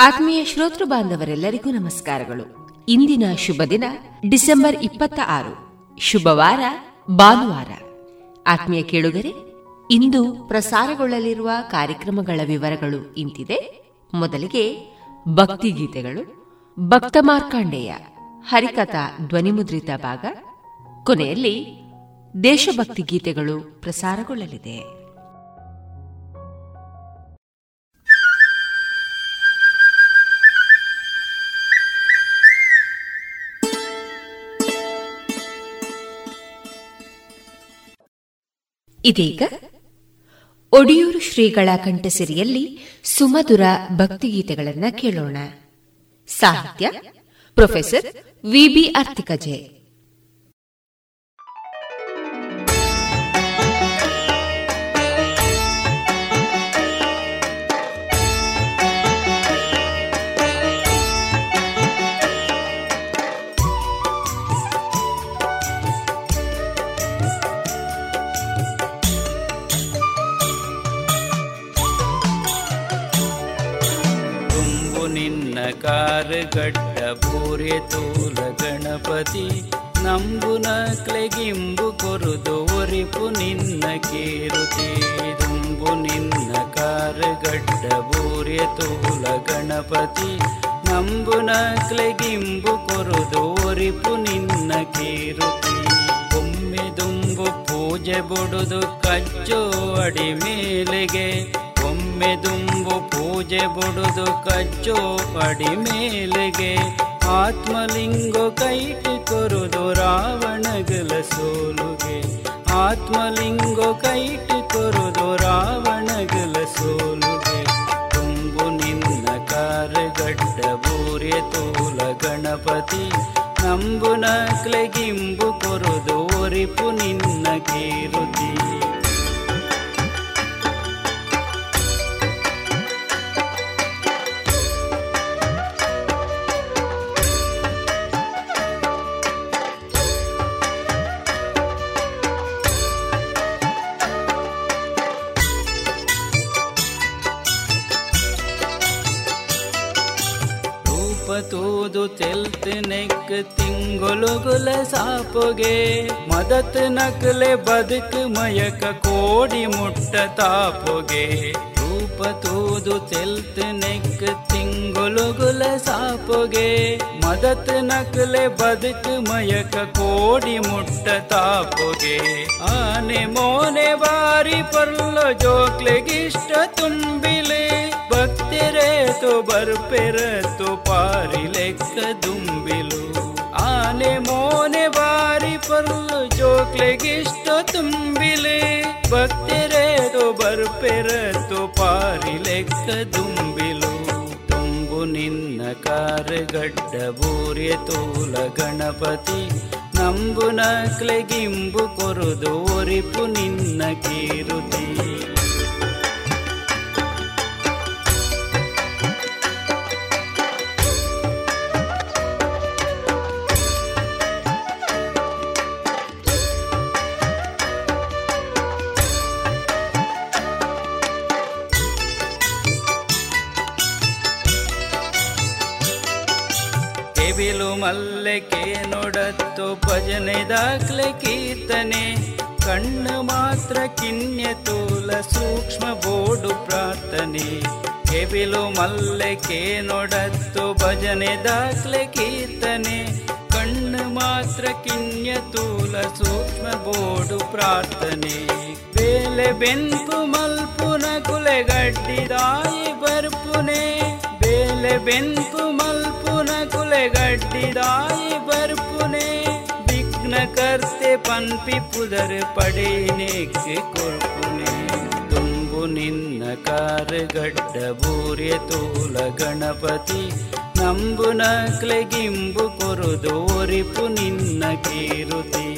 ಆತ್ಮೀಯ ಶ್ರೋತೃ ಬಾಂಧವರೆಲ್ಲರಿಗೂ ನಮಸ್ಕಾರಗಳು. ಇಂದಿನ ಶುಭ ದಿನ ಡಿಸೆಂಬರ್ ಇಪ್ಪತ್ತ ಆರು. ಶುಭವಾರ ಭಾನುವಾರ. ಆತ್ಮೀಯ ಕೇಳುಗರೆ, ಇಂದು ಪ್ರಸಾರಗೊಳ್ಳಲಿರುವ ಕಾರ್ಯಕ್ರಮಗಳ ವಿವರಗಳು ಇಂತಿದೆ. ಮೊದಲಿಗೆ ಭಕ್ತಿ ಗೀತೆಗಳು ಭಕ್ತ ಮಾರ್ಕಾಂಡೇಯ, ಹರಿಕಥಾ ಧ್ವನಿಮುದ್ರಿತ ಭಾಗ. ಕೊನೆಯಲ್ಲಿ ದೇಶಭಕ್ತಿ ಗೀತೆಗಳು ಪ್ರಸಾರಗೊಳ್ಳಲಿದೆ. ಇದೀಗ ಒಡಿಯೂರು ಶ್ರೀಗಳ ಕಂಠಸಿರಿಯಲ್ಲಿ ಸುಮಧುರ ಭಕ್ತಿಗೀತೆಗಳನ್ನು ಕೇಳೋಣ. ಸಾಹಿತ್ಯ ಪ್ರೊಫೆಸರ್ ವಿಬಿ ಅರ್ತಿಕಜೆ. ಗಡ್ಡ ಪೂರೆ ತೋಲ ಗಣಪತಿ. ನಂಬುನ ಕ್ಲೆಗಿಂಬು ಕೊರುದು ಒರಿಪು ನಿನ್ನ ಕೇರುತಿ. ದುಂಬು ನಿನ್ನ ಗಡ್ಡ ಬೂರೆ ತೋಲ ಗಣಪತಿ. ನಂಬುನ ಕ್ಲೆಗಿಂಬು ಕೊರುದು ಒರಿಪು ನಿನ್ನ ಕೇರುತಿ. ಒಮ್ಮೆ ದುಂಬು ಪೂಜೆ ಬುಡುದು ಕಚ್ಚೋ ಅಡಿ ಮೇಲೆಗೆ. ಒಮ್ಮೆ ದುಂಬು ಪೂಜೆ ಬುಡುದು ಕಚ್ಚೋ ಪಡಿ ಮೇಲೆಗೆ. ಆತ್ಮಲಿಂಗೋ ಕೈಟಿ ಕೊರುದು ರಾವಣಗಲ ಸೋಲುಗೆ. ಆತ್ಮಲಿಂಗೋ ಕೈಟಿ ಕೊರುದು ರಾವಣಗಲ ಸೋಲುಗೆ. ತುಂಬು ನಿನ್ನ ಕಾರ್ಗಡ್ಡ ಬೂರ್ಯ ತೂಲ ಗಣಪತಿ. ನಂಬುನ ಕ್ಲೆಗಿಂಬು ಕೊರುದು ಒರಿಪು ನಿನ್ನ ಕೀರುತಿ. ತೆಲ್ತ್ ನೆಕ್ ತಿಂಗೊಲುಗುಲ ಸಾಪುಗೆ ಮದತ್ ನಕಲೆ ಬದುಕು ಮಯಕ ಕೋಡಿ ಮುಟ್ಟ ತಾಪುಗೆ ರೂಪ ತೂದು ತೆಲ್ತ್ ನೆಕ್ ತಿಂಗೊಲುಗುಲ ಸಾಪುಗೆ ಮದತ್ ನಕಲೆ ಬದುಕು ಮಯಕ ಕೋಡಿ ಮುಟ್ಟ ತಾಪುಗೆ ಆನೆ ಮೋನೆ ಬಾರಿ ಪರ್ಲ ಜೋಕ್ಲೆಗಿಷ್ಟ ತುಂಬಿಲೆ ಭಕ್ತಿರೇತು ಬರ್ಪೆರತು ಪಾರಿ ಲೆಕ್ಕ ದುಂಬಿಲು. ಆನೆ ಮೋನೆ ಬಾರಿ ಪರ್ಲು ಜೋಕ್ಲೆಗಿಷ್ಟ ತುಂಬಿಲೆ. ಭಕ್ತಿರೇತು ಬರ್ಪೆರತು ಪಾರಿ ಲೆಕ್ಕ ದುಂಬಿಲು. ತುಂಬು ನಿನ್ನ ಕಾರಗಡ್ಡ ಬೂರ್ಯ ತೂಲ ಗಣಪತಿ. ನಂಬುನ ನಕ್ಲೆಗಿಂಬು ಕೊರುದು ಒರಿಪು ನಿನ್ನ ಕೀರುತಿ. ನೋಡತ್ತು ಭಜನೆ ದಾಖಲೆ ಕೀರ್ತನೆ. ಕಣ್ಣು ಮಾತ್ರ ಕಿನ್ಯ ತೂಲ ಸೂಕ್ಷ್ಮ ಬೋಡು ಪ್ರಾರ್ಥನೆ. ಕೆವಿಲು ಮಲ್ಲಕೆ ನೋಡತ್ತು ಭಜನೆ ದಾಖಲೆ ಕೀರ್ತನೆ. ಕಣ್ಣು ಮಾತ್ರ ಕಿನ್ಯ ತೂಲ ಸೂಕ್ಷ್ಮ ಬೋಡು ಪ್ರಾರ್ಥನೆ. ಬೇಲೆ ಬೆಂಪು ಮಲ್ಪುನ ಕುಲೆಗಡ್ಡಿದಾಯಿ ಬರ್ಪುನೆ. ಬೇಲೆ ಬೆನ್ಪು ಕುಲೆಗಡ್ಡಿದಾಯಿ ಬರ್ಪುನೆ ವಿಘ್ನ ಕರ್ತೆ ಪನ್ಪಿ ಪುದರ್ ಪಡೇನೆಕ್ಕೆ ಕೊರ್ಪುನೆ ತುಂಬು ನಿನ್ನ ಕಾರಗಡ್ಡ ಬೂರ್ಯ ತೂಲ ಗಣಪತಿ, ನಂಬು ನಕ್ಲೆ ಗಿಂಬು ಕೊರುದೋರಿಪು ನಿನ್ನ ಕೀರುತಿ.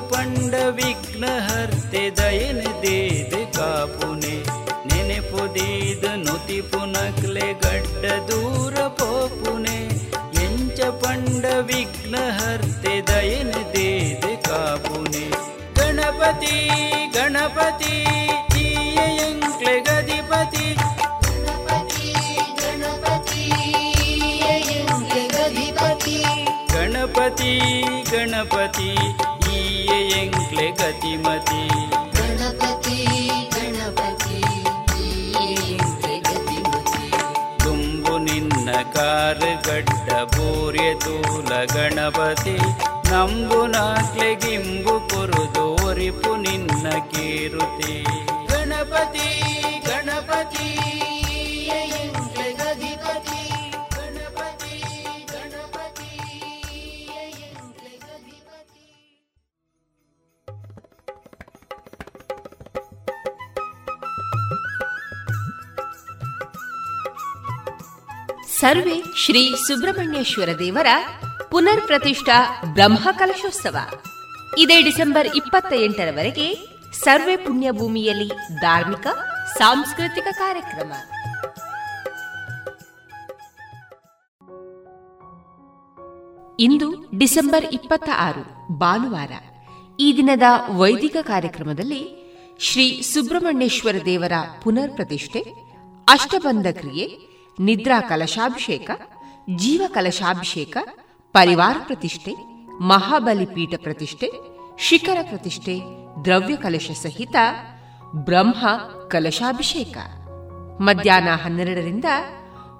ಪಂಡ ವಿಘ್ನ ಹರ್ತೆ ದಯನ ದೇದ ಕಾಪುನೆ. ನೆನೆಪುದೀದು ನುತಿ ಪುನಕ್ಲೆ ಗಡ್ಡ ದೂರ ಪೋಪುನೆ. ಎಂಚ ಪಂಡ ವಿಘ್ನ ಹರ್ತೆ ದಯನ ದೇದ ಕಾಪುನೆ. ಗಣಪತಿ ಗಣಪತಿ ಎಂಕ್ಲೆ ಗದಿಪತಿ ಗಣಪತಿ ಗಣಪತಿ ಎಂಕ್ಲೆ ಮತಿ. ಗಣಪತಿ ಗಣಪತಿ ತುಂಬು ನಿನ್ನ ಕಾರುಗಡ್ಡ ಬೋರ್ಯ ತೂಲ ಗಣಪತಿ. ನಂಬು ನಾಕ್ಲೆ ಗಿಂಬು ಕೊರುದು ಪು ನಿನ್ನ ಕೀರುತಿ. ಗಣಪತಿ ಗಣಪತಿ ಸರ್ವೆ ಶ್ರೀ ಸುಬ್ರಹ್ಮಣ್ಯೇಶ್ವರ ದೇವರ ಪುನರ್ ಪ್ರತಿಷ್ಠಾ ಬ್ರಹ್ಮ ಕಲಶೋತ್ಸವ. ಇದೇ ಡಿಸೆಂಬರ್ ಇಪ್ಪತ್ತ ಎಂಟರವರೆಗೆ ಸರ್ವೆ ಪುಣ್ಯಭೂಮಿಯಲ್ಲಿ ಧಾರ್ಮಿಕ, ಸಾಂಸ್ಕೃತಿಕ ಕಾರ್ಯಕ್ರಮ. ಇಂದು ಡಿಸೆಂಬರ್ ಇಪ್ಪತ್ತ ಆರು ಭಾನುವಾರ. ಈ ದಿನದ ವೈದಿಕ ಕಾರ್ಯಕ್ರಮದಲ್ಲಿ ಶ್ರೀ ಸುಬ್ರಹ್ಮಣ್ಯೇಶ್ವರ ದೇವರ ಪುನರ್ ಪ್ರತಿಷ್ಠೆ ಅಷ್ಟಬಂಧ ಕ್ರಿಯೆ ನಿದ್ರಾ ಕಲಶಾಭಿಷೇಕ, ಜೀವ ಕಲಶಾಭಿಷೇಕ, ಪರಿವಾರ ಪ್ರತಿಷ್ಠೆ, ಮಹಾಬಲಿ ಪೀಠ ಪ್ರತಿಷ್ಠೆ, ಶಿಖರ ಪ್ರತಿಷ್ಠೆ, ದ್ರವ್ಯ ಕಲಶ ಸಹಿತ ಬ್ರಹ್ಮ ಕಲಶಾಭಿಷೇಕ. ಮಧ್ಯಾಹ್ನ ಹನ್ನೆರಡರಿಂದ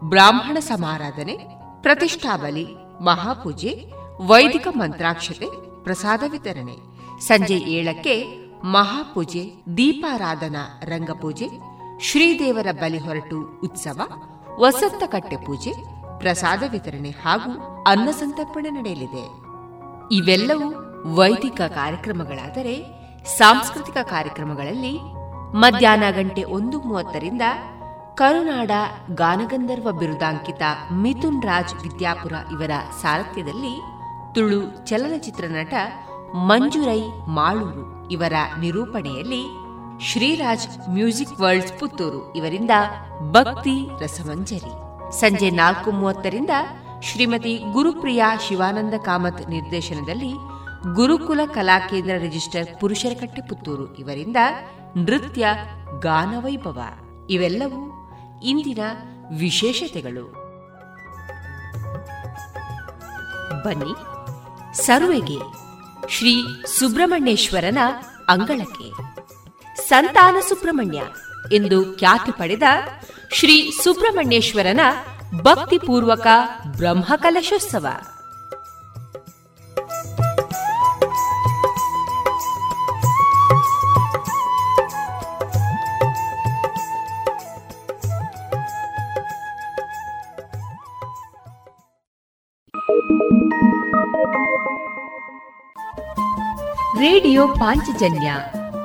ಬ್ರಾಹ್ಮಣ ಸಮಾರಾಧನೆ ಪ್ರತಿಷ್ಠಾಬಲಿ ಮಹಾಪೂಜೆ, ವೈದಿಕ ಮಂತ್ರಾಕ್ಷತೆ, ಪ್ರಸಾದ ವಿತರಣೆ. ಸಂಜೆ ಏಳಕ್ಕೆ ಮಹಾಪೂಜೆ, ದೀಪಾರಾಧನಾ ರಂಗಪೂಜೆ, ಶ್ರೀದೇವರ ಬಲಿ ಹೊರಟು ಉತ್ಸವ ವಸಂತ ಕಟ್ಟೆ ಪೂಜೆ, ಪ್ರಸಾದ ವಿತರಣೆ ಹಾಗೂ ಅನ್ನ ಸಂತರ್ಪಣೆ ನಡೆಯಲಿದೆ. ಇವೆಲ್ಲವೂ ವೈದಿಕ ಕಾರ್ಯಕ್ರಮಗಳಾದರೆ ಸಾಂಸ್ಕೃತಿಕ ಕಾರ್ಯಕ್ರಮಗಳಲ್ಲಿ ಮಧ್ಯಾಹ್ನ ಗಂಟೆ ಒಂದು ಮೂವತ್ತರಿಂದ ಕರುನಾಡ ಗಾನಗಂಧರ್ವ ಬಿರುದಾಂಕಿತ ಮಿಥುನ್ ರಾಜ್ ವಿದ್ಯಾಪುರ ಇವರ ಸಾರಥ್ಯದಲ್ಲಿ ತುಳು ಚಲನಚಿತ್ರ ನಟ ಮಂಜುರೈ ಮಾಳೂರು ಇವರ ನಿರೂಪಣೆಯಲ್ಲಿ ಶ್ರೀರಾಜ್ ಮ್ಯೂಸಿಕ್ ವರ್ಲ್ಡ್ ಪುತ್ತೂರು. ಇವರಿಂದ ಭಕ್ತಿ ರಸಮಂಜರಿ. ಸಂಜೆ ನಾಲ್ಕು ಮೂವತ್ತರಿಂದ ಶ್ರೀಮತಿ ಗುರುಪ್ರಿಯಾ ಶಿವಾನಂದ ಕಾಮತ್ ನಿರ್ದೇಶನದಲ್ಲಿ ಗುರುಕುಲ ಕಲಾಕೇಂದ್ರ ರಿಜಿಸ್ಟರ್ ಪುರುಷರ ಕಟ್ಟೆ ಪುತ್ತೂರು. ಇವರಿಂದ ನೃತ್ಯ ಗಾನವೈಭವ ಇವೆಲ್ಲವೂ ಇಂದಿನ ವಿಶೇಷತೆಗಳು. ಬನ್ನಿ ಸರ್ವೆಗೆ ಶ್ರೀ ಸುಬ್ರಹ್ಮಣ್ಯೇಶ್ವರನ ಅಂಗಳಕ್ಕೆ. ಸಂತಾನ ಸುಬ್ರಹ್ಮಣ್ಯ. ಎಂದು ಖ್ಯಾತಿ ಪಡೆದ ಶ್ರೀ ಸುಬ್ರಹ್ಮಣ್ಯೇಶ್ವರನ ಭಕ್ತಿಪೂರ್ವಕ ಬ್ರಹ್ಮಕಲಶೋತ್ಸವ. ರೇಡಿಯೋ ಪಾಂಚಜನ್ಯ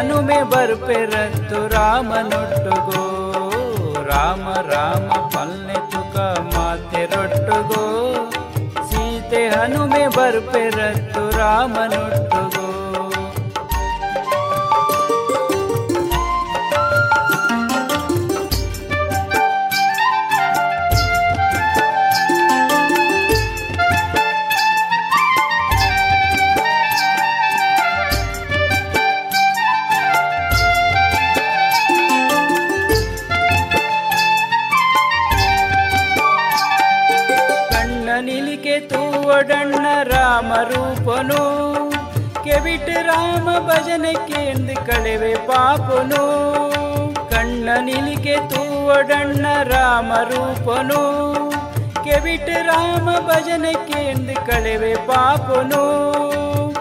ಹನುಮೆ ಬರ್ಪೆರತ್ತು ರಾಮನೊಟ್ಟುಗೋ ರಾಮ ರಾಮ ಪಲ್ಲೆ ತುಕ ಮಾತೆ ರೊಟ್ಟುಗೋ ಸೀತೆ ಹನುಮೆ ಬರ್ಪೆರತ್ತು ರಾಮನೊಟ್ಟುಗೋ ರಾಮ ರೂಪನು ರಾಮ ಭಜನೆ ಕೇಂದ್ರ ಕಳೆವೆ ಪಾಪನು. ಕಣ್ಣ ನಿಲಿಕೆ ತೂವಡಣ್ಣ ರಾಮ ರೂಪನು ರಾಮ ಭಜನೆ ಕೇಂದ್ರ ಕಳೆವೆ ಪಾಪನು.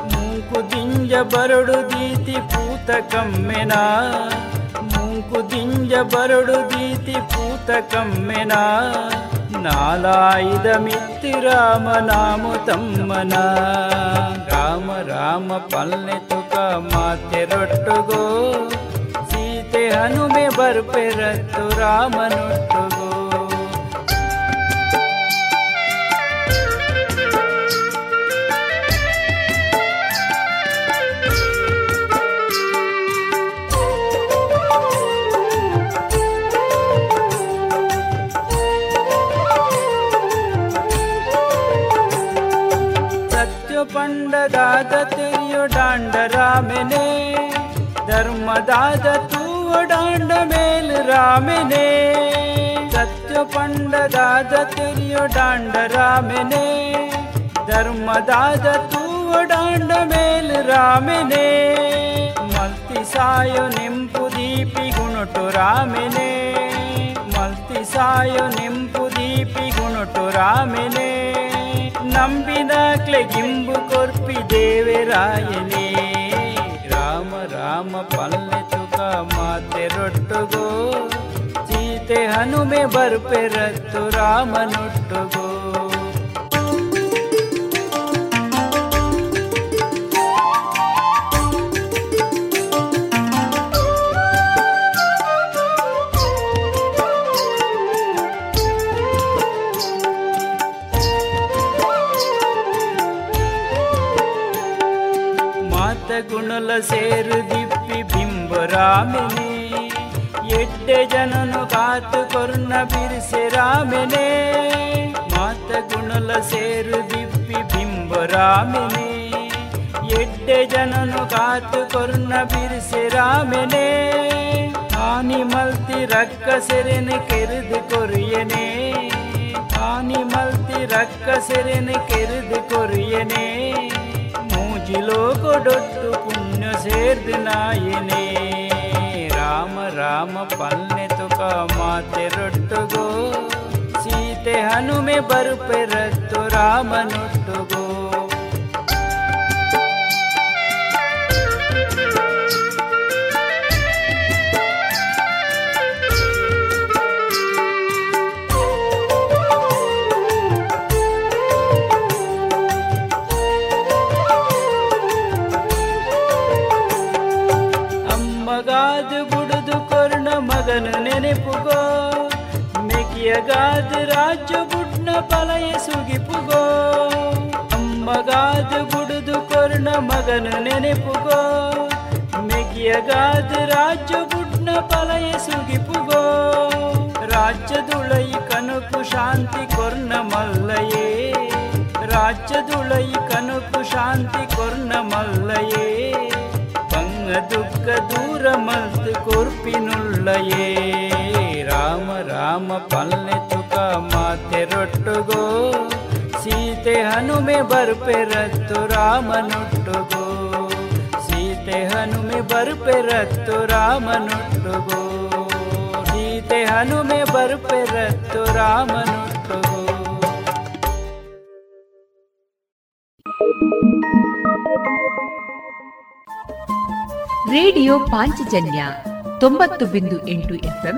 ಮೂಕು ದಿಂಜ ಬರಡು ದೀತಿ ಪೂತ ಕಮ್ಮೆನ. ಮೂಕು ದಿಂಜ ಬರಡು ದೀತಿ ಪೂತ ಕಮ್ಮೆನ. ನಾಲಾಯುಧ ಮಿತ್ತಿ ರಾಮ ನಾಮ ತಮ್ಮನ ರಾಮ ರಾಮ ಪಲ್ಲೆ ತುಕ ಮಾತೆ ರೊಟ್ಟುಗೋ ಸೀತೆ ಹನುಮೆ ಬರ್ಪೆರತ್ತು ರಾಮನೊಟ್ಟುಗೋ दाद त्रियोण्डरामिने धर्मदा जतु सत्य पण्ड दाद त्रियोण्डरामिने धर्मदा जतु मेल रामिने मलति सायु निम्पू दीपी गुणटु रामिने मलति साय निम्पू दीपि गुणटु रामि ನಂಬಿದಾಕ್ಲೆ ಗಿಂಬು ಕೊರ್ಪಿ ದೇವರಾಯನೇ ರಾಮ ರಾಮ ಪಲ್ಲೆ ತುಕ ಮಾತೆ ರೊಟ್ಟುಗೋ. ಸೀತೆ ಹನುಮೆ ಬರ್ಪೆರತ್ತು ರಾಮನೊಟ್ಟುಗೋ ಸೇರು ದಿಪ್ಪಿ ಬಿಂಬ ರಾಮನೆ ಎಡ್ಡೆ ಜನನು ಕಾತು ಕೊರ್ನ ಬಿರಿಸೆ ರಾಮನೆ. ಮಾತ ಗುಣಲ ಸೇರು ದಿಪ್ಪಿ ಬಿಂಬ ರಾಮನೆ ಎಡ್ಡೆ ಜನನು ಕಾತು ಕೊರ್ನ ಬಿರಿಸೆ ರಾಮನೆ. ಹಾನಿ ಮಲ್ತಿ ರಕ್ಕ ಸೆರೆನೆ ಕೆರೆದು ಕೊರಿಯನೆ. ಹಾನಿ ಮಲ್ತಿ ರಕ್ಕ ಸೆರೆನೆ ಕೆರೆದು ಕೊರಿಯನೆ. ಮೂಜಿಲೋ ಕೊಡೊಟ್ಟು ಪುಣ್ಯ ಸೇರ್ದು ನಾಯನೆ ರಾಮ ರಾಮ ಪಲ್ನೆ ತುಕ ಮಾತೆ ರೊಟ್ಟುಗೋ ಸೀತೆ ಹನುಮೆ ಬರುಪೆರತ್ತು ರಾಮನೊಟ್ಟುಗೋ ಮೆಗಿಯಗಾದು ರಾಜ್ಯ ಬುಡ್ನ ಪಲಯ ಸುಗಿಪುಗೋ ಅಮ್ಮಗಾದು ಬುಡುದು ಕೊರ್ಣ ಮಗನು ನೆನೆಪುಗೋ. ಮೆಗಿಯಗಾದು ರಾಜ್ಯ ಬುಡ್ನ ಪಲಯ ಸುಗಿಪುಗೋ ರಾಜ್ಯದುಳೈ ಕನಕು ಶಾಂತಿ ಕೊರ್ಣ ಮಲ್ಲಯೇ ರಾಜ್ಯದುಳೈ ಕನಕು ಶಾಂತಿ ಕೊರ್ಣ ಮಲ್ಲಯೇ ಪಂಗ ದುಃಖ ದೂರ ಮಲ್ತು ರಾಮ ಪಲ್ಲೆ ತುಕ ಮಾತೆ ರೊಟ್ಟುಗೋ ಸೀತೆ ಹನುಮೆ ಬರ್ಪೆರತ್ತು ರಾಮನೊಟ್ಟುಗೋ ಸೀತೆ ಹನುಮೆ ಬರ್ಪೆರತ್ತು ರಾಮನೊಟ್ಟುಗೋ ಸೀತೆ ಹನುಮೆ ಬರ್ಪೆರತ್ತು ರಾಮನೊಟ್ಟುಗೋ ರೇಡಿಯೋ ಪಾಂಚಜನ್ಯ ತೊಂಬತ್ತು ಬಿಂದು ಎಂಟು ಎಫ್ಎಂ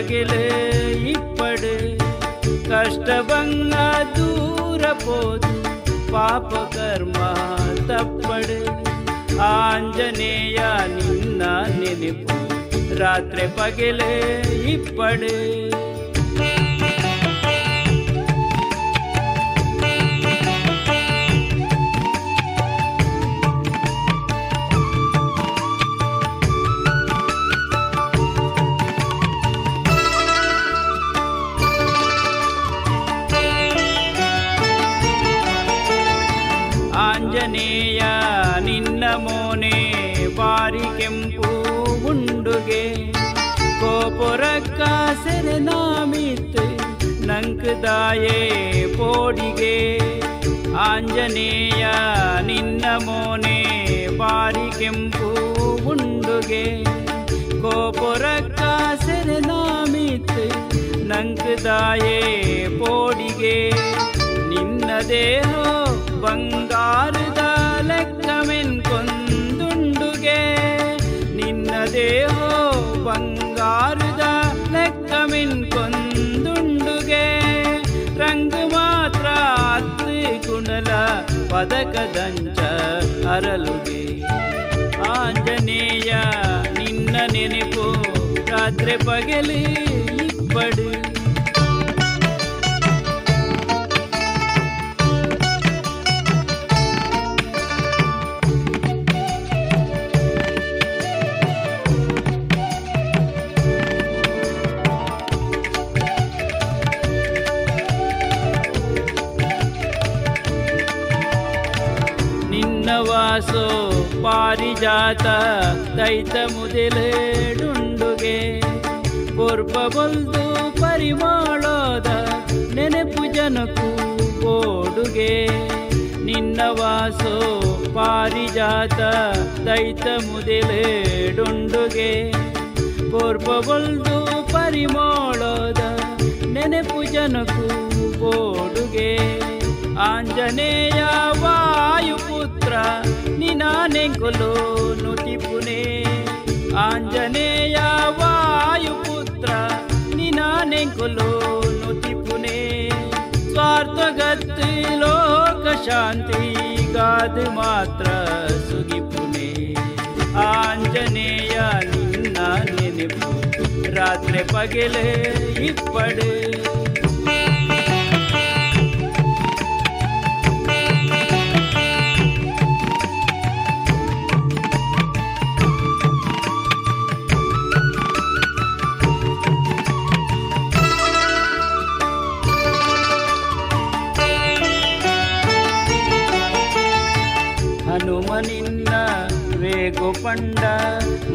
ರಾತ್ರಿ ಪಗಲು ಇಪ್ಪಡು ಕಷ್ಟವಂಗ ದೂರ ಪೋದು ಪಾಪ ಕರ್ಮ ತಪ್ಪಡು ಆಂಜನೇಯ ನಿನ್ನ ನೆನಪು ರಾತ್ರಿ ಪಗಲು ಇಪ್ಪಡು ನಂಕದಾಯೇ ಪೋಡಿಗೆ ಆಂಜನೇಯ ನಿನ್ನ ಮೋನೆ ಬಾರಿ ಕೆಂಪು ಉಂಡುಗೆ ಕೋಪುರಕ್ಕ ಸೆರೆನಾಮಿತ್ ನಂಕದಾಯೇ ಪೋಡಿಗೆ ನಿನ್ನ ದೇಹ ಪದಕದಂಚ ಅರಲುಗೆ. ಆಂಜನೇಯ ನಿನ್ನ ನೆನಪು ರಾತ್ರಿ ಪಗಲಿ ಇಪ್ಪಡು. ಪಾರಿಜಾತ ದೈತ ಮುದಿಲೇಡುಂಡುಗೆ ಕೊರ್ಪ ಬಲ್ದು ಪರಿಮಾಳೋದ ನೆನಪು ಜನಕು ಓಡುಗೆ. ನಿನ್ನ ವಾಸೋ ಪಾರಿಜಾತ ದೈತ ಮುದಿಲೇಡುಂಡುಗೆ ಕೊರ್ಪ ಬಲ್ದು ಪರಿಮಾಳೋದ ನೆನಪು ಜನಕು ಓಡುಗೆ. ಆಂಜನೇಯ ವಾಯುಪುತ್ರ ನಿನಾನೆಂಗುಲು ನುತಿಪುನೆ ಆಂಜನೇಯ ವಾಯುಪುತ್ರ ನಿನಾನೆಂಗುಲು ನುತಿಪುನೆ ಸ್ವಾರ್ಥಗತಿ ಲೋಕ ಶಾಂತಿ ಗಾದ ಮಾತ್ರ ಸುಗಿಪುನೆ ಆಂಜನೇಯ ನಿನ್ನ ನೆನಪು ರಾತ್ರಿ ಪಗಲೇ ಇಪ್ಪಡು.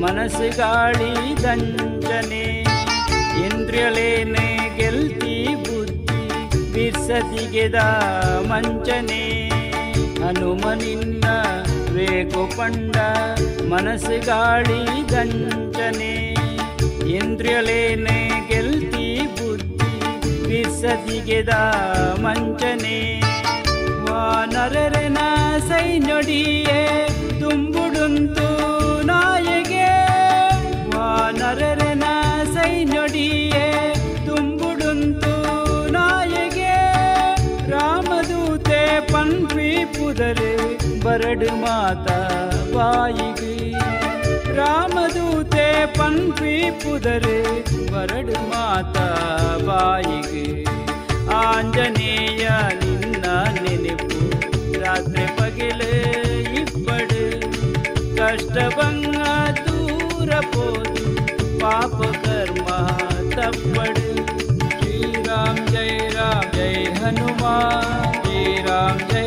ಮನಸ್ಸು ಗಾಳಿ ದಂಚನೆ ಇಂದ್ರಿಯಲೇನೆ ಗೆಲ್ತಿ ಬುದ್ಧಿ ಬಿರ್ಸದಿಗೆದ ಮಂಚನೆ. ಹನುಮನಿನ್ನ ವೇಗುಪಂಡ ಮನಸ್ಸು ಗಾಳಿ ದಂಚನೆ ಇಂದ್ರಿಯಲೇನೆ ಗೆಲ್ತಿ ಬುದ್ಧಿ ಬಿರ್ಸದಿಗೆದ ಮಂಚನೆ. ವಾನರನ ಸೈನೊಡಿಯೇ ತುಂಬುಡುಂತು ಬರಡು ಮಾತ ಬಾಯಿಗೆ. ರಾಮದೂತೆ ಪನ್ಪಿ ಪುದರೆ ಬರಡು ಮಾತ ಬಾಯಿಗೆ. ಆಂಜನೇಯ ನಿನ್ನ ನೆನಪು ರಾತ್ರಿ ಪಗಲು ಇಪ್ಪಡು ಕಷ್ಟಭಂಗ ದೂರ ಪೋದು ಪಾಪ ಕರ್ಮ थप्पड़ श्री जय राम जय हनुमान श्री राम जय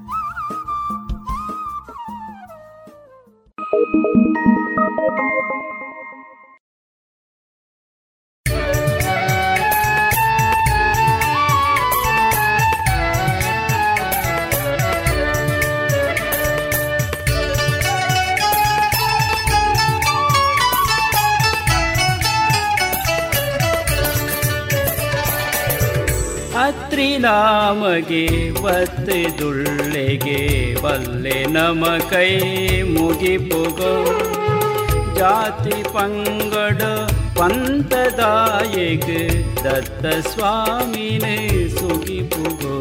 ತ್ರಿನಾಮಗೆ ದುಳ್ಳೆಗೆ ಬಲ್ಲೆ ನಮ ಕೈ ಮುಗಿಪುಗೋ ಜಾತಿ ಪಂಗಡ ಪಂತದಾಯೆಗ್ ದತ್ತ ಸ್ವಾಮಿನ ಸುಗಿಪುಗೋ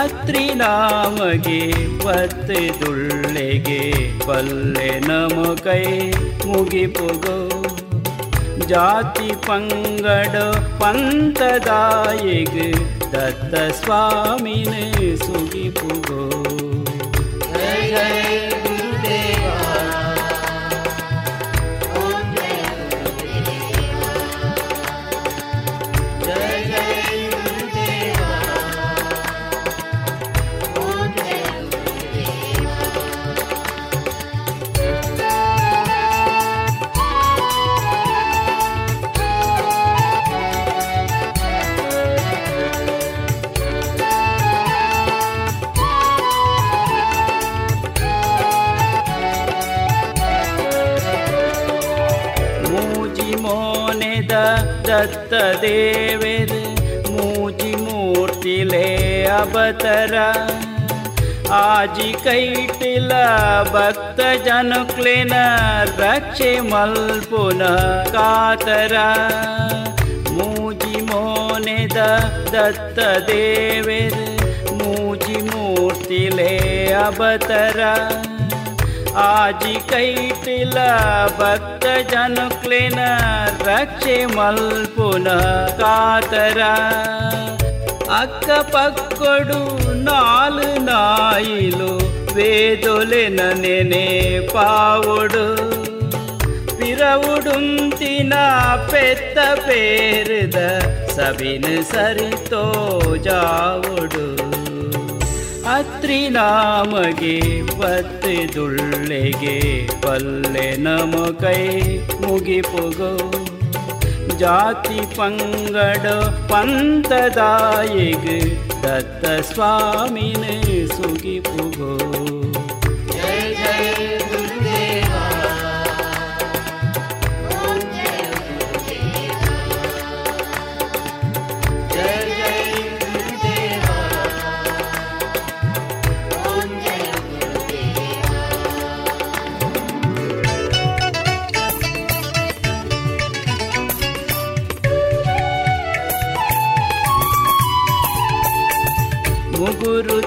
ಅತ್ರಿ ನಾಮಗೆ ದುಳ್ಳೆಗೆ ಬಲ್ಲೆ ನಮ ಕೈ ಮುಗಿಪುಗೋ ಜಾತಿ ಪಂಗಡ ಪಂತದಾಯಿಗ್ तत्तस्वामिन सुखि भुगो जय। तदेवेर मूची मूर्ति ले अवतरा आजी कैटिल भक्त जन क्लिन रक्षे मल पुनः कातरा। मूजी मोने दत्त देवेर मूजी मूर्ति ले अवतरा आजी कैटिल भक्त जन क्लिन ರಕ್ಷೆ ಮಲ್ಪುನ ಕಾತರ ಅಕ್ಕ ಪಕ್ಕೊಡು ನಾಲು ನಾಯಿಲು వేదొలెన నెనే పావుడు పిరవుడుంతిన పెద్ద పేరుద సబిన్ సరితో జావుడు ಅತ್ರಿ ನಾಮಗೆ ಬತ್ತಿದುಳ್ಳೆಗೆ ಪಲ್ಲೆ ನಮ ಕೈ ಮುಗಿಪುಗೋ जाति पङ्गड पन्तदायिग दत्तस्वामिने सुखि पुगो।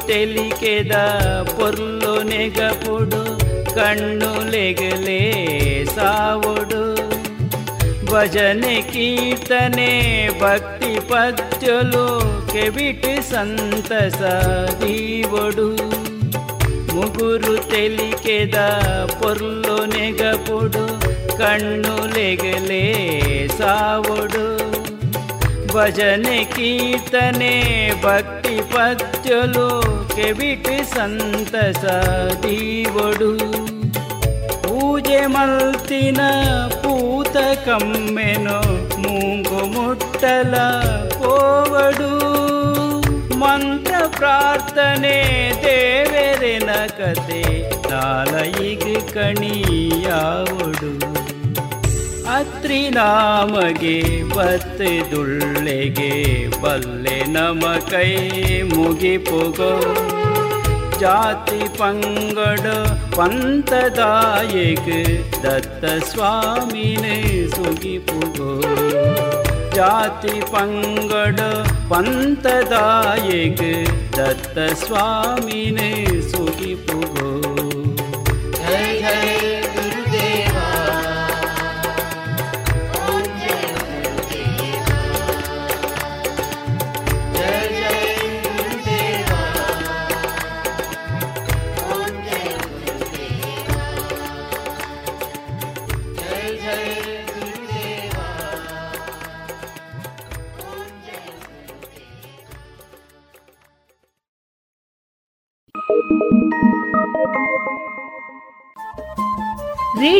ತೆಲಿಕೆದ ಪೊರ್ಲು ನೆಗಪುಡು ಕಣ್ಣು ಲೆಗಲೇ ಸಾವುಡು భజన కీర్తనే భక్తి పద్యులు కెవిటి సంతస దీవుడు. ముగురు తెలికెద పొర్లు నెగపుడు కన్ను లెగలే సావుడు. భజన కీర్తనే భక్తి పద్యులు ಕೆಬಿಟ್ ಸಂತಸ ದೀವಡು ಪೂಜೆ ಮಲ್ತಿನ ಪೂತ ಕಮ್ಮೆನು ಮೂಗು ಮುಟ್ಟಲ ಪೋವಡು ಮಂತ್ರ ಪ್ರಾರ್ಥನೆ ದೇವರಿನ ಕತೆ ನಾಲಯಿಗ್ ಕಣಿಯಾವಡು ಅತ್ರಿ ನಾಮಗೆ ಬತ್ತಿದುಳ್ಳೆಗೆ ಬಲ್ಲೆ ನಮ ಕೈ ಮುಗಿಪುಗೋ ಜಾತಿ ಪಂಗಡ ಪಂತದಾಯಿಗ್ ದತ್ತ ಸ್ವಾಮಿನ ಸುಗಿಪುಗೋ ಜಾತಿ ಪಂಗಡ ಪಂತದಾಯಿಗ್ ದತ್ತ ಸ್ವಾಮಿನ ಸುಗಿಪುಗೋ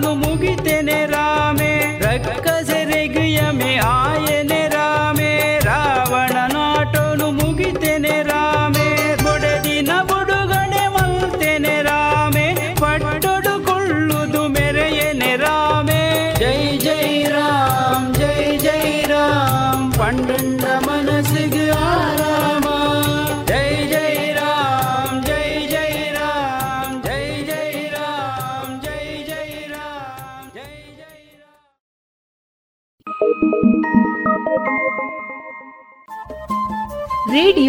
no mundo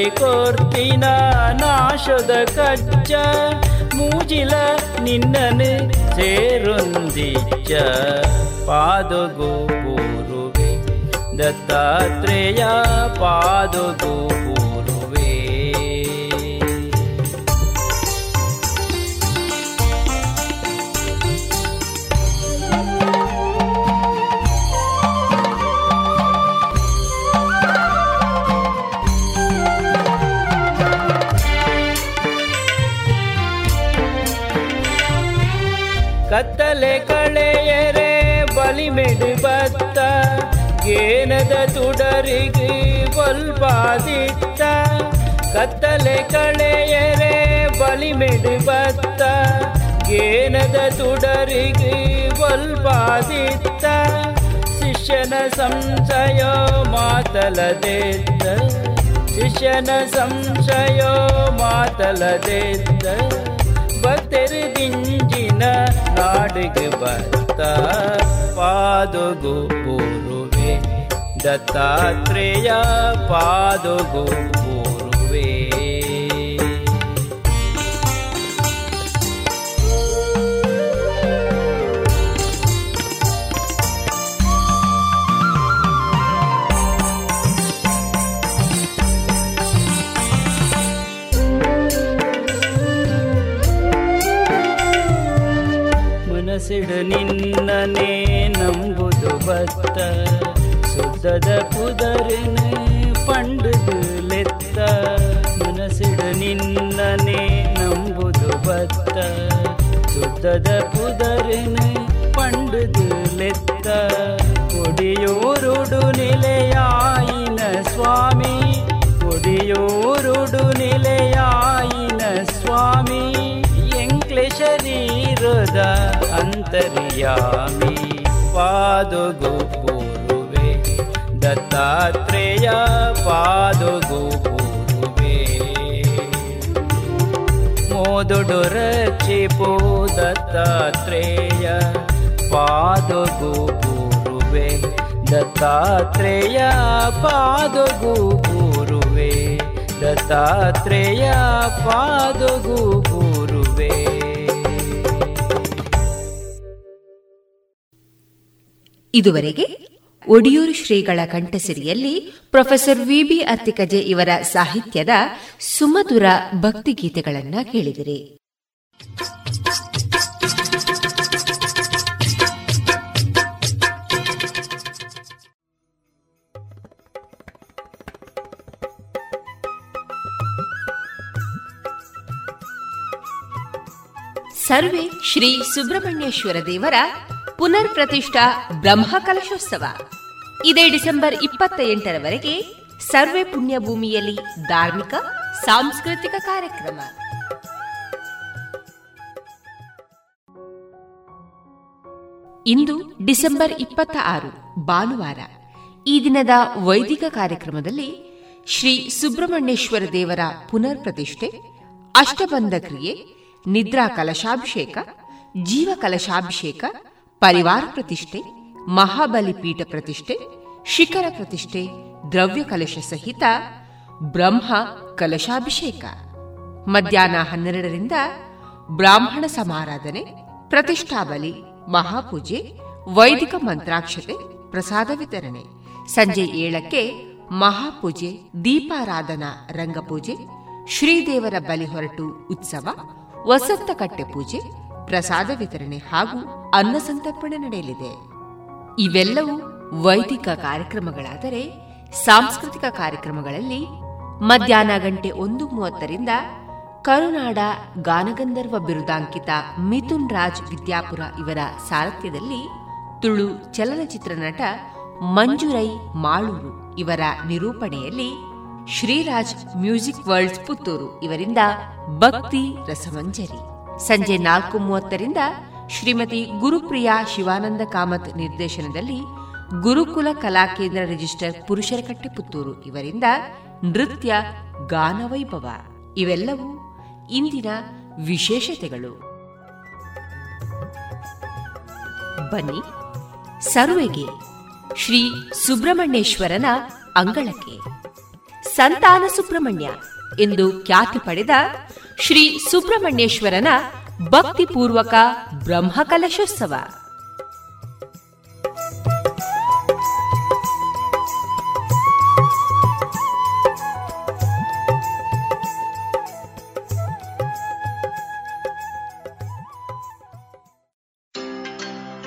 ಕೋರ್ತಿನ ನಾಶದ ಕಜ್ಜ ಮೂಜಿಲ ನಿನ್ನನು ಸೇರೊಂದಿಚ್ಚ ಪಾದಗೋ ಪೂರುವೆ ದತ್ತಾತ್ರೇಯ ಪಾದಗೋ ಬಲ್ಪಾದಿತ್ತ ಕತ್ತಲೆ ಕಳೆಯರೆ ಬಲಿಮೆಡು ಬತ್ತ ಏನದ ತುಡರಿಗೆ ಒಲ್ಪಾದಿತ್ತ ಶಿಷ್ಯನ ಸಂಶಯ ಮಾತಲದೆತ್ತ. ಶಿಷ್ಯನ ಸಂಶಯ ಮಾತಲದೆತ್ತ. ಭಕ್ತರು ದಿಂಜಿನ ನಾಡಿಗೆ ಬತ್ತ. ಪಾದಗು दत्तात्रेया पादुगो ಸುದ್ದದ ಪುದರಿನ ಪಂಡುದು ಲೆತ್ತ ಕೊಡಿಯೂರುಡು ನಿಲೆಯಾಯಿನ ಸ್ವಾಮಿ. ಕೊಡಿಯೂರುಡು ನಿಲೆಯಾಯಿನ ಸ್ವಾಮಿ. ಶರೀರದ ಅಂತರ್ಯಾಮಿ. ಪೂರುವೆ ದತ್ತಾತ್ರೇಯ ಮೋದುಡು ರಚಿಪು ದತ್ತಾತ್ರೇಯ ಪಾದಗು ಪೂರುವೆ ದತ್ತಾತ್ರೇಯ ಪಾದಗು ಪೂರುವೆ ದತ್ತಾತ್ರೇಯ ಪಾದಗು ಪೂರುವೆ ಇದುವರೆಗೆ ಒಡಿಯೂರು ಶ್ರೀಗಳ ಕಂಠಸಿರಿಯಲ್ಲಿ ಪ್ರೊಫೆಸರ್ ವಿಬಿ ಅತ್ತಿಕಜೆ ಇವರ ಸಾಹಿತ್ಯದ ಸುಮಧುರ ಭಕ್ತಿಗೀತೆಗಳನ್ನ ಕೇಳಿದಿರಿ. ಸರ್ವೇ ಶ್ರೀ ಸುಬ್ರಹ್ಮಣ್ಯೇಶ್ವರ ದೇವರ ಪುನರ್ ಪ್ರತಿಷ್ಠಾ ಬ್ರಹ್ಮ ಕಲಶೋತ್ಸವ. ಇದೇ ಡಿಸೆಂಬರ್ ಇಪ್ಪತ್ತ ಎಂಟರವರೆಗೆ ಸರ್ವೆ ಪುಣ್ಯಭೂಮಿಯಲ್ಲಿ ಧಾರ್ಮಿಕ, ಸಾಂಸ್ಕೃತಿಕ ಕಾರ್ಯಕ್ರಮ. ಇಂದು ಡಿಸೆಂಬರ್ ಇಪ್ಪತ್ತ ಆರು ಭಾನುವಾರ. ಈ ದಿನದ ವೈದಿಕ ಕಾರ್ಯಕ್ರಮದಲ್ಲಿ ಶ್ರೀ ಸುಬ್ರಹ್ಮಣ್ಯೇಶ್ವರ ದೇವರ ಪುನರ್ ಪ್ರತಿಷ್ಠೆ ಅಷ್ಟಬಂಧ ಕ್ರಿಯೆ, ನಿದ್ರಾ ಕಲಶಾಭಿಷೇಕ, ಜೀವ ಕಲಶಾಭಿಷೇಕ ಪರಿವಾರ ಪ್ರತಿಷ್ಠೆ, ಮಹಾಬಲಿ ಪೀಠ ಪ್ರತಿಷ್ಠೆ, ಶಿಖರ ಪ್ರತಿಷ್ಠೆ, ದ್ರವ್ಯ ಕಲಶ ಸಹಿತ ಬ್ರಹ್ಮ ಕಲಶಾಭಿಷೇಕ. ಮಧ್ಯಾಹ್ನ ಹನ್ನೆರಡರಿಂದ ಬ್ರಾಹ್ಮಣ ಸಮಾರಾಧನೆ ಪ್ರತಿಷ್ಠಾಬಲಿ ಮಹಾಪೂಜೆ, ವೈದಿಕ ಮಂತ್ರಾಕ್ಷತೆ, ಪ್ರಸಾದ ವಿತರಣೆ. ಸಂಜೆ ಏಳಕ್ಕೆ ಮಹಾಪೂಜೆ, ದೀಪಾರಾಧನಾ ರಂಗಪೂಜೆ, ಶ್ರೀದೇವರ ಬಲಿ ಹೊರಟು ಉತ್ಸವ ವಸಂತಕಟ್ಟೆ ಪೂಜೆ ಪ್ರಸಾದ ವಿತರಣೆ ಹಾಗೂ ಅನ್ನ ಸಂತರ್ಪಣೆ ನಡೆಯಲಿದೆ. ಇವೆಲ್ಲವೂ ವೈದಿಕ ಕಾರ್ಯಕ್ರಮಗಳಾದರೆ ಸಾಂಸ್ಕೃತಿಕ ಕಾರ್ಯಕ್ರಮಗಳಲ್ಲಿ ಮಧ್ಯಾಹ್ನ ಗಂಟೆ ಒಂದು ಮೂವತ್ತರಿಂದ ಕರುನಾಡ ಗಾನಗಂಧರ್ವ ಬಿರುದಾಂಕಿತ ಮಿಥುನ್ ರಾಜ್ ವಿದ್ಯಾಪುರ ಇವರ ಸಾರಥ್ಯದಲ್ಲಿ ತುಳು ಚಲನಚಿತ್ರ ನಟ ಮಂಜುರೈ ಮಾಳೂರು ಇವರ ನಿರೂಪಣೆಯಲ್ಲಿ ಶ್ರೀರಾಜ್ ಮ್ಯೂಸಿಕ್ ವರ್ಲ್ಡ್ ಪುತ್ತೂರು ಇವರಿಂದ ಭಕ್ತಿ ರಸಮಂಜರಿ. ಸಂಜೆ ನಾಲ್ಕು ಮೂವತ್ತರಿಂದ ಶ್ರೀಮತಿ ಗುರುಪ್ರಿಯಾ ಶಿವಾನಂದ ಕಾಮತ್ ನಿರ್ದೇಶನದಲ್ಲಿ ಗುರುಕುಲ ಕಲಾಕೇಂದ್ರ ರಿಜಿಸ್ಟರ್ ಪುರುಷರ ಕಟ್ಟೆ ಪುತ್ತೂರು ಇವರಿಂದ ನೃತ್ಯ, ಗಾನವೈಭವ ಇವೆಲ್ಲವೂ ಇಂದಿನ ವಿಶೇಷತೆಗಳು. ಬನ್ನಿ ಸರ್ವೆಗೆ ಶ್ರೀ ಸುಬ್ರಹ್ಮಣ್ಯೇಶ್ವರನ ಅಂಗಳಕ್ಕೆ. ಸಂತಾನ ಸುಬ್ರಹ್ಮಣ್ಯ ಎಂದು ಖ್ಯಾತಿ ಪಡೆದ ಶ್ರೀ ಸುಬ್ರಹ್ಮಣ್ಯೇಶ್ವರನ ಭಕ್ತಿಪೂರ್ವಕ ಬ್ರಹ್ಮಕಲಶೋತ್ಸವ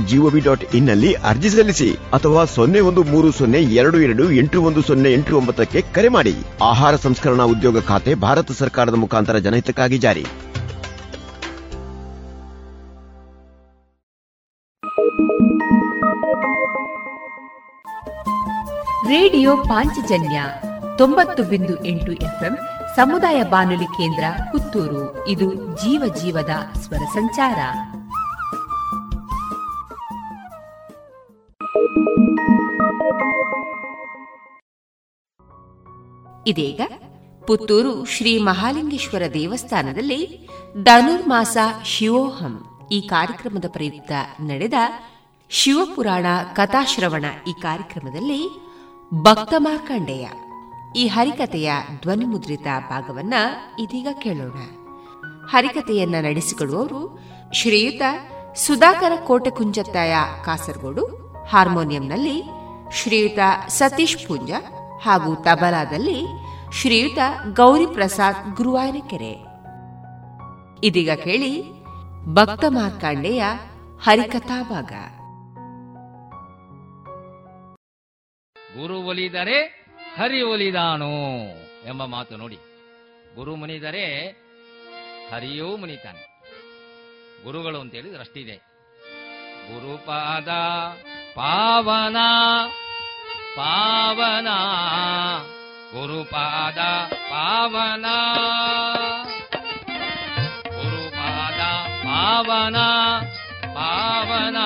GOV dot in ಅರ್ಜಿ ಸಲ್ಲಿಸಿ ಅಥವಾ ಸೊನ್ನೆ ಒಂದು ಮೂರು ಸೊನ್ನೆ ಎರಡು ಎರಡು ಎಂಟು ಒಂದು ಸೊನ್ನೆ ಎಂಟು ಒಂಬತ್ತಕ್ಕೆ ಕರೆ ಮಾಡಿ. ಆಹಾರ ಸಂಸ್ಕರಣಾ ಉದ್ಯೋಗ ಖಾತೆ ಭಾರತ ಸರ್ಕಾರದ ಮುಖಾಂತರ ಜನಹಿತಕ್ಕಾಗಿ ಜಾರಿ. ರೇಡಿಯೋ ಪಾಂಚಜನ್ಯ ತೊಂಬತ್ತು ಬಿಂದು ಎಂಟು ಎಫ್ಎಂ ಸಮುದಾಯ ಬಾನುಲಿ ಕೇಂದ್ರ ಪುತ್ತೂರು. ಇದು ಜೀವ ಜೀವದ ಸ್ವರ ಸಂಚಾರ. ಇದೀಗ ಪುತ್ತೂರು ಶ್ರೀ ಮಹಾಲಿಂಗೇಶ್ವರ ದೇವಸ್ಥಾನದಲ್ಲಿ ಧನುರ್ಮಾಸ ಶಿವೋಹಂ ಈ ಕಾರ್ಯಕ್ರಮದ ಪ್ರಯುಕ್ತ ನಡೆದ ಶಿವಪುರಾಣ ಕಥಾಶ್ರವಣ ಈ ಕಾರ್ಯಕ್ರಮದಲ್ಲಿ ಭಕ್ತ ಮಾರ್ಕಂಡೇಯ. ಈ ಹರಿಕತೆಯ ಧ್ವನಿಮುದ್ರಿತ ಭಾಗವನ್ನ ಇದೀಗ ಕೇಳೋಣ. ಹರಿಕತೆಯನ್ನ ನಡೆಸಿಕೊಡುವವರು ಶ್ರೀಯುತ ಸುಧಾಕರ ಕೋಟೆ ಕುಂಜತ್ತಾಯ ಕಾಸರಗೋಡು ಹಾರ್ಮೋನಿಯಂನಲ್ಲಿ ಶ್ರೀಯುತ ಸತೀಶ್ ಪುಂಜ ಹಾಗೂ ತಬಲಾದಲ್ಲಿ ಶ್ರೀಯುತ ಗೌರಿ ಪ್ರಸಾದ್ ಗುರುವಾಯನಕೆರೆ ಇದೀಗ ಕೇಳಿ ಭಕ್ತ ಮಾರ್ಕಾಂಡೆಯ ಹರಿಕಥಾ ಭಾಗ. ಗುರು ಒಲಿದರೆ ಹರಿ ಒಲಿದಾನು ಎಂಬ ಮಾತು ನೋಡಿ. ಗುರು ಮುನಿದರೆ ಹರಿಯೂ ಮುನಿತಾನೆ. ಗುರುಗಳು ಅಂತೇಳಿದ್ರೆ ಅಷ್ಟಿದೆ. ಗುರುಪಾದ ಪಾವನ ಪಾವನ, ಗುರುಪಾದ ಪಾವನ. ಗುರುಪಾದ ಪಾವನ ಪಾವನ,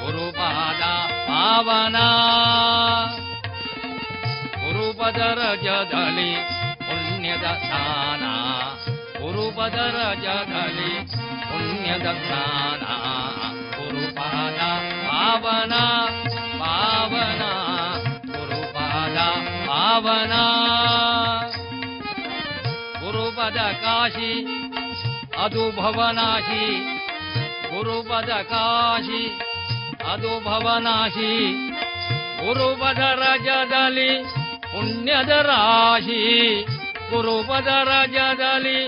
ಗುರುಪಾದ ಪಾವನ. ಗುರುಪದರ ಜದಲಿ ಪುಣ್ಯದ ಸ್ನಾನ ಗುರುಪದರ ಜದಲಿ ಪುಣ್ಯದ ಸ್ನಾನ ಗುರುಪಾದ पावना पावना गुरुपादा पावना गुरुपद काशी अधुभवनाशी गुरुपद काशी अधुभवनाशी। गुरुपद रजदलि पुण्यद राशि गुरुपद रजदलि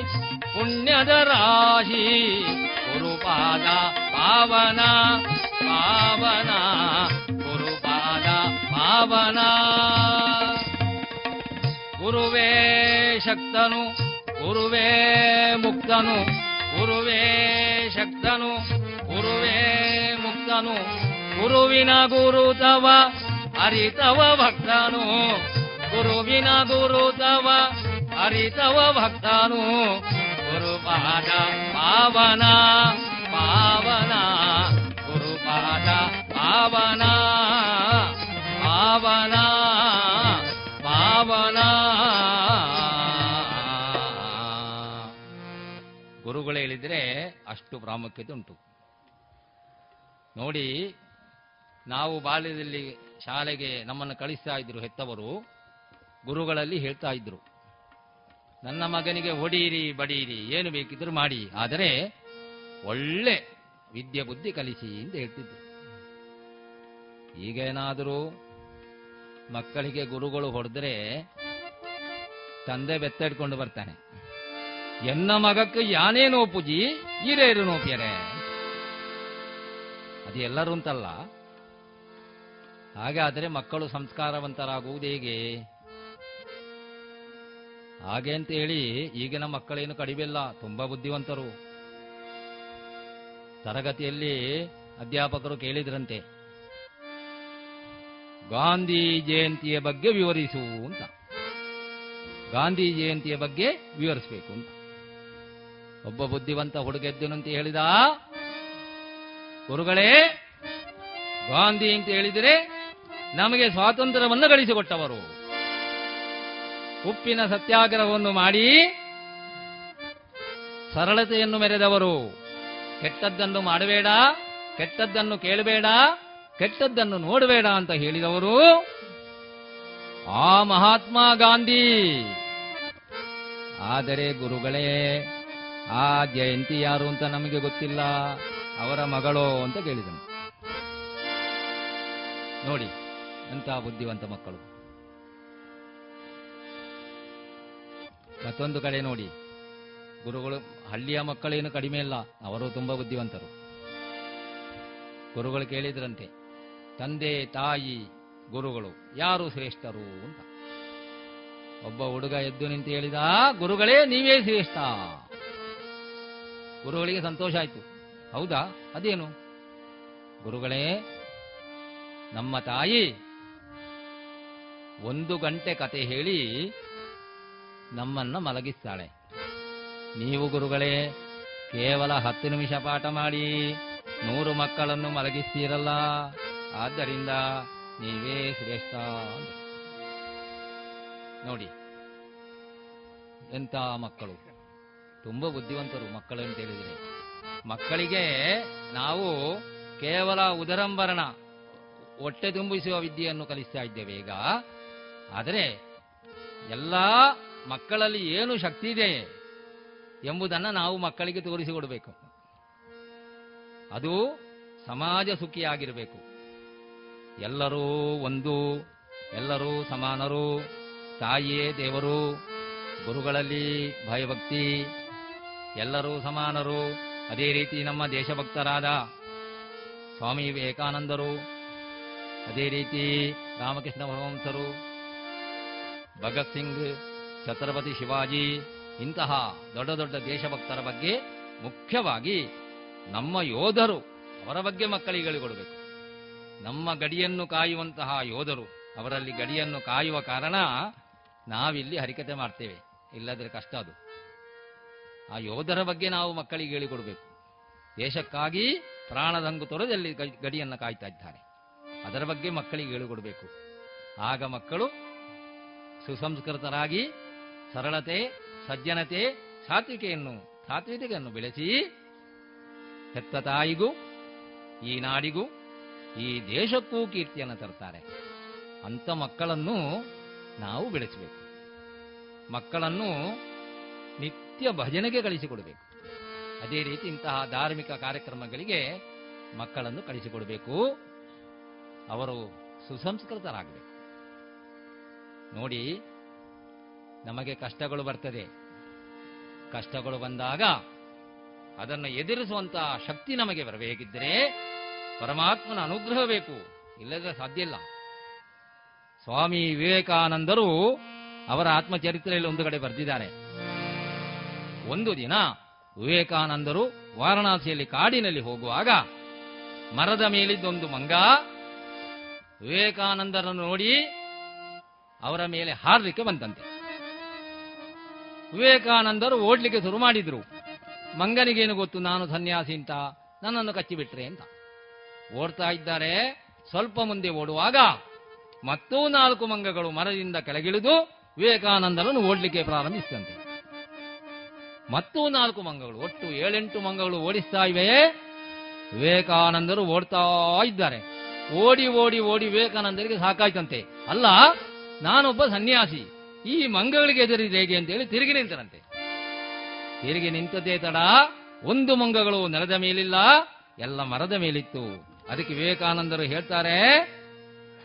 पुण्यद राशि गुरुपादा पावना पावना गुरुब पावना गुरुवे शक्तनु गुरुवे मुक्तनु गुरुवे शक्तनु गुरुवे मुक्तनु। गुरुविन गुरु गुरुतव हरितव भक्तनु। गुरुविन गुरु गुरुतव हरितव भक्तनु। गुरुबादा पावना पावना ಗುರುಗಳು ಹೇಳಿದ್ರೆ ಅಷ್ಟು ಪ್ರಾಮುಖ್ಯತೆ ಉಂಟು. ನೋಡಿ, ನಾವು ಬಾಲ್ಯದಲ್ಲಿ ಶಾಲೆಗೆ ನಮ್ಮನ್ನು ಕಳಿಸ್ತಾ ಇದ್ರು ಹೆತ್ತವರು, ಗುರುಗಳಲ್ಲಿ ಹೇಳ್ತಾ ಇದ್ರು, ನನ್ನ ಮಗನಿಗೆ ಹೊಡೀರಿ, ಬಡೀರಿ, ಏನು ಬೇಕಿದ್ರು ಮಾಡಿ, ಆದರೆ ಒಳ್ಳೆ ವಿದ್ಯೆ ಬುದ್ಧಿ ಕಲಿಸಿ ಅಂತ ಹೇಳ್ತಿದ್ರು. ಈಗೇನಾದರೂ ಮಕ್ಕಳಿಗೆ ಗುರುಗಳು ಹೊಡೆದ್ರೆ ತಂದೆ ಬೆತ್ತಡ್ಕೊಂಡು ಬರ್ತಾನೆ. ಎನ್ನ ಮಗಕ್ಕೆ ಯಾನೇ ನೋಪುಜಿ ಹಿರೇರು ನೋಪಿಯರೇ. ಅದು ಎಲ್ಲರೂ ಅಂತಲ್ಲ. ಹಾಗಾದರೆ ಮಕ್ಕಳು ಸಂಸ್ಕಾರವಂತರಾಗುವುದು ಹೇಗೆ? ಹಾಗೆ ಅಂತ ಹೇಳಿ ಈಗಿನ ಮಕ್ಕಳೇನು ಕಡಿಮೆ ಇಲ್ಲ ತುಂಬಾ ಬುದ್ಧಿವಂತರು. ತರಗತಿಯಲ್ಲಿ ಅಧ್ಯಾಪಕರು ಕೇಳಿದ್ರಂತೆ ಗಾಂಧಿ ಜಯಂತಿಯ ಬಗ್ಗೆ ವಿವರಿಸು ಅಂತ. ಗಾಂಧಿ ಜಯಂತಿಯ ಬಗ್ಗೆ ವಿವರಿಸಬೇಕು ಅಂತ. ಒಬ್ಬ ಬುದ್ಧಿವಂತ ಹುಡುಗೆದ್ದನು ಅಂತ ಹೇಳಿದ, ಗುರುಗಳೇ, ಗಾಂಧಿ ಅಂತ ಹೇಳಿದರೆ ನಮಗೆ ಸ್ವಾತಂತ್ರ್ಯವನ್ನು ಗಳಿಸಿಕೊಟ್ಟವರು. ಉಪ್ಪಿನ ಸತ್ಯಾಗ್ರಹವನ್ನು ಮಾಡಿ ಸರಳತೆಯನ್ನು ಮೆರೆದವರು. ಕೆಟ್ಟದ್ದನ್ನು ಮಾಡಬೇಡ, ಕೆಟ್ಟದ್ದನ್ನು ಕೇಳಬೇಡ ಕೆಟ್ಟದ್ದನ್ನು ನೋಡಬೇಡ ಅಂತ ಹೇಳಿದವರು ಆ ಮಹಾತ್ಮ ಗಾಂಧಿ. ಆದರೆ ಗುರುಗಳೇ, ಆ ಜಯಂತಿ ಯಾರು ಅಂತ ನಮಗೆ ಗೊತ್ತಿಲ್ಲ, ಅವರ ಮಗಳು ಅಂತ ಕೇಳಿದನು. ನೋಡಿ ಅಂತ ಬುದ್ಧಿವಂತ ಮಕ್ಕಳು. ಮತ್ತೊಂದು ಕಡೆ ನೋಡಿ, ಗುರುಗಳು, ಹಳ್ಳಿಯ ಮಕ್ಕಳೇನು ಕಡಿಮೆ ಇಲ್ಲ, ಅವರು ತುಂಬಾ ಬುದ್ಧಿವಂತರು. ಗುರುಗಳು ಕೇಳಿದ್ರಂತೆ ತಂದೆ, ತಾಯಿ, ಗುರುಗಳು ಯಾರು ಶ್ರೇಷ್ಠರು ಅಂತ. ಒಬ್ಬ ಹುಡುಗ ಎದ್ದು ನಿಂತು ಹೇಳಿದ ಗುರುಗಳೇ, ನೀವೇ ಶ್ರೇಷ್ಠ. ಗುರುಗಳಿಗೆ ಸಂತೋಷ ಆಯ್ತು. ಹೌದಾ? ಅದೇನು? ಗುರುಗಳೇ, ನಮ್ಮ ತಾಯಿ ಒಂದು ಗಂಟೆ ಕತೆ ಹೇಳಿ ನಮ್ಮನ್ನ ಮಲಗಿಸ್ತಾಳೆ. ನೀವು ಗುರುಗಳೇ, ಕೇವಲ ಹತ್ತು ನಿಮಿಷ ಪಾಠ ಮಾಡಿ, ನೂರು ಮಕ್ಕಳನ್ನು ಮಲಗಿಸ್ತೀರಲ್ಲ? ಆದ್ದರಿಂದ ನೀವೇ ಶ್ರೇಷ್ಠ. ನೋಡಿ ಎಂತ ಮಕ್ಕಳು. ತುಂಬಾ ಬುದ್ಧಿವಂತರು ಮಕ್ಕಳು ಅಂತ ಹೇಳಿದ್ರೆ ಮಕ್ಕಳಿಗೆ ನಾವು ಕೇವಲ ಉದರಂಬರಣ, ಹೊಟ್ಟೆ ತುಂಬಿಸುವ ವಿದ್ಯೆಯನ್ನು ಕಲಿಸ್ತಾ ಇದ್ದೇವೆ ಈಗ. ಆದರೆ ಎಲ್ಲ ಮಕ್ಕಳಲ್ಲಿ ಏನು ಶಕ್ತಿ ಇದೆ ಎಂಬುದನ್ನು ನಾವು ಮಕ್ಕಳಿಗೆ ತೋರಿಸಿಕೊಡಬೇಕು. ಅದು ಸಮಾಜ ಸುಖಿಯಾಗಿರಬೇಕು. ಎಲ್ಲರೂ ಒಂದು, ಎಲ್ಲರೂ ಸಮಾನರು, ತಾಯಿಯೇ ದೇವರು, ಗುರುಗಳಲ್ಲಿ ಭಯಭಕ್ತಿ, ಎಲ್ಲರೂ ಸಮಾನರು. ಅದೇ ರೀತಿ ನಮ್ಮ ದೇಶಭಕ್ತರಾದ ಸ್ವಾಮಿ ವಿವೇಕಾನಂದರು, ಅದೇ ರೀತಿ ರಾಮಕೃಷ್ಣ ಪರಮಹಂಸರು, ಭಗತ್ ಸಿಂಗ್, ಛತ್ರಪತಿ ಶಿವಾಜಿ, ಇಂತಹ ದೊಡ್ಡ ದೊಡ್ಡ ದೇಶಭಕ್ತರ ಬಗ್ಗೆ ಮುಖ್ಯವಾಗಿ ನಮ್ಮ ಯೋಧರು ಅವರ ಬಗ್ಗೆ ಮಕ್ಕಳಿಗೆ ಹೇಳಿಕೊಡಬೇಕು. ನಮ್ಮ ಗಡಿಯನ್ನು ಕಾಯುವಂತಹ ಯೋಧರು ಅವರಲ್ಲಿ ಗಡಿಯನ್ನು ಕಾಯುವ ಕಾರಣ ನಾವಿಲ್ಲಿ ಹರಿಕತೆ ಮಾಡ್ತೇವೆ. ಇಲ್ಲದ್ರೆ ಕಷ್ಟ ಅದು. ಆ ಯೋಧರ ಬಗ್ಗೆ ನಾವು ಮಕ್ಕಳಿಗೆ ಹೇಳಿಕೊಡಬೇಕು. ದೇಶಕ್ಕಾಗಿ ಪ್ರಾಣದಂಗು ತೊರೆದಲ್ಲಿ ಗಡಿಯನ್ನು ಕಾಯ್ತಾ ಇದ್ದಾರೆ. ಅದರ ಬಗ್ಗೆ ಮಕ್ಕಳಿಗೆ ಹೇಳಿಕೊಡಬೇಕು. ಆಗ ಮಕ್ಕಳು ಸುಸಂಸ್ಕೃತರಾಗಿ ಸರಳತೆ, ಸಜ್ಜನತೆ, ಸಾತ್ವಿಕೆಯನ್ನು ಸಾತ್ವಿಕೆಯನ್ನು ಬೆಳೆಸಿ ಹೆತ್ತ ತಾಯಿಗೂ, ಈ ನಾಡಿಗೂ ಈ ದೇಶಕ್ಕೂ ಕೀರ್ತಿಯನ್ನು ತರ್ತಾರೆ. ಅಂತ ಮಕ್ಕಳನ್ನು ನಾವು ಬೆಳೆಸಬೇಕು. ಮಕ್ಕಳನ್ನು ನಿತ್ಯ ಭಜನೆಗೆ ಕಳಿಸಿಕೊಡಬೇಕು. ಅದೇ ರೀತಿ ಇಂತಹ ಧಾರ್ಮಿಕ ಕಾರ್ಯಕ್ರಮಗಳಿಗೆ ಮಕ್ಕಳನ್ನು ಕಳಿಸಿಕೊಡಬೇಕು. ಅವರು ಸುಸಂಸ್ಕೃತರಾಗಬೇಕು. ನೋಡಿ, ನಮಗೆ ಕಷ್ಟಗಳು ಬರ್ತದೆ. ಕಷ್ಟಗಳು ಬಂದಾಗ ಅದನ್ನು ಎದುರಿಸುವಂತಹ ಶಕ್ತಿ ನಮಗೆ ಬರಬೇಕಿದ್ದರೆ ಪರಮಾತ್ಮನ ಅನುಗ್ರಹ ಬೇಕು. ಇಲ್ಲದ್ರೆ ಸಾಧ್ಯ ಇಲ್ಲ. ಸ್ವಾಮಿ ವಿವೇಕಾನಂದರು ಅವರ ಆತ್ಮಚರಿತ್ರೆಯಲ್ಲಿ ಒಂದು ಕಡೆ ಬರೆದಿದ್ದಾರೆ. ಒಂದು ದಿನ ವಿವೇಕಾನಂದರು ವಾರಣಾಸಿಯಲ್ಲಿ ಕಾಡಿನಲ್ಲಿ ಹೋಗುವಾಗ ಮರದ ಮೇಲಿದ್ದೊಂದು ಮಂಗ ವಿವೇಕಾನಂದರನ್ನು ನೋಡಿ ಅವರ ಮೇಲೆ ಹಾರಲಿಕ್ಕೆ ಬಂತಂತೆ ವಿವೇಕಾನಂದರು ಓಡ್ಲಿಕ್ಕೆ ಶುರು ಮಾಡಿದ್ರು. ಮಂಗನಿಗೇನು ಗೊತ್ತು, ನಾನು ಸನ್ಯಾಸಿ ಅಂತ, ನನ್ನನ್ನು ಕಚ್ಚಿಬಿಟ್ರೆ ಅಂತ. ಓಡ್ತಾ ಇದ್ದಾರೆ. ಸ್ವಲ್ಪ ಮುಂದೆ ಓಡುವಾಗ ಮತ್ತೂ ನಾಲ್ಕು ಮಂಗಗಳು ಮರದಿಂದ ಕೆಳಗಿಳಿದು ವಿವೇಕಾನಂದರನ್ನು ಓಡ್ಲಿಕ್ಕೆ ಪ್ರಾರಂಭಿಸಿದಂತೆ. ಮತ್ತೂ ನಾಲ್ಕು ಮಂಗಗಳು, ಒಟ್ಟು ಏಳೆಂಟು ಮಂಗಗಳು ಓಡಿಸ್ತಾ ಇವೆ. ವಿವೇಕಾನಂದರು ಓಡ್ತಾ ಇದ್ದಾರೆ. ಓಡಿ ಓಡಿ ಓಡಿ ವಿವೇಕಾನಂದರಿಗೆ ಸಾಕಾಯ್ತಂತೆ. ಅಲ್ಲ, ನಾನೊಬ್ಬ ಸನ್ಯಾಸಿ. ಈ ಮಂಗಗಳಿಗೆ ಎದುರಿದೆ ಹೇಗೆ ಅಂತೇಳಿ ತಿರುಗಿ ನಿಂತರಂತೆ ತಿರುಗಿ ನಿಂತದೇ ತಡ, ಒಂದು ಮಂಗಗಳು ನೆಲದ ಮೇಲಿಲ್ಲ, ಎಲ್ಲ ಮರದ ಮೇಲಿತ್ತು. ಅದಕ್ಕೆ ವಿವೇಕಾನಂದರು ಹೇಳ್ತಾರೆ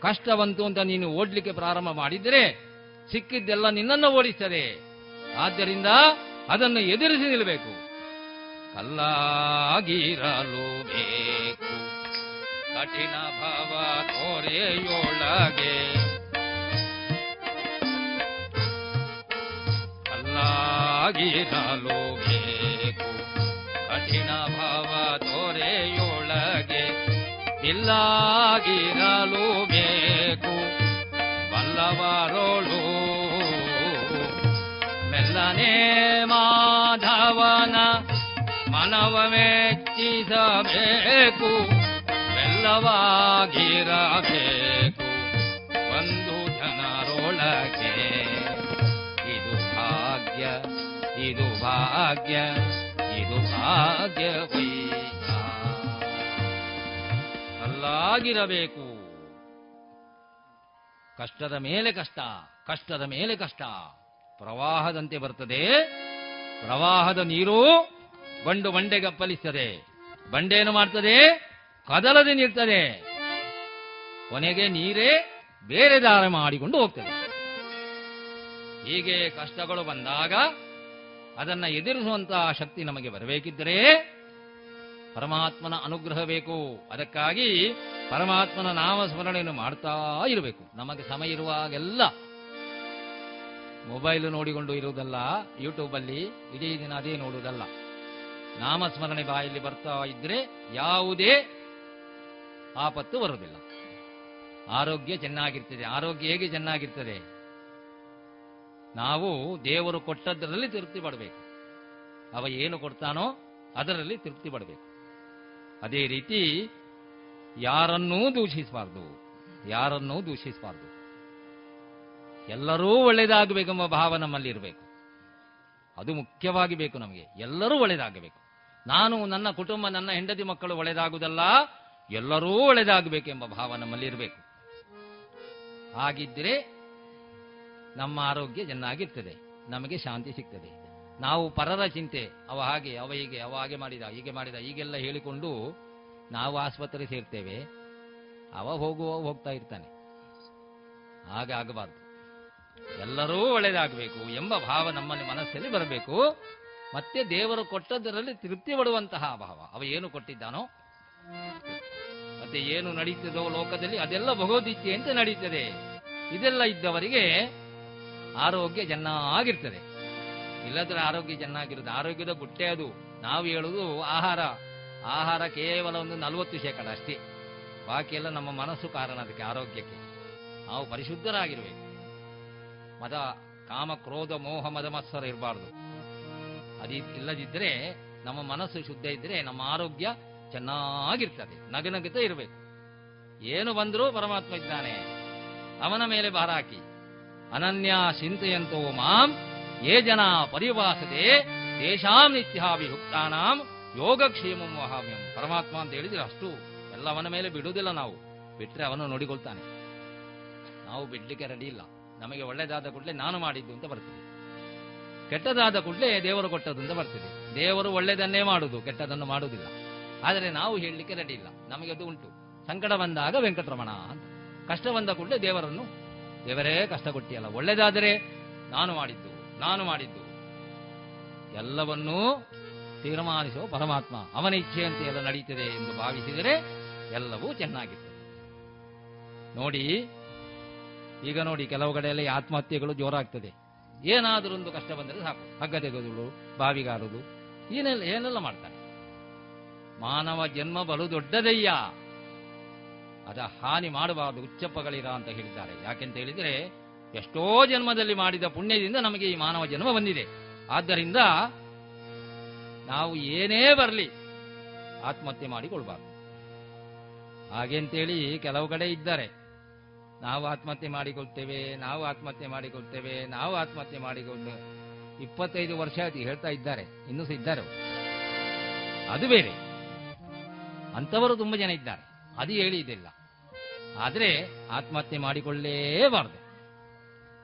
ಕಷ್ಟ ಬಂತು ಅಂತ ನೀನು ಓಡ್ಲಿಕ್ಕೆ ಪ್ರಾರಂಭ ಮಾಡಿದರೆ ಸಿಕ್ಕಿದ್ದೆಲ್ಲ ನಿನ್ನನ್ನು ಓಡಿಸ್ತದೆ. ಆದ್ದರಿಂದ ಅದನ್ನು ಎದುರಿಸಿ ನಿಲ್ಲಬೇಕು ಕಲ್ಲಾಗಿರಲು ಬೇಕು ಕಠಿಣ ಭಾವ ತೋರೆಯೊಳಗೆ ಕಲ್ಲಾಗಿರಲು ಬೇಕು ಕಠಿಣ ಭಾವ ತೋರೆಯೊಳಗೆ ಇಲ್ಲಾಗಿರಲು ಬೇಕು. ಬಲ್ಲವರೋಳು, ಮೆಲ್ಲನೆ ಮಾಧವನ ಮನವ ಮೆಚ್ಚಿಸಬೇಕು. ಮೆಲ್ಲವಾಗಿರಬೇಕು ಒಂದು ಜನರೊಳಗೆ ಇದು ಭಾಗ್ಯ ಇದು ಭಾಗ್ಯ, ಇದು ಭಾಗ್ಯವಯ್ಯ ಅಲ್ಲಾಗಿರಬೇಕು ಕಷ್ಟದ ಮೇಲೆ ಕಷ್ಟ, ಕಷ್ಟದ ಮೇಲೆ ಕಷ್ಟ. ಪ್ರವಾಹದಂತೆ ಬರ್ತದೆ. ಪ್ರವಾಹದ ನೀರು ಬಂಡು ಬಂಡೆಗೆ ಅಪ್ಪಲಿಸ್ತದೆ ಬಂಡೆಯನ್ನು ಮಾಡ್ತದೆ, ಕದಲದೆ ನಿಲ್ತದೆ. ಕೊನೆಗೆ ನೀರೇ ಬೇರೆ ದಾರ ಮಾಡಿಕೊಂಡು ಹೋಗ್ತದೆ. ಹೀಗೆ ಕಷ್ಟಗಳು ಬಂದಾಗ ಅದನ್ನ ಎದುರಿಸುವಂತಹ ಶಕ್ತಿ ನಮಗೆ ಬರಬೇಕಿದ್ದರೆ ಪರಮಾತ್ಮನ ಅನುಗ್ರಹ ಬೇಕು. ಅದಕ್ಕಾಗಿ ಪರಮಾತ್ಮನ ನಾಮಸ್ಮರಣೆಯನ್ನು ಮಾಡ್ತಾ ಇರಬೇಕು. ನಮಗೆ ಸಮಯ ಇರುವಾಗೆಲ್ಲ ಮೊಬೈಲ್ ನೋಡಿಕೊಂಡು ಇರುವುದಲ್ಲ, ಯೂಟ್ಯೂಬಲ್ಲಿ ಇಡೀ ದಿನ ಅದೇ ನೋಡುವುದಲ್ಲ. ನಾಮಸ್ಮರಣೆ ಬಾಯಲ್ಲಿ ಬರ್ತಾ ಇದ್ರೆ ಯಾವುದೇ ಆಪತ್ತು ಬರುವುದಿಲ್ಲ. ಆರೋಗ್ಯ ಚೆನ್ನಾಗಿರ್ತದೆ. ಆರೋಗ್ಯ ಹೇಗೆ ಚೆನ್ನಾಗಿರ್ತದೆ? ನಾವು ದೇವರು ಕೊಟ್ಟದ್ದರಲ್ಲಿ ತೃಪ್ತಿ ಪಡಬೇಕು. ಅವ ಏನು ಕೊಡ್ತಾನೋ ಅದರಲ್ಲಿ ತೃಪ್ತಿ ಪಡಬೇಕು. ಅದೇ ರೀತಿ ಯಾರನ್ನೂ ದೂಷಿಸಬಾರ್ದು ಯಾರನ್ನೂ ದೂಷಿಸಬಾರ್ದು. ಎಲ್ಲರೂ ಒಳ್ಳೇದಾಗಬೇಕೆಂಬ ಭಾವ ನಮ್ಮಲ್ಲಿ ಇರಬೇಕು. ಅದು ಮುಖ್ಯವಾಗಿ ಬೇಕು ನಮಗೆ. ಎಲ್ಲರೂ ಒಳ್ಳೆಯದಾಗಬೇಕು. ನಾನು, ನನ್ನ ಕುಟುಂಬ, ನನ್ನ ಹೆಂಡತಿ ಮಕ್ಕಳು ಒಳ್ಳೆಯದಾಗುವುದಲ್ಲ, ಎಲ್ಲರೂ ಒಳ್ಳೆಯದಾಗಬೇಕೆಂಬ ಭಾವ ನಮ್ಮಲ್ಲಿ ಇರಬೇಕು. ಹಾಗಿದ್ದರೆ ನಮ್ಮ ಆರೋಗ್ಯ ಚೆನ್ನಾಗಿರ್ತದೆ, ನಮಗೆ ಶಾಂತಿ ಸಿಗ್ತದೆ. ನಾವು ಪರರ ಚಿಂತೆ, ಅವ ಹಾಗೆ, ಅವ ಹೀಗೆ, ಅವ ಹಾಗೆ ಮಾಡಿದ, ಹೀಗೆ ಮಾಡಿದ, ಹೀಗೆಲ್ಲ ಹೇಳಿಕೊಂಡು ನಾವು ಆಸ್ಪತ್ರೆ ಸೇರ್ತೇವೆ. ಅವ ಹೋಗುವ ಹೋಗ್ತಾ ಇರ್ತಾನೆ. ಹಾಗೆ ಆಗಬಾರ್ದು. ಎಲ್ಲರೂ ಒಳ್ಳೆಯದಾಗಬೇಕು ಎಂಬ ಭಾವ ನಮ್ಮಲ್ಲಿ ಮನಸ್ಸಲ್ಲಿ ಬರಬೇಕು. ಮತ್ತೆ ದೇವರು ಕೊಟ್ಟದರಲ್ಲಿ ತೃಪ್ತಿ ಪಡುವಂತಹ ಭಾವ. ಅವ ಏನು ಕೊಟ್ಟಿದ್ದಾನೋ, ಮತ್ತೆ ಏನು ನಡೀತದೋ ಲೋಕದಲ್ಲಿ ಅದೆಲ್ಲ ಭಗವದ್ಗೀತೆಯಂತೆ ನಡೀತದೆ. ಇದೆಲ್ಲ ಇದ್ದವರಿಗೆ ಆರೋಗ್ಯ ಚೆನ್ನಾಗಿರ್ತದೆ. ಇಲ್ಲದ್ರೆ ಆರೋಗ್ಯ ಚೆನ್ನಾಗಿರುತ್ತೆ. ಆರೋಗ್ಯದ ಗುಟ್ಟೆ ಅದು. ನಾವು ಹೇಳುವುದು ಆಹಾರ. ಆಹಾರ ಕೇವಲ ಒಂದು ನಲವತ್ತು ಶೇಕಡ ಅಷ್ಟೇ. ಬಾಕಿ ಎಲ್ಲ ನಮ್ಮ ಮನಸ್ಸು ಕಾರಣ ಅದಕ್ಕೆ ಆರೋಗ್ಯಕ್ಕೆ. ನಾವು ಪರಿಶುದ್ಧರಾಗಿರ್ಬೇಕು. ಮದ ಕಾಮ, ಕ್ರೋಧ, ಮೋಹ ಮದ ಮತ್ಸರ ಇರಬಾರ್ದು. ಅದಿ ಇಲ್ಲದಿದ್ದರೆ ನಮ್ಮ ಮನಸ್ಸು ಶುದ್ಧ ಇದ್ದರೆ ನಮ್ಮ ಆರೋಗ್ಯ ಚೆನ್ನಾಗಿರ್ತದೆ. ನಗನಗುತ್ತಾ ಇರಬೇಕು. ಏನು ಬಂದರೂ ಪರಮಾತ್ಮ ಇದ್ದಾನೆ. ಅವನ ಮೇಲೆ ಭಾರ ಹಾಕಿ. ಅನನ್ಯ ಚಿಂತೆಯಂತೋ ಮಾಂ ಯೇ ಜನ ಪರಿವಾಸದೆ ತೇಷಾಂ ನಿತ್ಯಾಭಿಯುಕ್ತಾನಾಂ ಯೋಗಕ್ಷೇಮಂ ವಹಾಮ್ಯಂ ಪರಮಾತ್ಮ ಅಂತ ಹೇಳಿದ್ರೆ ಅಷ್ಟು ಎಲ್ಲ ಅವನ ಮೇಲೆ ಬಿಡುವುದಿಲ್ಲ ನಾವು। ಬಿಟ್ರೆ ಅವನು ನೋಡಿಕೊಳ್ತಾನೆ। ನಾವು ಬಿಡ್ಲಿಕ್ಕೆ ರೆಡಿ ಇಲ್ಲ। ನಮಗೆ ಒಳ್ಳೆದಾದ ಕೂಡಲೇ ನಾನು ಮಾಡಿದ್ದು ಅಂತ ಬರ್ತದೆ। ಕೆಟ್ಟದಾದ ಕೂಡಲೇ ದೇವರು ಕೊಟ್ಟದ್ದು ಅಂತ ಬರ್ತದೆ। ದೇವರು ಒಳ್ಳೆದನ್ನೇ ಮಾಡುದು, ಕೆಟ್ಟದನ್ನು ಮಾಡುವುದಿಲ್ಲ। ಆದರೆ ನಾವು ಹೇಳಲಿಕ್ಕೆ ರೆಡಿ ಇಲ್ಲ। ನಮಗೆ ಅದು ಉಂಟು। ಸಂಕಟ ಬಂದಾಗ ವೆಂಕಟರಮಣ ಅಂತ। ಕಷ್ಟ ಬಂದ ಕೂಡಲೇ ದೇವರನ್ನು, ದೇವರೇ ಕಷ್ಟ ಕೊಟ್ಟಿಯಲ್ಲ ಒಳ್ಳೆದಾದರೆ ನಾನು ಮಾಡಿದ್ದು ನಾನು ಮಾಡಿದ್ದು. ಎಲ್ಲವನ್ನೂ ತೀರ್ಮಾನಿಸುವ ಪರಮಾತ್ಮ ಅವನ ಇಚ್ಛೆಯಂತೆ ಎಲ್ಲ ನಡೀತದೆ ಎಂದು ಭಾವಿಸಿದರೆ ಎಲ್ಲವೂ ಚೆನ್ನಾಗಿತ್ತು. ನೋಡಿ, ಈಗ ನೋಡಿ, ಕೆಲವು ಕಡೆಯಲ್ಲಿ ಆತ್ಮಹತ್ಯೆಗಳು ಜೋರಾಗ್ತದೆ. ಏನಾದರೂ ಒಂದು ಕಷ್ಟ ಬಂದರೆ ಸಾಕು. ಹಗ್ಗ ತೆಗೆದುಳು ಬಾವಿಗಾರದು. ಏನೆಲ್ಲ ಏನೆಲ್ಲ ಮಾಡ್ತಾರೆ? ಮಾನವ ಜನ್ಮ ಬಲು ದೊಡ್ಡದಯ್ಯ. ಅದ ಹಾನಿ ಮಾಡಬಾರದು ಉಚ್ಚಪ್ಪಗಳಿರ ಅಂತ ಹೇಳಿದ್ದಾರೆ. ಯಾಕೆಂತ ಹೇಳಿದರೆ ಎಷ್ಟೋ ಜನ್ಮದಲ್ಲಿ ಮಾಡಿದ ಪುಣ್ಯದಿಂದ ನಮಗೆ ಈ ಮಾನವ ಜನ್ಮ ಬಂದಿದೆ. ಆದ್ದರಿಂದ ನಾವು ಏನೇ ಬರಲಿ ಆತ್ಮಹತ್ಯೆ ಮಾಡಿಕೊಳ್ಬಾರ್ದು. ಹಾಗೆಂತೇಳಿ ಕೆಲವು ಕಡೆ ಇದ್ದಾರೆ. ನಾವು ಆತ್ಮಹತ್ಯೆ ಮಾಡಿಕೊಳ್ತೇವೆ, ನಾವು ಆತ್ಮಹತ್ಯೆ ಮಾಡಿಕೊಳ್ತೇವೆ, ನಾವು ಆತ್ಮಹತ್ಯೆ ಮಾಡಿಕೊಂಡು ಇಪ್ಪತ್ತೈದು ವರ್ಷ ಆಯ್ತು ಹೇಳ್ತಾ ಇದ್ದಾರೆ, ಇನ್ನೂ ಸಹ ಇದ್ದಾರೆ ಅದು ಬೇರೆ. ಅಂಥವರು ತುಂಬಾ ಜನ ಇದ್ದಾರೆ. ಅದು ಹೇಳಿ ಇದಿಲ್ಲ ಆದರೆ ಆತ್ಮಹತ್ಯೆ ಮಾಡಿಕೊಳ್ಳೇಬಾರದು.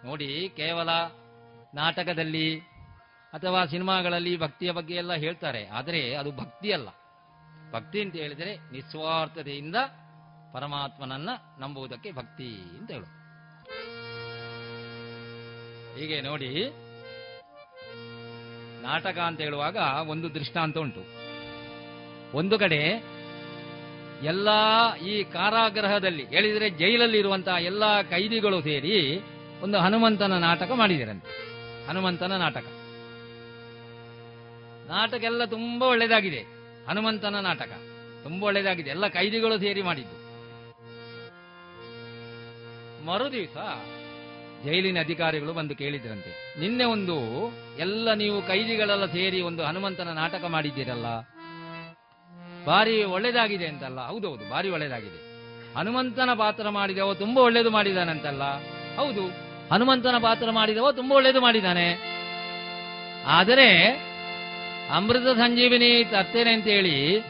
ನೋಡಿ, ಕೇವಲ ನಾಟಕದಲ್ಲಿ ಅಥವಾ ಸಿನಿಮಾಗಳಲ್ಲಿ ಭಕ್ತಿಯ ಬಗ್ಗೆ ಎಲ್ಲ ಹೇಳ್ತಾರೆ. ಆದರೆ ಅದು ಭಕ್ತಿ ಅಲ್ಲ ಭಕ್ತಿ ಅಂತ ಹೇಳಿದರೆ ನಿಸ್ವಾರ್ಥತೆಯಿಂದ ಪರಮಾತ್ಮನನ್ನ ನಂಬುವುದಕ್ಕೆ ಭಕ್ತಿ ಅಂತ ಹೇಳು ಹೀಗೆ ನೋಡಿ, ನಾಟಕ ಅಂತ ಹೇಳುವಾಗ ಒಂದು ದೃಷ್ಟಾಂತ ಉಂಟು. ಒಂದು ಕಡೆ ಎಲ್ಲ ಈ ಕಾರಾಗೃಹದಲ್ಲಿ, ಹೇಳಿದರೆ ಜೈಲಲ್ಲಿ ಇರುವಂತಹ ಎಲ್ಲ ಕೈದಿಗಳು ಸೇರಿ ಒಂದು ಹನುಮಂತನ ನಾಟಕ ಮಾಡಿದಿರಂತೆ. ಹನುಮಂತನ ನಾಟಕ. ನಾಟಕ ಎಲ್ಲ ತುಂಬಾ ಒಳ್ಳೇದಾಗಿದೆ. ಹನುಮಂತನ ನಾಟಕ ತುಂಬಾ ಒಳ್ಳೇದಾಗಿದೆ. ಎಲ್ಲ ಕೈದಿಗಳು ಸೇರಿ ಮಾಡಿದ್ದು. ಮರುದಿವಸ ಜೈಲಿನ ಅಧಿಕಾರಿಗಳು ಬಂದು ಕೇಳಿದ್ರಂತೆ, ನಿನ್ನೆ ಒಂದು ಎಲ್ಲ ನೀವು ಕೈದಿಗಳೆಲ್ಲ ಸೇರಿ ಒಂದು ಹನುಮಂತನ ನಾಟಕ ಮಾಡಿದ್ದೀರಲ್ಲ? ಬಾರಿ ಒಳ್ಳೇದಾಗಿದೆ ಅಂತಲ್ಲ? ಹೌದೌದು ಬಾರಿ ಒಳ್ಳೇದಾಗಿದೆ. ಹನುಮಂತನ ಪಾತ್ರ ಮಾಡಿದವ ತುಂಬಾ ಒಳ್ಳೇದು ಮಾಡಿದಾನಂತಲ್ಲ? ಹೌದು. ಹನುಮಂತನ ಪಾತ್ರ ಮಾಡಿದವ ತುಂಬಾ ಒಳ್ಳೇದು ಮಾಡಿದ್ದಾನೆ. ಆದರೆ ಅಮೃತ ಸಂಜೀವಿನಿ ತರ್ತೇನೆ ಅಂತ ಹೇಳಿ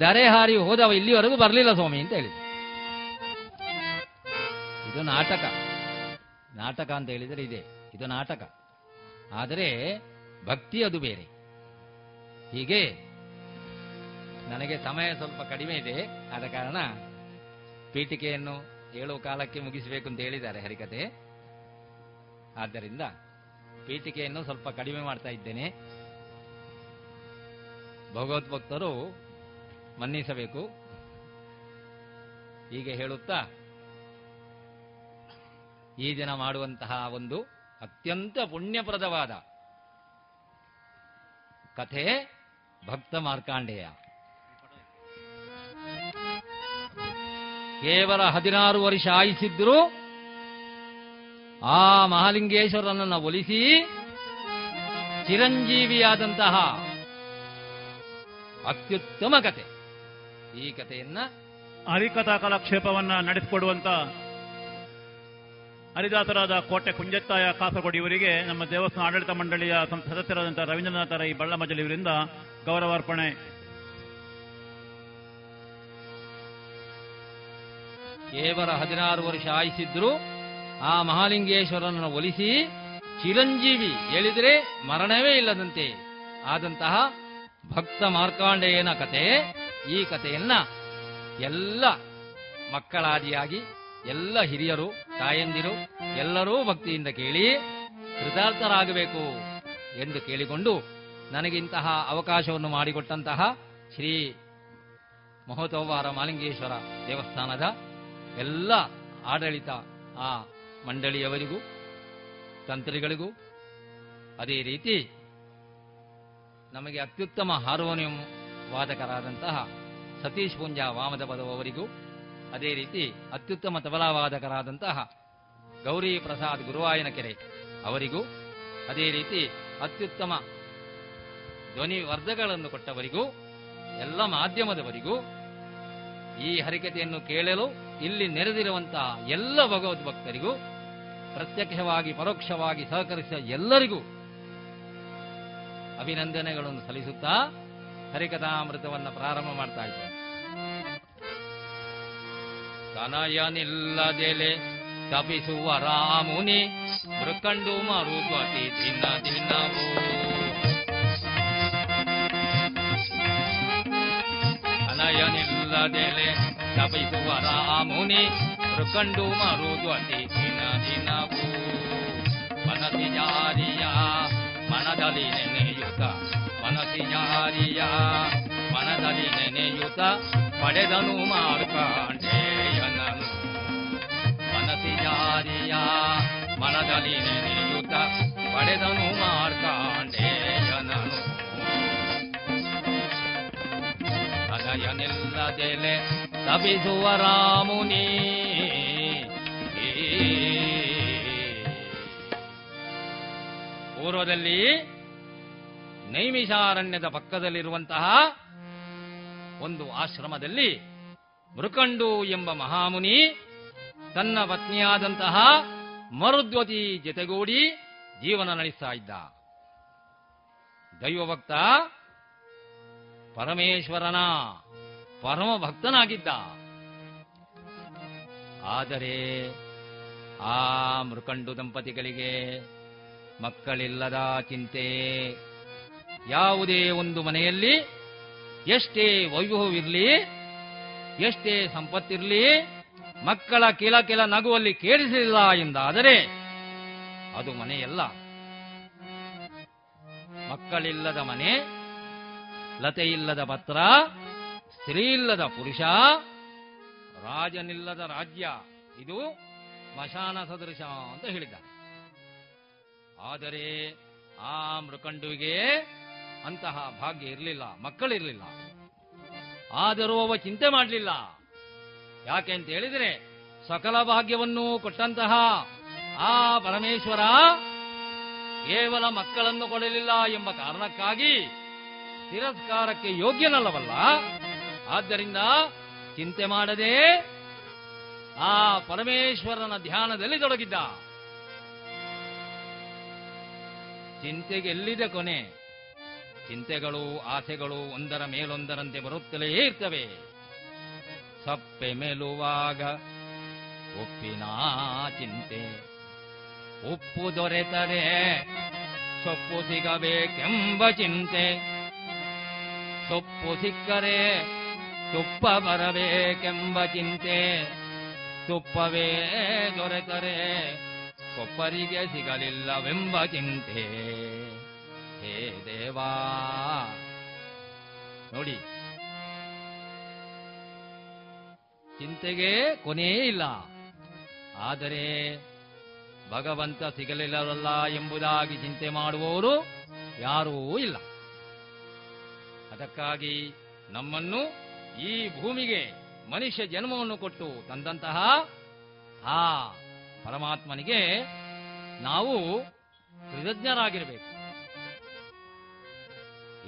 ದರೆ ಹಾರಿ ಹೋದವ ಇಲ್ಲಿವರೆಗೂ ಬರಲಿಲ್ಲ ಸ್ವಾಮಿ ಅಂತ ಹೇಳಿದ ಇದು ನಾಟಕ. ನಾಟಕ ಅಂತ ಹೇಳಿದರೆ ಇದೆ. ಇದು ನಾಟಕ. ಆದರೆ ಭಕ್ತಿ ಅದು ಬೇರೆ. ಹೀಗೆ ನನಗೆ ಸಮಯ ಸ್ವಲ್ಪ ಕಡಿಮೆ ಇದೆ. ಆದ ಕಾರಣ ಪೀಠಿಕೆಯನ್ನು ಏಳು ಕಾಲಕ್ಕೆ ಮುಗಿಸಬೇಕು ಅಂತ ಹೇಳಿದ್ದಾರೆ ಹರಿಕತೆ. ಆದ್ದರಿಂದ ಪೀಠಿಕೆಯನ್ನು ಸ್ವಲ್ಪ ಕಡಿಮೆ ಮಾಡ್ತಾ ಇದ್ದೇನೆ. ಭಗವದ್ಭಕ್ತರು ಮನ್ನಿಸಬೇಕು. ಹೀಗೆ ಹೇಳುತ್ತಾ, ಈ ದಿನ ಮಾಡುವಂತಹ ಒಂದು ಅತ್ಯಂತ ಪುಣ್ಯಪ್ರದವಾದ ಕಥೆ ಭಕ್ತ ಮಾರ್ಕಾಂಡೇಯ. ಕೇವಲ ಹದಿನಾರು ವರ್ಷ ಆಯಿಸಿದ್ರು ಆ ಮಹಾಲಿಂಗೇಶ್ವರನನ್ನು ಒಲಿಸಿ ಚಿರಂಜೀವಿಯಾದಂತಹ ಅತ್ಯುತ್ತಮ ಕತೆ. ಈ ಕಥೆಯನ್ನ ಹರಿಕಥಾ ಕಲಾಕ್ಷೇಪವನ್ನ ನಡೆಸಿಕೊಡುವಂತ ಹರಿದಾಸರಾದ ಕೋಟೆ ಕುಂಜತ್ತಾಯ ಕಾಸರಗೋಡಿ ಇವರಿಗೆ ನಮ್ಮ ದೇವಸ್ಥಾನ ಆಡಳಿತ ಮಂಡಳಿಯ ಸದಸ್ಯರಾದಂತಹ ರವೀಂದ್ರನಾಥ ರೈ ಬಳ್ಳಮಜಲಿ ಇವರಿಂದ ಗೌರವಾರ್ಪಣೆ. ಕೇವಲ ಹದಿನಾರು ವರ್ಷ ಆಯಿಸಿದ್ರು ಆ ಮಹಾಲಿಂಗೇಶ್ವರನನ್ನು ಒಲಿಸಿ ಚಿರಂಜೀವಿ ಹೇಳಿದರೆ ಮರಣವೇ ಇಲ್ಲದಂತೆ. ಆದಂತಹ ಭಕ್ತ ಮಾರ್ಕಾಂಡೇಯನ ಕತೆ ಈ ಕಥೆಯನ್ನ ಎಲ್ಲ ಮಕ್ಕಳಾದಿಯಾಗಿ, ಎಲ್ಲ ಹಿರಿಯರು, ತಾಯಂದಿರು, ಎಲ್ಲರೂ ಭಕ್ತಿಯಿಂದ ಕೇಳಿ ಕೃತಾರ್ಥರಾಗಬೇಕು ಎಂದು ಕೇಳಿಕೊಂಡು ನನಗಿಂತಹ ಅವಕಾಶವನ್ನು ಮಾಡಿಕೊಟ್ಟಂತಹ ಶ್ರೀ ಮಹೋತ್ಸವಾರ ಮಾಲಿಂಗೇಶ್ವರ ದೇವಸ್ಥಾನದ ಎಲ್ಲ ಆಡಳಿತ ಆ ಮಂಡಳಿಯವರಿಗೂ, ತಂತ್ರಿಗಳಿಗೂ, ಅದೇ ರೀತಿ ನಮಗೆ ಅತ್ಯುತ್ತಮ ಹಾರ್ಮೋನಿಯಂ ವಾದಕರಾದಂತಹ ಸತೀಶ್ ಪುಂಜ ವಾಮದ ಪದವರಿಗೂ ಅದೇ ರೀತಿ ಅತ್ಯುತ್ತಮ ತಬಲಾ ವಾದಕರಾದಂತಹ ಗೌರಿ ಪ್ರಸಾದ್ ಗುರುವಾಯನಕೆರೆ ಅವರಿಗೂ, ಅದೇ ರೀತಿ ಅತ್ಯುತ್ತಮ ಧ್ವನಿ ವರ್ಧಗಳನ್ನು ಕೊಟ್ಟವರಿಗೂ, ಎಲ್ಲ ಮಾಧ್ಯಮದವರಿಗೂ ಈ ಹರಿಕತೆಯನ್ನು ಕೇಳಲು ಇಲ್ಲಿ ನೆರೆದಿರುವಂತಹ ಎಲ್ಲ ಭಗವದ್ಭಕ್ತರಿಗೂ ಪ್ರತ್ಯಕ್ಷವಾಗಿ, ಪರೋಕ್ಷವಾಗಿ ಸಹಕರಿಸಿದ ಎಲ್ಲರಿಗೂ ಅಭಿನಂದನೆಗಳನ್ನು ಸಲ್ಲಿಸುತ್ತಾ ಹರಿಕಥಾಮೃತವನ್ನು ಪ್ರಾರಂಭ ಮಾಡ್ತಾ ಇದ್ದಾರೆ ಕನಯನಿಲ್ಲದೆಲೆ ತಪಿಸುವ ರಾಮುನಿ ಮೃಕಂಡು ಮರುದ್ವತಿ ದಿನ ದಿನವೂ. ತನಯನಿಲ್ಲದೆಲೆ ತಪಿಸುವ ರಾಮುನಿ ಮೃಕಂಡು ಮರುದು ಅತಿ ದಿನ ದಿನವೂ ಮನಸಿ ಜಾರಿಯ, ಮನದಲ್ಲಿ ನೆನೆಯುತ್ತ. ಮನಸಿ ಜಾರಿಯ, ಮನದಲ್ಲಿ ನೆನೆಯುತ್ತ. ಪಡೆದನು ಮಾರ್ಕಾಂಡೇಯನನು ಮನಸಿ ಜಾರಿಯ, ಮನದಲ್ಲಿ ನೆನೆಯುತ್ತ. ಪಡೆದನು ಮಾರ್ಕಾಂಡೇಯನನು ತನಯನಿಲ್ಲದೆಲೆ ತಪಿಸುವ ರಾಮುನಿ ಪೂರ್ವದಲ್ಲಿ ನೈಮಿಷಾರಣ್ಯದ ಪಕ್ಕದಲ್ಲಿರುವಂತಹ ಒಂದು ಆಶ್ರಮದಲ್ಲಿ ಮೃಕಂಡು ಎಂಬ ಮಹಾಮುನಿ ತನ್ನ ಪತ್ನಿಯಾದಂತಹ ಮರುದ್ವತಿ ಜತೆಗೂಡಿ ಜೀವನ ನಡೆಸ್ತಾ ಇದ್ದ. ದೈವಭಕ್ತ ಪರಮೇಶ್ವರನ ಪರಮ ಭಕ್ತನಾಗಿದ್ದ ಆದರೆ ಆ ಮೃಕಂಡು ದಂಪತಿಗಳಿಗೆ ಮಕ್ಕಳಿಲ್ಲದ ಚಿಂತೆ. ಯಾವುದೇ ಒಂದು ಮನೆಯಲ್ಲಿ ಎಷ್ಟೇ ವೈಭವವಿರಲಿ, ಎಷ್ಟೇ ಸಂಪತ್ತಿರಲಿ, ಮಕ್ಕಳ ಕೆಲ ಕೆಲ ನಗುವಲ್ಲಿ ಕೇಳಿಸಲಿಲ್ಲ ಎಂದಾದರೆ ಅದು ಮನೆಯಲ್ಲ. ಮಕ್ಕಳಿಲ್ಲದ ಮನೆ, ಲತೆಯಿಲ್ಲದ ಪತ್ರ ಸ್ತ್ರೀ ಇಲ್ಲದ ಪುರುಷ, ರಾಜನಿಲ್ಲದ ರಾಜ್ಯ, ಇದು ಸ್ಮಶಾನ ಸದೃಶ ಅಂತ ಹೇಳಿದ್ದ ಆದರೆ ಆ ಮೃಕಂಡುವಿಗೆ ಅಂತಹ ಭಾಗ್ಯ ಇರಲಿಲ್ಲ, ಮಕ್ಕಳಿರಲಿಲ್ಲ. ಆದರೂ ಅವ ಚಿಂತೆ ಮಾಡಲಿಲ್ಲ. ಯಾಕೆ ಅಂತ ಹೇಳಿದರೆ ಸಕಲ ಭಾಗ್ಯವನ್ನು ಕೊಟ್ಟಂತಹ ಆ ಪರಮೇಶ್ವರ ಕೇವಲ ಮಕ್ಕಳನ್ನು ಕೊಡಲಿಲ್ಲ ಎಂಬ ಕಾರಣಕ್ಕಾಗಿ ತಿರಸ್ಕಾರಕ್ಕೆ ಯೋಗ್ಯನಲ್ಲವಲ್ಲ. ಆದ್ದರಿಂದ ಚಿಂತೆ ಮಾಡದೆ ಆ ಪರಮೇಶ್ವರನ ಧ್ಯಾನದಲ್ಲಿ ತೊಡಗಿದ್ದ. ಚಿಂತೆಗೆ ಎಲ್ಲಿದೆ ಕೊನೆ? ಚಿಂತೆಗಳು ಆಸೆಗಳು ಒಂದರ ಮೇಲೊಂದರಂತೆ ಬರುತ್ತಲೇ ಇರ್ತವೆ. ಸಪ್ಪೆ ಮೇಲುವಾಗ ಉಪ್ಪಿನ ಚಿಂತೆ. ಉಪ್ಪು ದೊರೆತರೆ ಸೊಪ್ಪು ಸಿಗಬೇಕೆಂಬ ಚಿಂತೆ. ಸೊಪ್ಪು ಸಿಕ್ಕರೆ ತುಪ್ಪ ಬರಬೇಕೆಂಬ ಚಿಂತೆ. ತುಪ್ಪವೇ ದೊರೆತರೆ ಕೊಪ್ಪರಿಗೆ ಸಿಗಲಿಲ್ಲವೆಂಬ ಚಿಂತೆ. ಹೇ ದೇವಾ. ನೋಡಿ, ಚಿಂತೆಗೆ ಕೊನೆಯೇ ಇಲ್ಲ. ಆದರೆ ಭಗವಂತ ಸಿಗಲಿಲ್ಲವಲ್ಲ ಎಂಬುದಾಗಿ ಚಿಂತೆ ಮಾಡುವವರು ಯಾರೂ ಇಲ್ಲ. ಅದಕ್ಕಾಗಿ ನಮ್ಮನ್ನು ಈ ಭೂಮಿಗೆ ಮನುಷ್ಯ ಜನ್ಮವನ್ನು ಕೊಟ್ಟು ತಂದಂತಹ ಆ ಪರಮಾತ್ಮನಿಗೆ ನಾವು ಕೃತಜ್ಞರಾಗಿರಬೇಕು.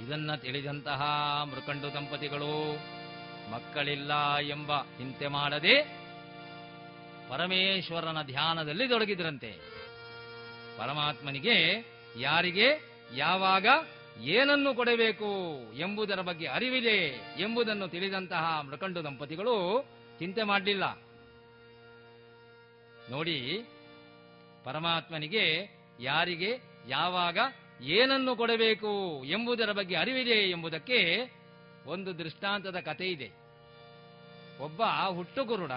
ಇದನ್ನ ತಿಳಿದಂತಹ ಮೃಕಂಡು ದಂಪತಿಗಳು, ಮಕ್ಕಳಿಲ್ಲ ಎಂಬ ಚಿಂತೆ ಮಾಡದೆ ಪರಮೇಶ್ವರನ ಧ್ಯಾನದಲ್ಲಿ ತೊಡಗಿದ್ರಂತೆ. ಪರಮಾತ್ಮನಿಗೆ ಯಾರಿಗೆ, ಯಾವಾಗ ಏನನ್ನು ಕೊಡಬೇಕು ಎಂಬುದರ ಬಗ್ಗೆ ಅರಿವಿದೆ ಎಂಬುದನ್ನು ತಿಳಿದಂತಹ ಮೃಕಂಡು ದಂಪತಿಗಳು ಚಿಂತೆ ಮಾಡಲಿಲ್ಲ. ನೋಡಿ, ಪರಮಾತ್ಮನಿಗೆ ಯಾರಿಗೆ ಯಾವಾಗ ಏನನ್ನು ಕೊಡಬೇಕು ಎಂಬುದರ ಬಗ್ಗೆ ಅರಿವಿದೆ ಎಂಬುದಕ್ಕೆ ಒಂದು ದೃಷ್ಟಾಂತದ ಕಥೆ ಇದೆ. ಒಬ್ಬ ಹುಟ್ಟುಗುರುಡ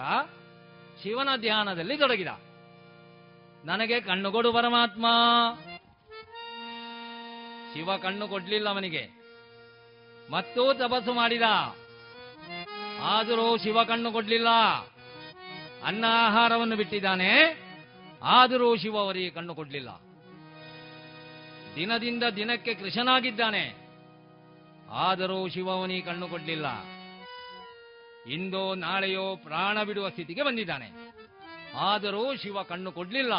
ಶಿವನ ಧ್ಯಾನದಲ್ಲಿ ತೊಡಗಿದ. ನನಗೆ ಕಣ್ಣುಗೊಡು ಪರಮಾತ್ಮ. ಶಿವ ಕಣ್ಣು ಕೊಡ್ಲಿಲ್ಲ ಅವನಿಗೆ. ಮತ್ತೂ ತಪಸ್ಸು ಮಾಡಿದ. ಆದರೂ ಶಿವ ಕಣ್ಣು ಕೊಡ್ಲಿಲ್ಲ. ಅನ್ನ ಆಹಾರವನ್ನು ಬಿಟ್ಟಿದ್ದಾನೆ. ಆದರೂ ಶಿವ ಅವರಿಗೆ ಕಣ್ಣು ಕೊಡ್ಲಿಲ್ಲ. ದಿನದಿಂದ ದಿನಕ್ಕೆ ಕೃಷನಾಗಿದ್ದಾನೆ ಆದರೂ ಶಿವವನಿ ಕಣ್ಣು ಕೊಡ್ಲಿಲ್ಲ. ಇಂದೋ ನಾಳೆಯೋ ಪ್ರಾಣ ಬಿಡುವ ಸ್ಥಿತಿಗೆ ಬಂದಿದ್ದಾನೆ. ಆದರೂ ಶಿವ ಕಣ್ಣು ಕೊಡ್ಲಿಲ್ಲ.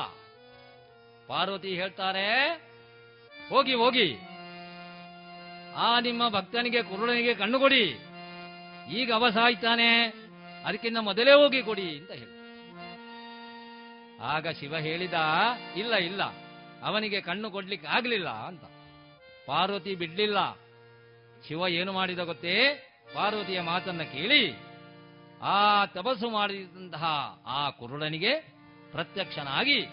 ಪಾರ್ವತಿ ಹೇಳ್ತಾರೆ ಹೋಗಿ ಹೋಗಿ. ಆ ನಿಮ್ಮ ಭಕ್ತನಿಗೆ, ಕುರುಡನಿಗೆ ಕಣ್ಣು ಕೊಡಿ. ಈಗ ಅವಸಾಯ್ತಾನೆ ಅದಕ್ಕಿಂತ ಮೊದಲೇ ಹೋಗಿ ಕೊಡಿ ಅಂತ ಹೇಳಿ. ಆಗ ಶಿವ ಹೇಳಿದ, ಇಲ್ಲ ಇಲ್ಲ. ಅವನಿಗೆ ಕಣ್ಣು ಕೊಡ್ಲಿಕ್ಕೆ ಆಗ್ಲಿಲ್ಲ ಅಂತ. ಪಾರ್ವತಿ ಬಿಡ್ಲಿಲ್ಲ. ಶಿವ ಏನು ಮಾಡಿದ ಗೊತ್ತೇ? ಪಾರ್ವತಿಯ ಮಾತನ್ನ ಕೇಳಿ. ಆ ತಪಸ್ಸು ಮಾಡಿದಂತಹ ಆ ಕುರುಡನಿಗೆ ಪ್ರತ್ಯಕ್ಷನಾಗಿ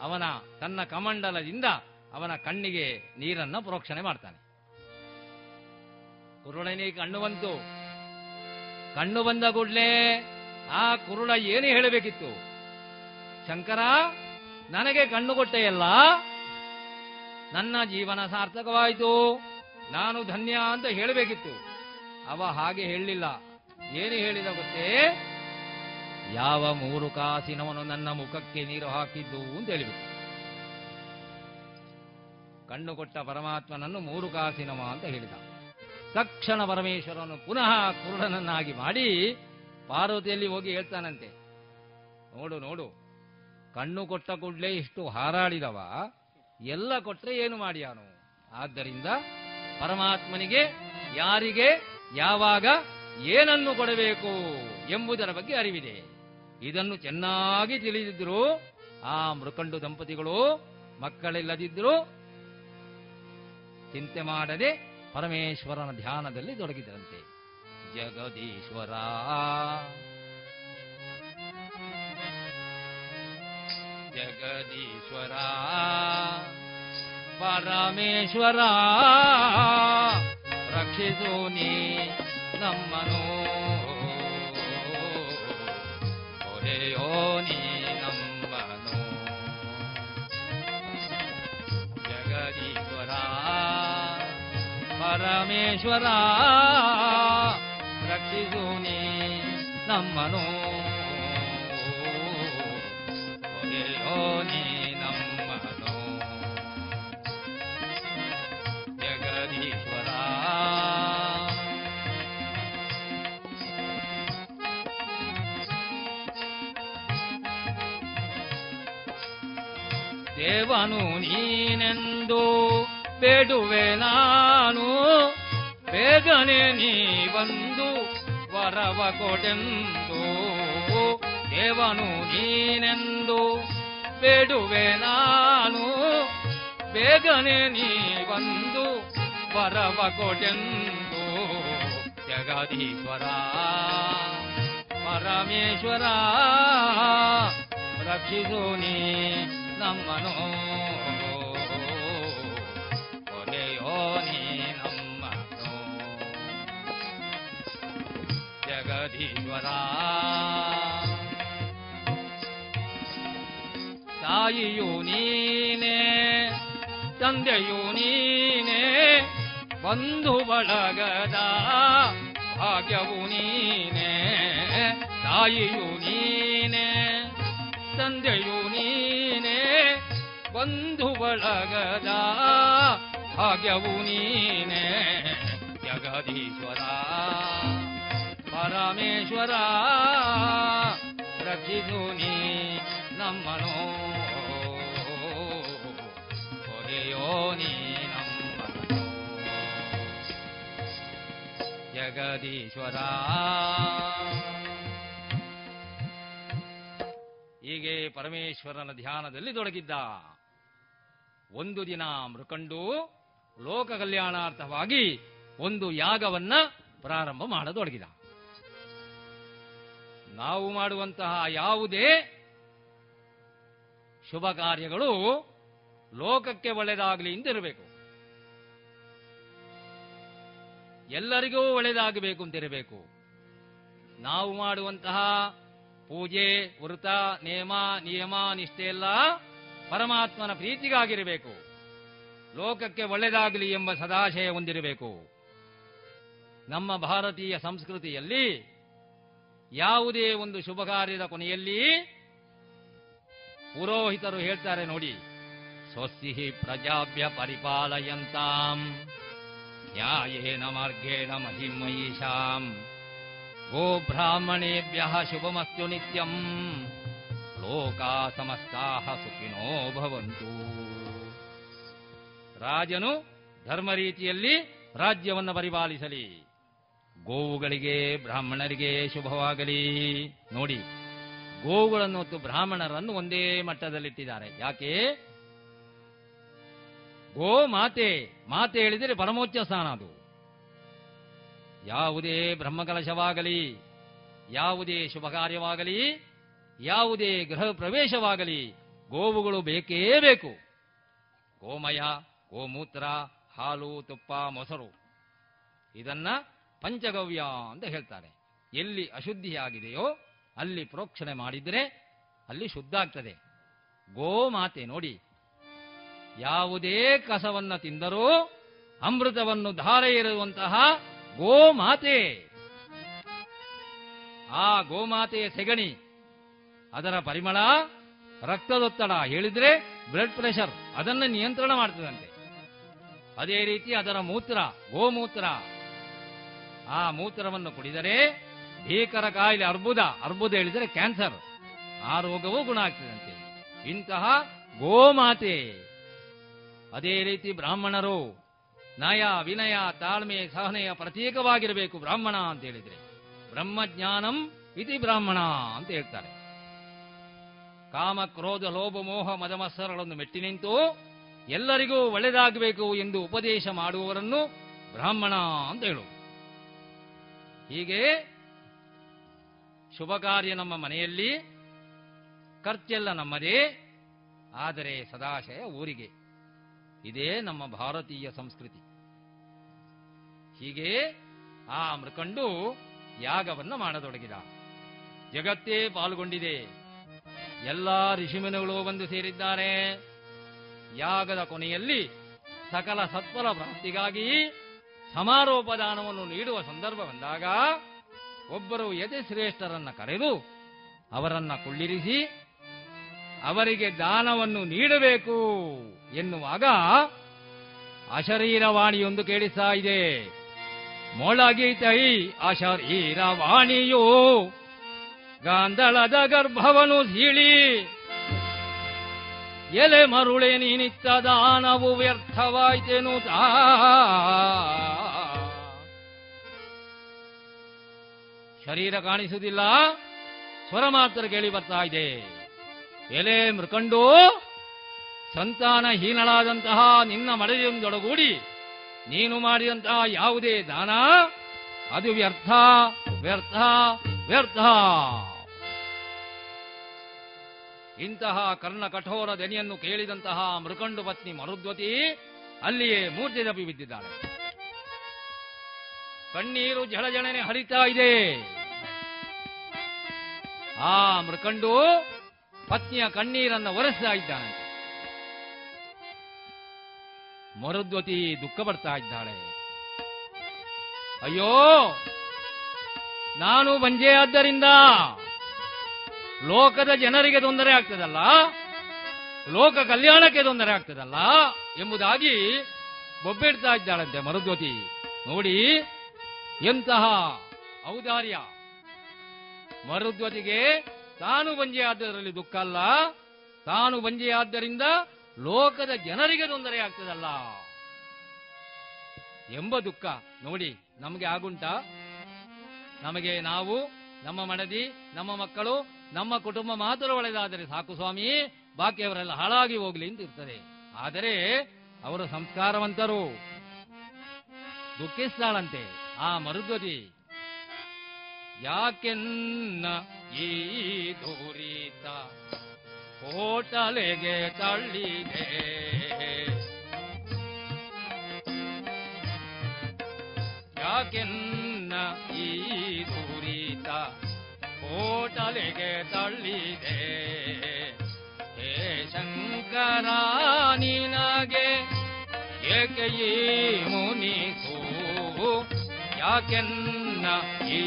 ಅವನ ತನ್ನ ಕಮಂಡಲದಿಂದ ಅವನ ಕಣ್ಣಿಗೆ ನೀರನ್ನ ಪ್ರೋಕ್ಷಣೆ ಮಾಡ್ತಾನೆ. ಕುರುಡನಿಗೆ ಕಣ್ಣು ಬಂತು. ಕಣ್ಣು ಬಂದ ಕೂಡಲೇ ಆ ಕುರುಳ ಏನು ಹೇಳಬೇಕಿತ್ತು? ಶಂಕರ, ನನಗೆ ಕಣ್ಣು ಕೊಟ್ಟೆಯಲ್ಲ? ನನ್ನ ಜೀವನ ಸಾರ್ಥಕವಾಯಿತು. ನಾನು ಧನ್ಯ ಅಂತ ಹೇಳಬೇಕಿತ್ತು. ಅವ ಹಾಗೆ ಹೇಳಲಿಲ್ಲ. ಏನು ಹೇಳಿದ ಗೊತ್ತೇ? ಯಾವ ಮೂರು ಕಾಸಿನವನು ನನ್ನ ಮುಖಕ್ಕೆ ನೀರು ಹಾಕಿದ್ದು ಅಂತ ಹೇಳಿಬಿಟ್ಟು. ಕಣ್ಣು ಕೊಟ್ಟ ಪರಮಾತ್ಮನನ್ನು ಮೂರು ಕಾಸಿನವ ಅಂತ ಹೇಳಿದ. ತಕ್ಷಣ ಪರಮೇಶ್ವರನು ಪುನಃ ಕುರುಡನನ್ನಾಗಿ ಮಾಡಿ ಪಾರ್ವತಿಯಲ್ಲಿ ಹೋಗಿ ಹೇಳ್ತಾನಂತೆ, ನೋಡು ನೋಡು, ಕಣ್ಣು ಕೊಟ್ಟ ಕೂಡಲೇ ಇಷ್ಟು ಹಾರಾಡಿದವ, ಎಲ್ಲ ಕೊಟ್ಟರೆ ಏನು ಮಾಡಿಯಾನು? ಆದ್ದರಿಂದ ಪರಮಾತ್ಮನಿಗೆ ಯಾರಿಗೆ, ಯಾವಾಗ ಏನನ್ನು ಕೊಡಬೇಕು ಎಂಬುದರ ಬಗ್ಗೆ ಅರಿವಿದೆ. ಇದನ್ನು ಚೆನ್ನಾಗಿ ತಿಳಿದಿದ್ರು ಆ ಮೃಕಂಡು ದಂಪತಿಗಳು ಮಕ್ಕಳಿಲ್ಲದಿದ್ರು ಚಿಂತೆ ಮಾಡದೆ ಪರಮೇಶ್ವರನ ಧ್ಯಾನದಲ್ಲಿ ತೊಡಗಿದರಂತೆ. ಜಗದೀಶ್ವರ. ಜಗದೀಶ್ವರ. ಪರಮೇಶ್ವರ. ರಕ್ಷಿಸು ನೀ ನಮ್ಮನು ನೀ. ಪರಮೇಶ್ವರ ರಕ್ಷಿಸು ನೀ ನಮ್ಮನು ಒರೆಯೋ ನೀ ನಮ್ಮನು ಜಗದೀಶ್ವರ. ದೇವನು ನೀನೆಂದು ಬೇಡುವೆ ನಾನು ಬೇಗನೆ ನೀ ಬಂದು ವರವ ಕೊಡೆಂದು ದೇವನು ನೀನೆಂದು ಬೇಡುವೆ ನಾನು ಬೇಗನೆ ನೀ ಬಂದು ವರವ ಕೊಡೆಂದು ಜಗದೀಶ್ವರ ಪರಮೇಶ್ವರ ರಕ್ಷಿಸು ನೀ ನಮ್ಮನು ಒಡೆಯೋ ನೀ ನಮ್ಮನು ಜಗದೀಶ್ವರ ತಾಯಿಯು ನೀನೇ ತಂದೆಯು ನೀನೇ ಬಂಧು ಬಳಗದ ಭಾಗ್ಯವು ನೀನೇ ತಾಯಿಯು ನೀನೇ, ತಂದೆಯು ನೀನೇ, ಬಂಧು ಬಳಗದ ಭಾಗ್ಯವು ನೀನೇ, ಜಗದೀಶ್ವರ. ಪರಮೇಶ್ವರ, ರಕ್ಷಿಸು ನೀ ನಮ್ಮನು ಕೊರೆಯೋ ನೀ ಜಗದೀಶ್ವರ. ಹೀಗೆ ಪರಮೇಶ್ವರನ ಧ್ಯಾನದಲ್ಲಿ ತೊಡಗಿದ್ದ. ಒಂದು ದಿನ ಮೃಕಂಡು ಲೋಕ ಕಲ್ಯಾಣಾರ್ಥವಾಗಿ ಒಂದು ಯಾಗವನ್ನ ಪ್ರಾರಂಭ ಮಾಡತೊಡಗಿದ. ನಾವು ಮಾಡುವಂತಹ ಯಾವುದೇ ಶುಭ ಕಾರ್ಯಗಳು ಲೋಕಕ್ಕೆ ಒಳ್ಳೆಯದಾಗಲಿ ಎಂದಿರಬೇಕು ಎಲ್ಲರಿಗೂ ಒಳ್ಳೆಯದಾಗಬೇಕು ಅಂತಿರಬೇಕು. ನಾವು ಮಾಡುವಂತಹ ಪೂಜೆ ವೃತ ನೇಮ, ನಿಯಮ, ನಿಷ್ಠೆ ಎಲ್ಲ ಪರಮಾತ್ಮನ ಪ್ರೀತಿಗಾಗಿರಬೇಕು. ಲೋಕಕ್ಕೆ ಒಳ್ಳೆಯದಾಗಲಿ ಎಂಬ ಸದಾಶಯ ಹೊಂದಿರಬೇಕು. ನಮ್ಮ ಭಾರತೀಯ ಸಂಸ್ಕೃತಿಯಲ್ಲಿ ಯಾವುದೇ ಒಂದು ಶುಭ ಕಾರ್ಯದ ಕೊನೆಯಲ್ಲಿ ಪುರೋಹಿತರು ಹೇಳ್ತಾರೆ ನೋಡಿ, ಸ್ವಸ್ತಿ ಪ್ರಜಾಭ್ಯ ಪರಿಪಾಲಯಂತಾಂ, ನ್ಯಾಯೇನ ಮಾರ್ಗೇಣ ಮಹಿಮಯೀಶಾಂ ಗೋ ಬ್ರಾಹ್ಮಣೇಭ್ಯ ಶುಭಮಸ್ತು ನಿತ್ಯಂ, ಲೋಕಾ ಸಮಸ್ತಾ ಸುಖಿನೋ ಭವಂತು. ರಾಜನು ಧರ್ಮ ರೀತಿಯಲ್ಲಿ ರಾಜ್ಯವನ್ನು ಪರಿಪಾಲಿಸಲಿ. ಗೋವುಗಳಿಗೆ, ಬ್ರಾಹ್ಮಣರಿಗೆ ಶುಭವಾಗಲಿ. ನೋಡಿ, ಗೋವುಗಳನ್ನು ಮತ್ತು ಬ್ರಾಹ್ಮಣರನ್ನು ಒಂದೇ ಮಟ್ಟದಲ್ಲಿಟ್ಟಿದ್ದಾರೆ. ಯಾಕೆ? ಗೋ ಮಾತೆ ಮಾತೆ ಹೇಳಿದರೆ ಪರಮೋಚ್ಚ ಸ್ಥಾನ ಅದು. ಯಾವುದೇ ಬ್ರಹ್ಮಕಲಶವಾಗಲಿ, ಯಾವುದೇ ಶುಭ ಕಾರ್ಯವಾಗಲಿ ಯಾವುದೇ ಗೃಹ ಪ್ರವೇಶವಾಗಲಿ, ಗೋವುಗಳು ಬೇಕೇ ಬೇಕು. ಗೋಮಯ ಗೋಮೂತ್ರ ಹಾಲು, ತುಪ್ಪ, ಮೊಸರು. ಇದನ್ನ ಪಂಚಗವ್ಯ ಅಂತ ಹೇಳ್ತಾರೆ. ಎಲ್ಲಿ ಅಶುದ್ಧಿಯಾಗಿದೆಯೋ, ಅಲ್ಲಿ ಪ್ರೋಕ್ಷಣೆ ಮಾಡಿದರೆ ಅಲ್ಲಿ ಶುದ್ಧ ಆಗ್ತದೆ ಗೋಮಾತೆ ನೋಡಿ. ಯಾವುದೇ ಕಸವನ್ನ ತಿಂದರೂ ಅಮೃತವನ್ನು ಧಾರೆ ಇರುವಂತಹ ಗೋಮಾತೆ ಆ ಗೋಮಾತೆಯ ಸೆಗಣಿ, ಅದರ ಪರಿಮಳ, ರಕ್ತದೊತ್ತಡ ಹೇಳಿದ್ರೆ ಬ್ಲಡ್ ಪ್ರೆಷರ್ ಅದನ್ನು ನಿಯಂತ್ರಣ ಮಾಡ್ತದಂತೆ. ಅದೇ ರೀತಿ ಅದರ ಮೂತ್ರ, ಗೋಮೂತ್ರ. ಆ ಮೂತ್ರವನ್ನು ಕುಡಿದರೆ ಭೀಕರ ಕಾಯಿಲೆ, ಅರ್ಬುದ ಅರ್ಬುದ ಹೇಳಿದರೆ ಕ್ಯಾನ್ಸರ್. ಆ ರೋಗವೂ ಗುಣ ಆಗ್ತದಂತೆ ಇಂತಹ ಗೋಮಾತೆ. ಅದೇ ರೀತಿ ಬ್ರಾಹ್ಮಣರು ನಯ, ವಿನಯ, ತಾಳ್ಮೆ, ಸಹನೆಯ ಪ್ರತೀಕವಾಗಿರಬೇಕು ಬ್ರಾಹ್ಮಣ ಅಂತ ಹೇಳಿದ್ರೆ. ಬ್ರಹ್ಮಜ್ಞಾನಂ ಇತಿ ಬ್ರಾಹ್ಮಣ ಅಂತ ಹೇಳ್ತಾರೆ. ಕಾಮ, ಕ್ರೋಧ, ಲೋಭ, ಮೋಹ, ಮದಮತ್ಸರಗಳನ್ನು ಮೆಟ್ಟಿ ನಿಂತು ಎಲ್ಲರಿಗೂ ಒಳ್ಳೆಯದಾಗಬೇಕು ಎಂದು ಉಪದೇಶ ಮಾಡುವವರನ್ನು ಬ್ರಾಹ್ಮಣ ಅಂತ ಹೇಳು. ಹೀಗೆ ಶುಭ ಕಾರ್ಯ ನಮ್ಮ ಮನೆಯಲ್ಲಿ ಖರ್ಚೆಲ್ಲ ನಮ್ಮದೇ, ಆದರೆ ಸದಾಶಯ ಊರಿಗೆ. ಇದೇ ನಮ್ಮ ಭಾರತೀಯ ಸಂಸ್ಕೃತಿ. ಹೀಗೆ ಆ ಮೃಕಂಡು ಯಾಗವನ್ನ ಮಾಡತೊಡಗಿದ. ಜಗತ್ತೇ ಪಾಲ್ಗೊಂಡಿದೆ. ಎಲ್ಲಾ ಋಷಿಮುನಿಗಳು ಬಂದು ಸೇರಿದ್ದಾರೆ. ಯಾಗದ ಕೊನೆಯಲ್ಲಿ ಸಕಲ ಸತ್ವರ ಪ್ರಾಪ್ತಿಗಾಗಿ ಸಮಾರೋಪದಾನವನ್ನು ನೀಡುವ ಸಂದರ್ಭ ಬಂದಾಗ ಒಬ್ಬರು ಯತಿಶ್ರೇಷ್ಠರನ್ನ ಕರೆದು ಅವರನ್ನ ಕುಳ್ಳಿರಿಸಿ ಅವರಿಗೆ ದಾನವನ್ನು ನೀಡಬೇಕು ಎನ್ನುವಾಗ ಅಶರೀರವಾಣಿಯೊಂದು ಕೇಳಿಸ್ತಾ ಇದೆ. ಮೊಳಗಿತೈ ಅಶರೀರವಾಣಿಯು ಗಾಂಧಳದ ಗರ್ಭವನು ಸೀಳಿ ಎಲೆ ಮರುಳೆ ನೀನಿತ್ತ ದಾನವು ವ್ಯರ್ಥವಾಯ್ತೆನು ತಾ ಶರೀರ ಕಾಣಿಸುವುದಿಲ್ಲ. ಸ್ವರ ಮಾತ್ರ ಕೇಳಿ ಬರ್ತಾ ಇದೆ. ಎಲೆ ಮೃಕಂಡು ಸಂತಾನಹೀನಳಾದಂತಹ ನಿನ್ನ ಮಳೆಯೊಂದೊಡಗೂಡಿ ನೀನು ಮಾಡಿದಂತಹ ಯಾವುದೇ ದಾನ, ಅದು ವ್ಯರ್ಥ ವ್ಯರ್ಥ ವ್ಯರ್ಥ. ಇಂತಹ ಕರ್ಣ ಕಠೋರ ದನಿಯನ್ನು ಕೇಳಿದಂತಹ ಮೃಕಂಡು ಪತ್ನಿ ಮರುದ್ವತಿ ಅಲ್ಲಿಯೇ ಮೂರ್ತಿ ತಪ್ಪಿ ಬಿದ್ದಿದ್ದಾಳೆ. ಕಣ್ಣೀರು ಜಳಜಳನೆ ಹರಿತಾ ಇದೆ. ಆ ಮೃಕಂಡು ಪತ್ನಿಯ ಕಣ್ಣೀರನ್ನು ಒರೆಸ್ತಾ ಇದ್ದಾನೆ ಮರುದ್ವತಿ ದುಃಖ ಪಡ್ತಾ ಇದ್ದಾಳೆ. ಅಯ್ಯೋ, ನಾನು ಬಂಜೆ ಆದ್ದರಿಂದ ಲೋಕದ ಜನರಿಗೆ ತೊಂದರೆ ಆಗ್ತದಲ್ಲ? ಲೋಕ ಕಲ್ಯಾಣಕ್ಕೆ ತೊಂದರೆ ಆಗ್ತದಲ್ಲ? ಎಂಬುದಾಗಿ ಬೊಬ್ಬಿಡ್ತಾ ಇದ್ದಾಳಂತೆ ಮರುದ್ವತಿ ನೋಡಿ, ಎಂತಹ ಔದಾರ್ಯ. ಮರುದ್ವತಿಗೆ ತಾನು ಬಂಜೆಯಾದ್ದರಲ್ಲಿ ದುಃಖ ಅಲ್ಲ. ತಾನು ಬಂಜೆಯಾದ್ದರಿಂದ ಲೋಕದ ಜನರಿಗೆ ತೊಂದರೆ ಆಗ್ತದಲ್ಲ. ಎಂಬ ದುಃಖ. ನೋಡಿ, ನಮಗೆ ಆಗುಂಟ. ನಮಗೆ ನಾವು, ನಮ್ಮ ಮಡದಿ, ನಮ್ಮ ಮಕ್ಕಳು ನಮ್ಮ ಕುಟುಂಬ ಮಾತ್ರ ಒಳ್ಳೆಯದಾದರೆ ಸಾಕು ಸ್ವಾಮಿ. ಬಾಕಿಯವರೆಲ್ಲ ಹಾಳಾಗಿ ಹೋಗ್ಲಿ ಅಂತ ಇರ್ತದೆ. ಆದರೆ ಅವರು ಸಂಸ್ಕಾರವಂತರು. ದುಃಖಿಸ್ತಾಳಂತೆ ಆ ಮರುದ್ವತಿ ಯಾಕೆನ್ನ ಈ ದೂರಿತ ಹೋಟಲೆಗೆ ತಳ್ಳಿದೆ? ಯಾಕೆನ್ನ ಈ ದೂರಿತ ಹೋಟಲೆಗೆ ತಳ್ಳಿದೆ. ಹೇ ಶಂಕರ ನಿನಗೆ ಏಕೆ ಈ ಮುನಿಸು ಯಾಕೆನ್ನ ಈ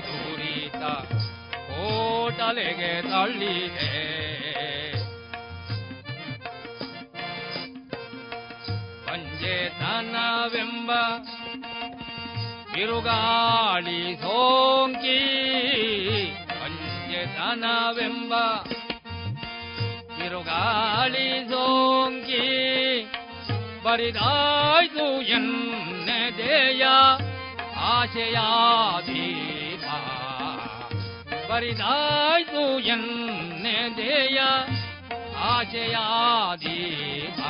ದುರಿತ ಹೋಟಲೆಗೆ ತಳ್ಳಿದೆ? ಪಂಚೇತನವೆಂಬ ಬಿರುಗಾಳಿ ಸೋಂಕಿ ಪಂಚೇತನವೆಂಬ ಬಿರುಗಾಳಿ ಸೋಂಕಿ ಬರಿದಾಯ್ತು ಎನ್ನೆದೆಯ ಆಶೆಯಾದೀಪ ಬರಿದಾಯ್ತು ಎನ್ನೆದೆಯ ಆಶಯಾದೀಪ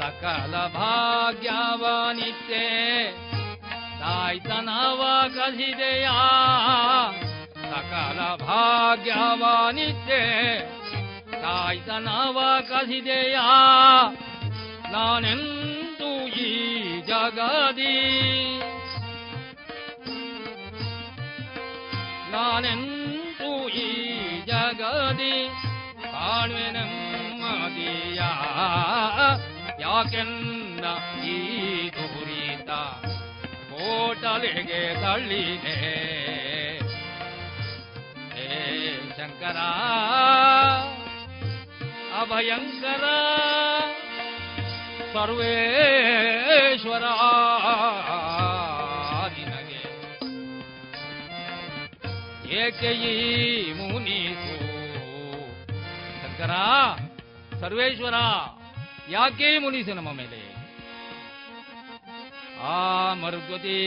ಸಕಲ ಭಾಗ್ಯವನಿತ್ತೆ ತಾಯ್ತನವ ಕಸಿದೆಯಾ ಸಕಲ ಭಾಗ್ಯವಾನಿದ್ದೆ. ತಾಯ್ತನವ ನಾನೆಂದು ಈ ಜಗ ಜಗದಿ? ನಾನೆಂದು ಈ ಜಗದಿ? ಕಾಣುವೆ ನೆಮ್ಮದಿಯ ಯಾಕೆನ್ನ ಈ ದುರಿತ? ಕೋಟಲಿಗೆ ತಳ್ಳಿದೆ. ಹೇ ಶಂಕರ, ಅಭಯಂಕರ, ಸರ್ವೇಶ್ವರ, ನಿನಗೆ. ಏಕೆ ಈ ಶಂಕರ, ಸರ್ವೇಶ್ವರ, ಯಾಕೆ ಮುನೀಸು ನಮ್ಮ ಮೇಲೆ? ಆ ಮರುದ್ವತಿ.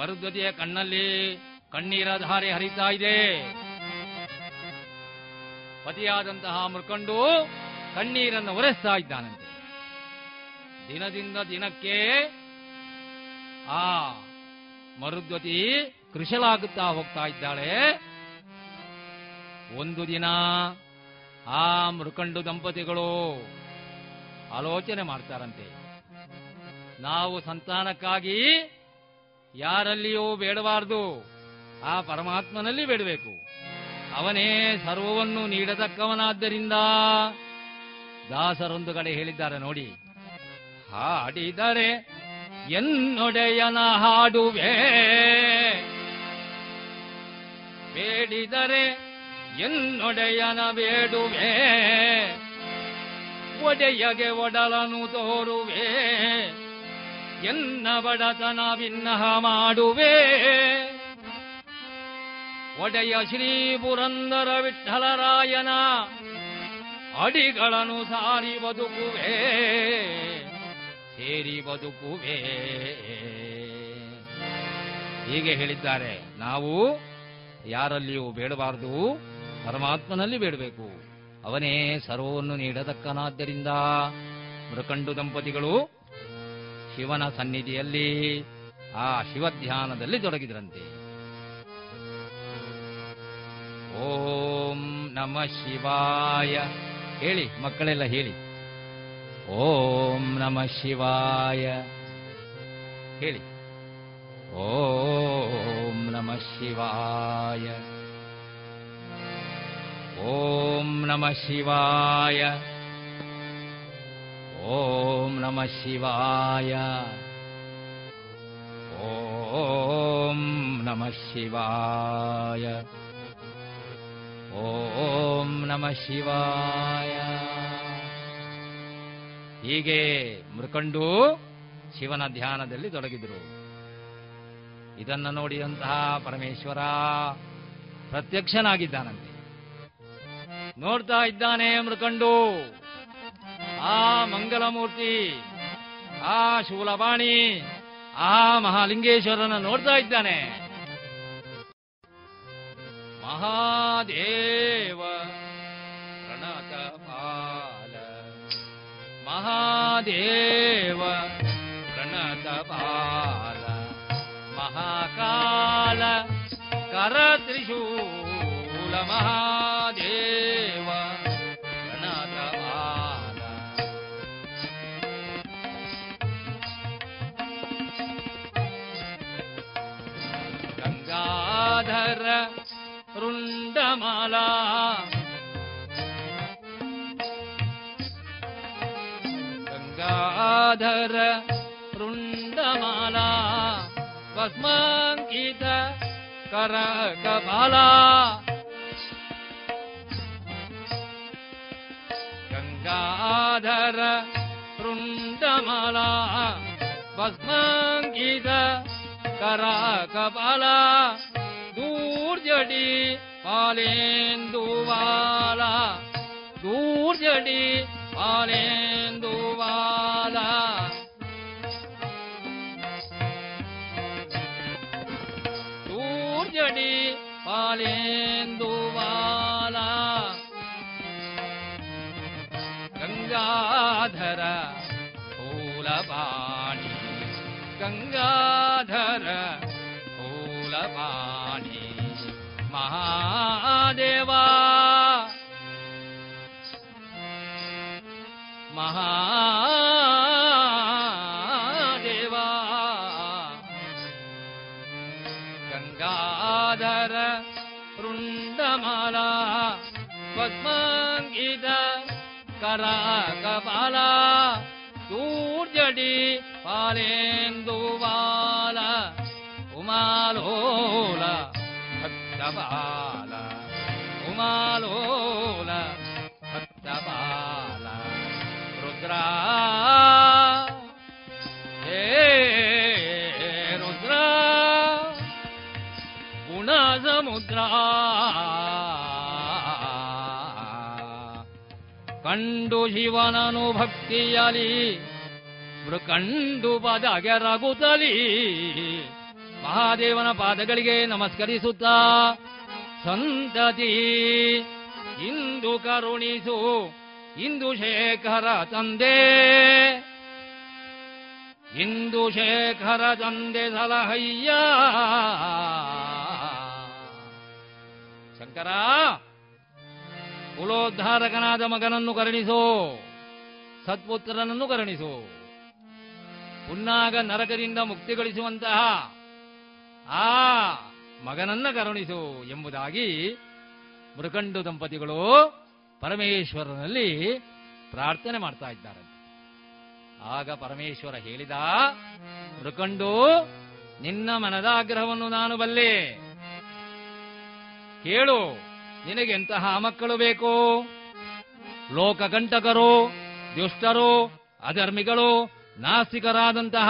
ಮರುದ್ವತಿಯ ಕಣ್ಣಲ್ಲಿ ಕಣ್ಣೀರ ಧಾರೆ ಹರಿತಾ ಇದೆ. ಪತಿಯಾದಂತಹ ಮೃಕಂಡು ಕಣ್ಣೀರನ್ನು ಒರೆಸ್ತಾ ಇದ್ದಾನಂತೆ. ದಿನದಿಂದ ದಿನಕ್ಕೆ ಆ ಮರುದ್ವತಿ ಕೃಶಲಾಗುತ್ತಾ ಹೋಗ್ತಾ ಇದ್ದಾಳೆ. ಒಂದು ದಿನ ಆ ಮೃಕಂಡು ದಂಪತಿಗಳು ಆಲೋಚನೆ ಮಾಡ್ತಾರಂತೆ. ನಾವು ಸಂತಾನಕ್ಕಾಗಿ ಯಾರಲ್ಲಿಯೂ ಬೇಡಬಾರದು. ಆ ಪರಮಾತ್ಮನಲ್ಲಿ ಬೇಡಬೇಕು. ಅವನೇ ಸರ್ವವನ್ನು ನೀಡತಕ್ಕವನಾದ್ದರಿಂದ ದಾಸರೊಂದು ಕಡೆ ಹೇಳಿದ್ದಾರೆ ನೋಡಿ. ಹಾಡಿದರೆ ಎನ್ನೊಡೆಯನ ಹಾಡುವೆ. ಬೇಡಿದರೆ ಎನ್ನೊಡೆಯನ ಬೇಡುವೆ. ಒಡೆಯಗೆ ಒಡಲನು ತೋರುವೆ. ಎನ್ನ ಬಡತನ ಭಿನ್ನಹ ಮಾಡುವೆ ಒಡೆಯ ಶ್ರೀ ಪುರಂದರ ವಿಠಲರಾಯನ ಅಡಿಗಳನ್ನು ಸಾರಿ ಬದುಕುವೆ, ಸೇರಿ ಬದುಕುವೆ. ಹೀಗೆ ಹೇಳಿದ್ದಾರೆ. ನಾವು ಯಾರಲ್ಲಿಯೂ ಬೇಡಬಾರದು, ಪರಮಾತ್ಮನಲ್ಲಿ ಬೇಡಬೇಕು. ಅವನೇ ಸರ್ವವನ್ನು ನೀಡತಕ್ಕನಾದ್ದರಿಂದ ಮೃಕಂಡು ದಂಪತಿಗಳು ಶಿವನ ಸನ್ನಿಧಿಯಲ್ಲಿ ಆ ಶಿವಧ್ಯಾನದಲ್ಲಿ ತೊಡಗಿದ್ರಂತೆ. ಓಂ ನಮ ಶಿವಾಯ. ಹೇಳಿ, ಮಕ್ಕಳೆಲ್ಲ ಹೇಳಿ. ಓಂ ನಮ ಶಿವಾಯ. ಹೇಳಿ. ಓಂ ನಮ ಶಿವಾಯ. ಓಂ ನಮ ಶಿವಾಯ. ಓಂ ನಮ ಶಿವಾಯ ಓಂ ನಮ ಶಿವಾಯ ಓಂ ನಮ ಶಿವಾಯ ಹೀಗೆ ಮೃಕಂಡು ಶಿವನ ಧ್ಯಾನದಲ್ಲಿ ತೊಡಗಿದರು. ಇದನ್ನು ನೋಡಿದಂತಹ ಪರಮೇಶ್ವರ ಪ್ರತ್ಯಕ್ಷನಾಗಿದ್ದಾನಂತೆ. ನೋಡ್ತಾ ಇದ್ದಾನೆ ಮೃಕಂಡು. ಆ ಮಂಗಲಮೂರ್ತಿ, ಆ ಶೂಲಪಾಣಿ ಆ ಮಹಾಲಿಂಗೇಶ್ವರನ ನೋಡ್ತಾ ಇದ್ದಾನೆ. ಮಹಾದೇವ ಪ್ರಣತ ಪಾಲ ಮಹಾದೇವ ಪ್ರಣತ ಪಾಲ ಮಹಾಕಾಲ ಕರ ತ್ರಿಶೂಲ ಮಹಾದೇವ. माला गङ्गाधर रुण्डमाला भस्माङ्कित करा गङ्गाधर रुण्डमाला भस्माङ्कित वृन्दमाला दूर्जटी पालेन्दुवाला दूर्जडि पालेन्दुवाला दूर्जडि पालेन्दुवाला गङ्गाधर गङ्गाधराणि गङ्गाधर ಮಹಾದೇವ. ಮಹಾದೇವ. ಗಂಗಾಧರ ವೃಂದಮಾಲಾ ಪದ್ಮಾಂಗಿದ ಕರ ಕಪಾಲ ಸೂರ್ಯಡಿ ಪಾಲೇಂದು ಬಾಲ ಉಮಾಲೋಲ ಭಕ್ತಬಾಲ ಉಮಾಲೋಲ ಭಕ್ತಬಾಲ ರುದ್ರ. ಹೇ ರುದ್ರ ಗುಣ ಸಮುದ್ರ ಕಂಡು ಶಿವನನು ಭಕ್ತಿಯಲಿ ಮೃಕಂಡು ಪದಗೆರಗುತ್ತಲಿ ಮಹಾದೇವನ ಪಾದಗಳಿಗೆ ನಮಸ್ಕರಿಸುತ್ತಾ ಸಂತತಿ, ಇಂದು ಕರುಣಿಸು, ಇಂದು ಶೇಖರ ತಂದೆ. ಇಂದು ಶೇಖರ ತಂದೆ ಸಲಹಯ್ಯ. ಶಂಕರ, ಕುಲೋದ್ಧಾರಕನಾದ ಮಗನನ್ನು ಕರುಣಿಸು, ಸತ್ಪುತ್ರನನ್ನು ಕರುಣಿಸು. ಪುನ್ನಾಗ ನರಕದಿಂದ ಮುಕ್ತಿ ಗಳಿಸುವಂತಹ ಆ ಮಗನನ್ನ ಕರುಣಿಸು ಎಂಬುದಾಗಿ ಮೃಕಂಡು ದಂಪತಿಗಳು ಪರಮೇಶ್ವರನಲ್ಲಿ ಪ್ರಾರ್ಥನೆ ಮಾಡ್ತಾ ಇದ್ದಾರೆ. ಆಗ ಪರಮೇಶ್ವರ ಹೇಳಿದ, ಮೃಕಂಡು, ನಿನ್ನ ಮನದ ಆಗ್ರಹವನ್ನು ನಾನು ಬಲ್ಲೆ. ಕೇಳು, ನಿನಗೆ ಎಂತಹ ಮಕ್ಕಳು ಬೇಕು? ಲೋಕಕಂಟಕರು, ದುಷ್ಟರು, ಅಧರ್ಮಿಗಳು, ನಾಸ್ತಿಕರಾದಂತಹ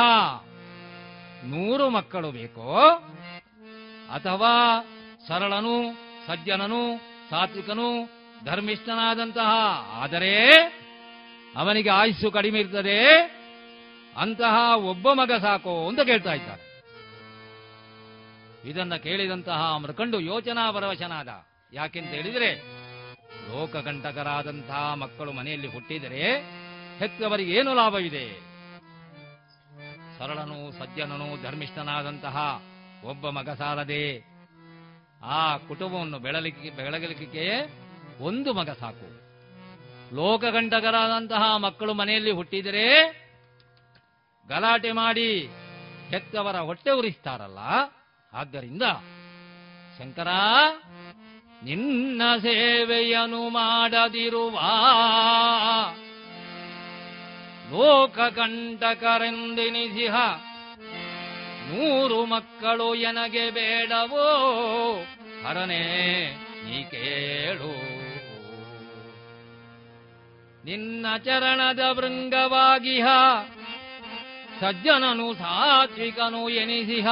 ನೂರು ಮಕ್ಕಳು ಬೇಕೋ? ಅಥವಾ ಸರಳನು, ಸಜ್ಜನನು, ಸಾತ್ವಿಕನು, ಧರ್ಮಿಷ್ಠನಾದಂತಹ, ಆದರೆ ಅವನಿಗೆ ಆಯುಸ್ಸು ಕಡಿಮೆ ಇರ್ತದೆ, ಅಂತಹ ಒಬ್ಬ ಮಗ ಸಾಕು ಅಂತ ಕೇಳ್ತಾ ಇದ್ದಾರೆ. ಇದನ್ನ ಕೇಳಿದಂತಹ ಮೃಕಂಡು ಯೋಚನಾ ಪರವಶನಾದ, ಯಾಕೆಂತ ಹೇಳಿದರೆ, ಲೋಕಕಂಟಕರಾದಂತಹ ಮಕ್ಕಳು ಮನೆಯಲ್ಲಿ ಹುಟ್ಟಿದರೆ ಹೆತ್ತವರಿಗೆ ಏನು ಲಾಭವಿದೆ? ಸರಳನು ಸಜ್ಜನನು ಧರ್ಮಿಷ್ಠನಾದಂತಹ ಒಬ್ಬ ಮಗ ಸಾಲದೆ. ಆ ಕುಟುಂಬವನ್ನು ಬೆಳಲಿಕ್ಕೆ ಬೆಳಗಲಿಕ್ಕೆ ಒಂದು ಮಗ ಸಾಕು. ಲೋಕಗಂಟಕರಾದಂತಹ ಮಕ್ಕಳು ಮನೆಯಲ್ಲಿ ಹುಟ್ಟಿದರೆ ಗಲಾಟೆ ಮಾಡಿ ಹೆತ್ತವರ ಹೊಟ್ಟೆ ಉರಿಸ್ತಾರಲ್ಲ. ಆದ್ದರಿಂದ ಶಂಕರ, ನಿನ್ನ ಸೇವೆಯನ್ನು ಮಾಡದಿರುವ ಲೋಕಕಂಟಕರೆಂದೆನಿಸಿಹ. ನೂರು ಮಕ್ಕಳು ಎನಗೆ ಬೇಡವೋ? ಹರನೇ ನೀ ಕೇಳು. ನಿನ್ನ ಚರಣದ ವೃಂಗವಾಗಿಹ ಸಜ್ಜನನು ಸಾತ್ವಿಕನು ಎನಿಸಿಹ.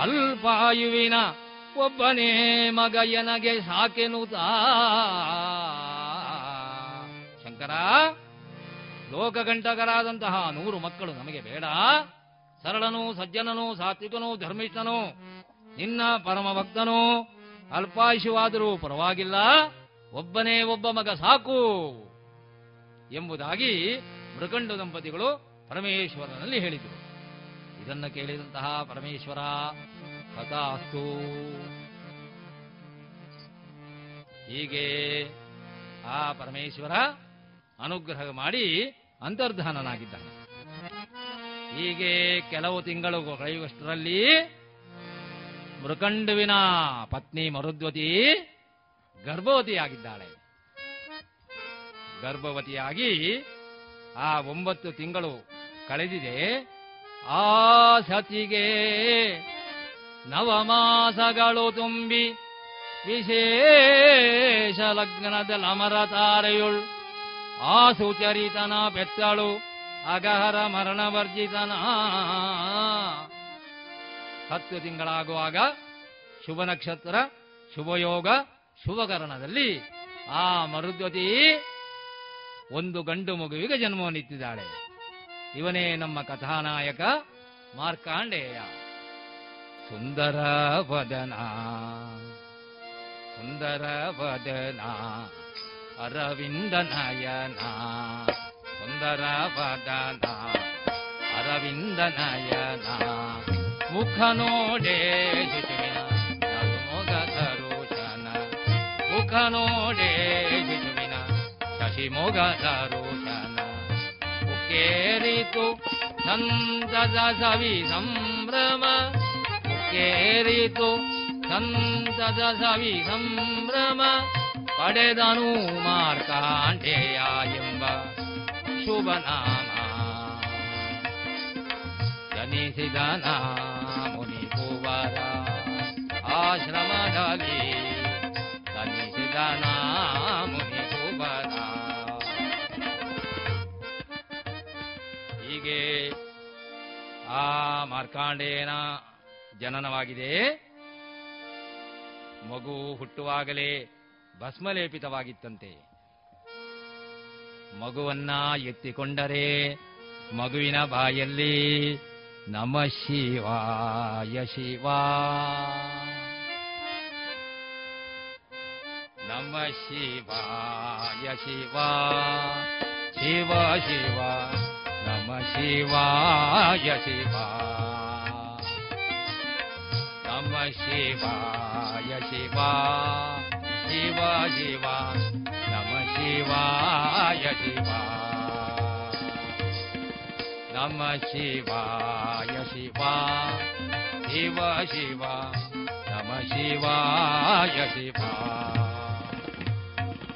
ಅಲ್ಪಾಯುವಿನ ಒಬ್ಬನೇ ಮಗ ಎನಗೆ ಸಾಕೆನು ತಾ ಶಂಕರ ಲೋಕಗಂಟಕರಾದಂತಹ ನೂರು ಮಕ್ಕಳು ನಮಗೆ ಬೇಡ. ಸರಳನು ಸಜ್ಜನನು ಸಾತ್ವಿಕನು ಧರ್ಮಿಷ್ಠನು, ನಿನ್ನ ಪರಮ ಭಕ್ತನು ಅಲ್ಪಾಯುಷವಾದರೂ ಪರವಾಗಿಲ್ಲ. ಒಬ್ಬನೇ ಒಬ್ಬ ಮಗ ಸಾಕು ಎಂಬುದಾಗಿ ಮೃಕಂಡು ದಂಪತಿಗಳು ಪರಮೇಶ್ವರನಲ್ಲಿ ಹೇಳಿದರು. ಇದನ್ನು ಕೇಳಿದಂತಹ ಪರಮೇಶ್ವರ ಕಥಾಸ್ತು ಹೀಗೆ ಆ ಪರಮೇಶ್ವರ ಅನುಗ್ರಹ ಮಾಡಿ ಅಂತರ್ಧಾನನಾಗಿದ್ದಾನೆ. ಹೀಗೆ ಕೆಲವು ತಿಂಗಳು ಕಳೆಯುವಷ್ಟರಲ್ಲಿ ಮೃಕಂಡುವಿನ ಪತ್ನಿ ಮರುದ್ವತಿ ಗರ್ಭವತಿಯಾಗಿದ್ದಾಳೆ. ಗರ್ಭವತಿಯಾಗಿ ಆ ಒಂಬತ್ತು ತಿಂಗಳು ಕಳೆದಿದೆ. ಆ ಸತಿಗೆ ನವಮಾಸಗಳು ತುಂಬಿ ವಿಶೇಷ ಲಗ್ನದ ಅಮರ ತಾರೆಯುಳ್ ಆ ಸುಚರಿತನ ಬೆತ್ತಳು ಅಗಹರ ಮರಣವರ್ಜಿತನ. ಹತ್ತು ತಿಂಗಳಾಗುವಾಗ ಶುಭ ನಕ್ಷತ್ರ, ಶುಭಯೋಗ, ಶುಭಕರಣದಲ್ಲಿ ಆ ಮರುದ್ವತಿ ಒಂದು ಗಂಡು ಮಗುವಿಗೆ ಜನ್ಮವನ್ನಿತ್ತಿದ್ದಾಳೆ ಇವನೇ ನಮ್ಮ ಕಥಾನಾಯಕ ಮಾರ್ಕಾಂಡೇಯ. ಸುಂದರ ವದನ ಸುಂದರ ವದನ. अरविन्दनयना सुन्दरपदना अरविन्दनयना मुखनोडे जितुविना मोघरोचन मुखनोडे जितुविना शशिमोघरो मुकेरितु सन्तजवि सम्भ्रम कुकेरितु न विभ्रम ಪಡೆದನು ಮಾರ್ಕಾಂಡೇಯ ಎಂಬ ಶುಭನಾಮ ಜನಿಸಿದನ ಮುನಿ ಕುವರ ಆಶ್ರಮದಲ್ಲಿ ಜನಿಸಿದನ ಮುನಿಕುವರ ಹೀಗೆ ಆ ಮಾರ್ಕಾಂಡೇಯನ ಜನನವಾಗಿದೆ. ಮಗು ಹುಟ್ಟುವಾಗಲೇ ಭಸ್ಮಲೇಪಿತವಾಗಿತ್ತಂತೆ. ಮಗುವನ್ನ ಎತ್ತಿಕೊಂಡರೆ ಮಗುವಿನ ಬಾಯಲ್ಲಿ ನಮ ಶಿವಾಯ ಶಿವ. ನಮ ಶಿವಾಯ ಶಿವ. ಶಿವ ಶಿವ. ನಮ ಶಿವಾಯ ಶಿವ. ನಮ ಶಿವಾಯ ಶಿವ. ಶಿವ ಶಿವ, ನಮ ಶಿವಾಯ ಶಿವ. ನಮ ಶಿವಾಯ ಶಿವ ಶಿವ ಶಿವ, ನಮ ಶಿವಾಯ ಶಿವ.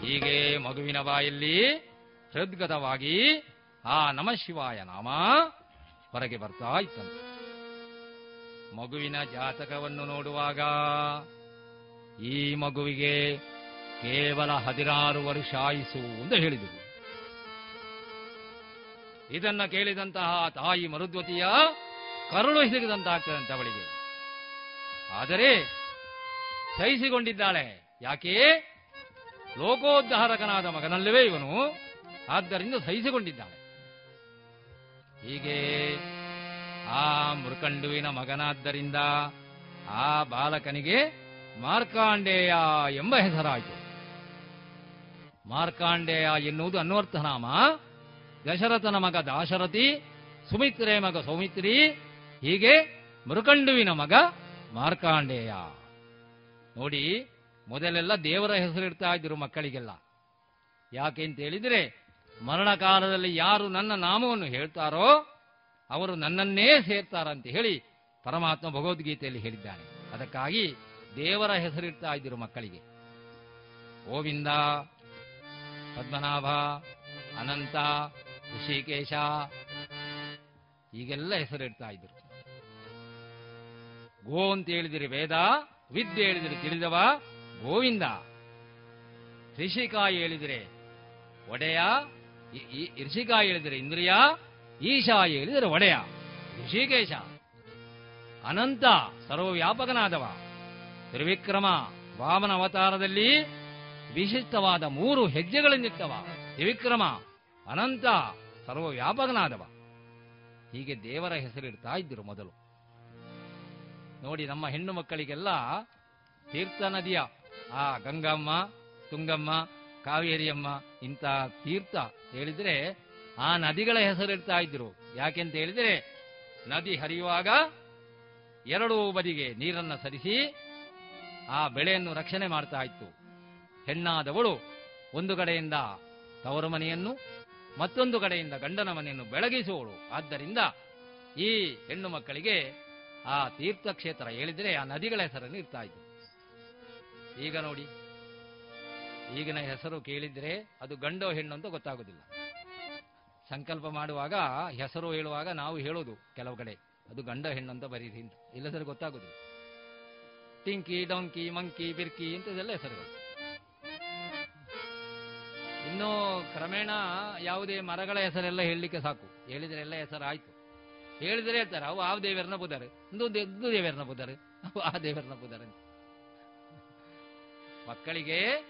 ಹೀಗೆ ಮಗುವಿನ ಬಾಯಲ್ಲಿ ಹೃದ್ಗತವಾಗಿ ಆ ನಮ ಶಿವಾಯ ನಾಮ ಹೊರಗೆ ಬರ್ತಾ ಇತ್ತಂತೆ. ಮಗುವಿನ ಜಾತಕವನ್ನು ನೋಡುವಾಗ ಈ ಮಗುವಿಗೆ ಕೇವಲ ಹದಿನಾರು ವರ್ಷ ಆಯಿಸು ಎಂದು ಹೇಳಿದರು. ಇದನ್ನ ಕೇಳಿದಂತಹ ತಾಯಿ ಮರುದ್ವತಿಯ ಕರುಳು ಹಿಡಿದಂತಾಗ್ತದಂತೆ ಅವಳಿಗೆ. ಆದರೆ ಸಹಿಸಿಕೊಂಡಿದ್ದಾಳೆ. ಯಾಕೆ? ಲೋಕೋದ್ಧಾರಕನಾದ ಮಗನಲ್ಲವೇ ಇವನು. ಆದ್ದರಿಂದ ಸಹಿಸಿಕೊಂಡಿದ್ದಾಳೆ. ಹೀಗೆ ಆ ಮೃಕಂಡುವಿನ ಮಗನಾದ್ದರಿಂದ ಆ ಬಾಲಕನಿಗೆ ಮಾರ್ಕಾಂಡೇಯ ಎಂಬ ಹೆಸರಾಯಿತು. ಮಾರ್ಕಾಂಡೇಯ ಎನ್ನುವುದು ಅನ್ವರ್ಥನಾಮ ದಶರಥನ ಮಗ ದಾಶರಥಿ, ಸುಮಿತ್ರೆ ಮಗ ಸೌಮಿತ್ರಿ, ಹೀಗೆ ಮೃಕಂಡುವಿನ ಮಗ ಮಾರ್ಕಾಂಡೇಯ. ನೋಡಿ, ಮೊದಲೆಲ್ಲ ದೇವರ ಹೆಸರಿಡ್ತಾ ಇದ್ರು ಮಕ್ಕಳಿಗೆಲ್ಲ. ಯಾಕೆ ಅಂತ ಹೇಳಿದ್ರೆ ಮರಣ ಕಾಲದಲ್ಲಿ ಯಾರು ನನ್ನ ನಾಮವನ್ನು ಹೇಳ್ತಾರೋ ಅವರು ನನ್ನನ್ನೇ ಸೇರ್ತಾರಂತ ಹೇಳಿ ಪರಮಾತ್ಮ ಭಗವದ್ಗೀತೆಯಲ್ಲಿ ಹೇಳಿದ್ದಾನೆ. ಅದಕ್ಕಾಗಿ ದೇವರ ಹೆಸರಿಡ್ತಾ ಇದ್ದರು ಮಕ್ಕಳಿಗೆ. ಗೋವಿಂದ, ಪದ್ಮನಾಭ, ಅನಂತ, ಋಷಿಕೇಶ, ಹೀಗೆಲ್ಲ ಹೆಸರಿಡ್ತಾ ಇದ್ರು. ಗೋ ಅಂತ ಹೇಳಿದಿರಿ ವೇದ, ವಿದ್ಯೆ ಹೇಳಿದಿರಿ ತಿಳಿದವ ಗೋವಿಂದ. ಋಷಿಕಾಯಿ ಹೇಳಿದರೆ ಒಡೆಯ ಋಷಿಕಾಯಿ ಹೇಳಿದರೆ ಇಂದ್ರಿಯ ಈಶಾ ಹೇಳಿದರೆ ಒಡೆಯ. ಋಷಿಕೇಶ, ಅನಂತ, ಸರ್ವವ್ಯಾಪಕನಾದವ. ತ್ರಿವಿಕ್ರಮ ವಾಮನ ಅವತಾರದಲ್ಲಿ ವಿಶಿಷ್ಟವಾದ ಮೂರು ಹೆಜ್ಜೆಗಳನ್ನಿಟ್ಟವ ತ್ರಿವಿಕ್ರಮ ಅನಂತ ಸರ್ವವ್ಯಾಪಕನಾದವ. ಹೀಗೆ ದೇವರ ಹೆಸರಿಡ್ತಾ ಇದ್ದರು ಮೊದಲು. ನೋಡಿ, ನಮ್ಮ ಹೆಣ್ಣು ಮಕ್ಕಳಿಗೆಲ್ಲ ತೀರ್ಥ ನದಿಯ, ಆ ಗಂಗಮ್ಮ, ತುಂಗಮ್ಮ, ಕಾವೇರಿಯಮ್ಮ ಇಂಥ ತೀರ್ಥ ಹೇಳಿದ್ರೆ ಆ ನದಿಗಳ ಹೆಸರಿಡ್ತಾ ಇದ್ರು ಯಾಕೆಂತ ಹೇಳಿದ್ರೆ ನದಿ ಹರಿಯುವಾಗ ಎರಡೂ ಬದಿಗೆ ನೀರನ್ನ ಸರಿಸಿ ಆ ಬೆಳೆಯನ್ನು ರಕ್ಷಣೆ ಮಾಡ್ತಾ ಇತ್ತು. ಹೆಣ್ಣಾದವಳು ಒಂದು ಕಡೆಯಿಂದ ತವರು ಮನೆಯನ್ನು ಮತ್ತೊಂದು ಕಡೆಯಿಂದ ಗಂಡನ ಮನೆಯನ್ನು ಬೆಳಗಿಸುವಳು. ಆದ್ದರಿಂದ ಈ ಹೆಣ್ಣು ಮಕ್ಕಳಿಗೆ ಆ ತೀರ್ಥಕ್ಷೇತ್ರ ಹೇಳಿದ್ರೆ ಆ ನದಿಗಳ ಹೆಸರನ್ನು ಇರ್ತಾ ಇತ್ತು. ಈಗ ನೋಡಿ, ಈಗಿನ ಹೆಸರು ಕೇಳಿದ್ರೆ ಅದು ಗಂಡೋ ಹೆಣ್ಣು ಅಂತ ಗೊತ್ತಾಗೋದಿಲ್ಲ. ಸಂಕಲ್ಪ ಮಾಡುವಾಗ ಹೆಸರು ಹೇಳುವಾಗ ನಾವು ಹೇಳೋದು ಕೆಲವು ಕಡೆ. ಅದು ಗಂಡ ಹೆಣ್ಣು ಅಂತ ಬರೀರಿ ಇಲ್ಲದ್ರೆ ಗೊತ್ತಾಗೋದಿಲ್ಲ. ಟಿಂಕಿ, ಡೊಂಕಿ, ಮಂಕಿ, ಬಿರ್ಕಿ ಇಂಥದೆಲ್ಲ ಹೆಸರುಗಳು. ಇನ್ನು ಕ್ರಮೇಣ ಯಾವುದೇ ಮರಗಳ ಹೆಸರೆಲ್ಲ ಹೇಳಲಿಕ್ಕೆ ಸಾಕು. ಹೇಳಿದ್ರೆ ಎಲ್ಲ ಹೆಸರು ಆಯ್ತು ಹೇಳಿದ್ರೆ ಹೇಳ್ತಾರೆ, ಅವು ಆ ದೇವರನ್ನ ದೇ- ಇದು ದೇವರನ್ನ ಬುಧಾರೆ ಅವು ಆ ದೇವರನ್ನ ಬುದಾರೆ ಮಕ್ಕಳಿಗೆ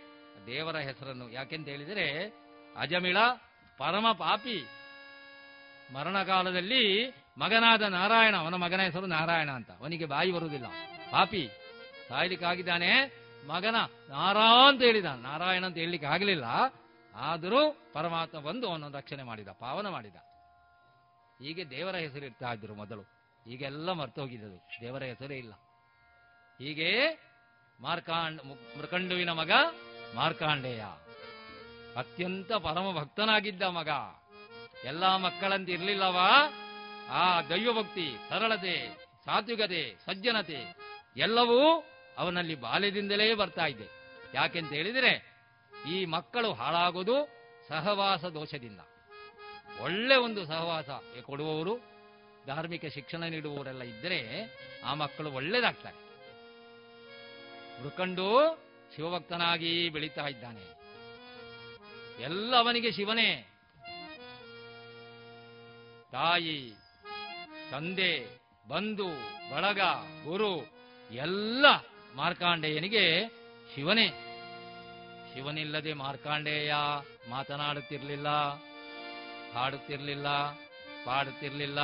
ದೇವರ ಹೆಸರನ್ನು ಯಾಕೆಂತ ಹೇಳಿದರೆ, ಅಜಮಿಳ ಪರಮ ಪಾಪಿ. ಮರಣ ಕಾಲದಲ್ಲಿ ಮಗನಾದ ನಾರಾಯಣ, ಅವನ ಮಗನ ಹೆಸರು ನಾರಾಯಣ ಅಂತ. ಅವನಿಗೆ ಬಾಯಿ ಬರುವುದಿಲ್ಲ. ಪಾಪಿ. ಸಾಯ್ಲಿಕ್ಕಾಗಿದ್ದಾನೆ. ಮಗನ ನಾರಾ ಅಂತ ಹೇಳಿದ ನಾರಾಯಣ ಅಂತ ಹೇಳಲಿಕ್ಕೆ ಆಗಲಿಲ್ಲ. ಆದರೂ ಪರಮಾತ್ಮ ಬಂದು ಅವನನ್ನು ರಕ್ಷಣೆ ಮಾಡಿದ, ಪಾವನ ಮಾಡಿದ. ಹೀಗೆ ದೇವರ ಹೆಸರು ಇರ್ತಾ ಇದ್ರು ಮೊದಲು. ಈಗೆಲ್ಲ ಮರ್ತು ಹೋಗಿದ್ದದು. ದೇವರ ಹೆಸರೇ ಇಲ್ಲ. ಹೀಗೆ ಮಾರ್ಕಾಂಡ್ ಮೃಕಂಡುವಿನ ಮಗ ಮಾರ್ಕಾಂಡೇಯ. ಅತ್ಯಂತ ಪರಮ ಭಕ್ತನಾಗಿದ್ದ ಮಗ. ಎಲ್ಲಾ ಮಕ್ಕಳಂತ ಇರ್ಲಿಲ್ಲವಾ? ಆ ದೈವಭಕ್ತಿ, ಸರಳತೆ, ಸಾತ್ವಿಕತೆ, ಸಜ್ಜನತೆ, ಎಲ್ಲವೂ ಅವನಲ್ಲಿ ಬಾಲ್ಯದಿಂದಲೇ ಬರ್ತಾ ಇದೆ. ಯಾಕೆಂತ ಹೇಳಿದರೆ, ಈ ಮಕ್ಕಳು ಹಾಳಾಗೋದು ಸಹವಾಸ ದೋಷದಿಂದ. ಒಳ್ಳೆ ಒಂದು ಸಹವಾಸ ಕೊಡುವವರು, ಧಾರ್ಮಿಕ ಶಿಕ್ಷಣ ನೀಡುವವರೆಲ್ಲ ಇದ್ದರೆ ಆ ಮಕ್ಕಳು ಒಳ್ಳೇದಾಗ್ತಾರೆ. ಹುಡುಕಂಡು ಶಿವಭಕ್ತನಾಗಿ ಬೆಳೀತಾ ಇದ್ದಾನೆ. ಎಲ್ಲ ಅವನಿಗೆ ಶಿವನೇ. ತಾಯಿ, ತಂದೆ, ಬಂಧು, ಬಳಗ, ಗುರು, ಎಲ್ಲ ಮಾರ್ಕಾಂಡೇಯನಿಗೆ ಶಿವನೇ. ಶಿವನಿಲ್ಲದೆ ಮಾರ್ಕಾಂಡೇಯ ಮಾತನಾಡುತ್ತಿರಲಿಲ್ಲ, ಹಾಡುತ್ತಿರಲಿಲ್ಲ, ಪಾಡುತ್ತಿರಲಿಲ್ಲ,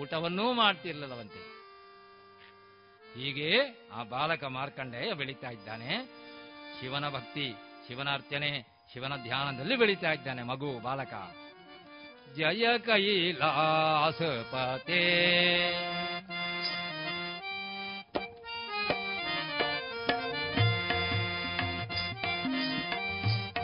ಊಟವನ್ನೂ ಮಾಡ್ತಿರ್ಲಿಲ್ಲವಂತೆ. ಹೀಗೆ ಆ ಬಾಲಕ ಮಾರ್ಕಂಡೇಯ ಬೆಳೀತಾ ಇದ್ದಾನೆ. ಶಿವನ ಭಕ್ತಿ, ಶಿವನ ಅರ್ಚನೆ, ಶಿವನ ಧ್ಯಾನದಲ್ಲಿ ಬೆಳೀತಾ ಇದ್ದಾನೆ ಮಗು, ಬಾಲಕ. ಜಯ ಕೈಲಾಸಪತೆ.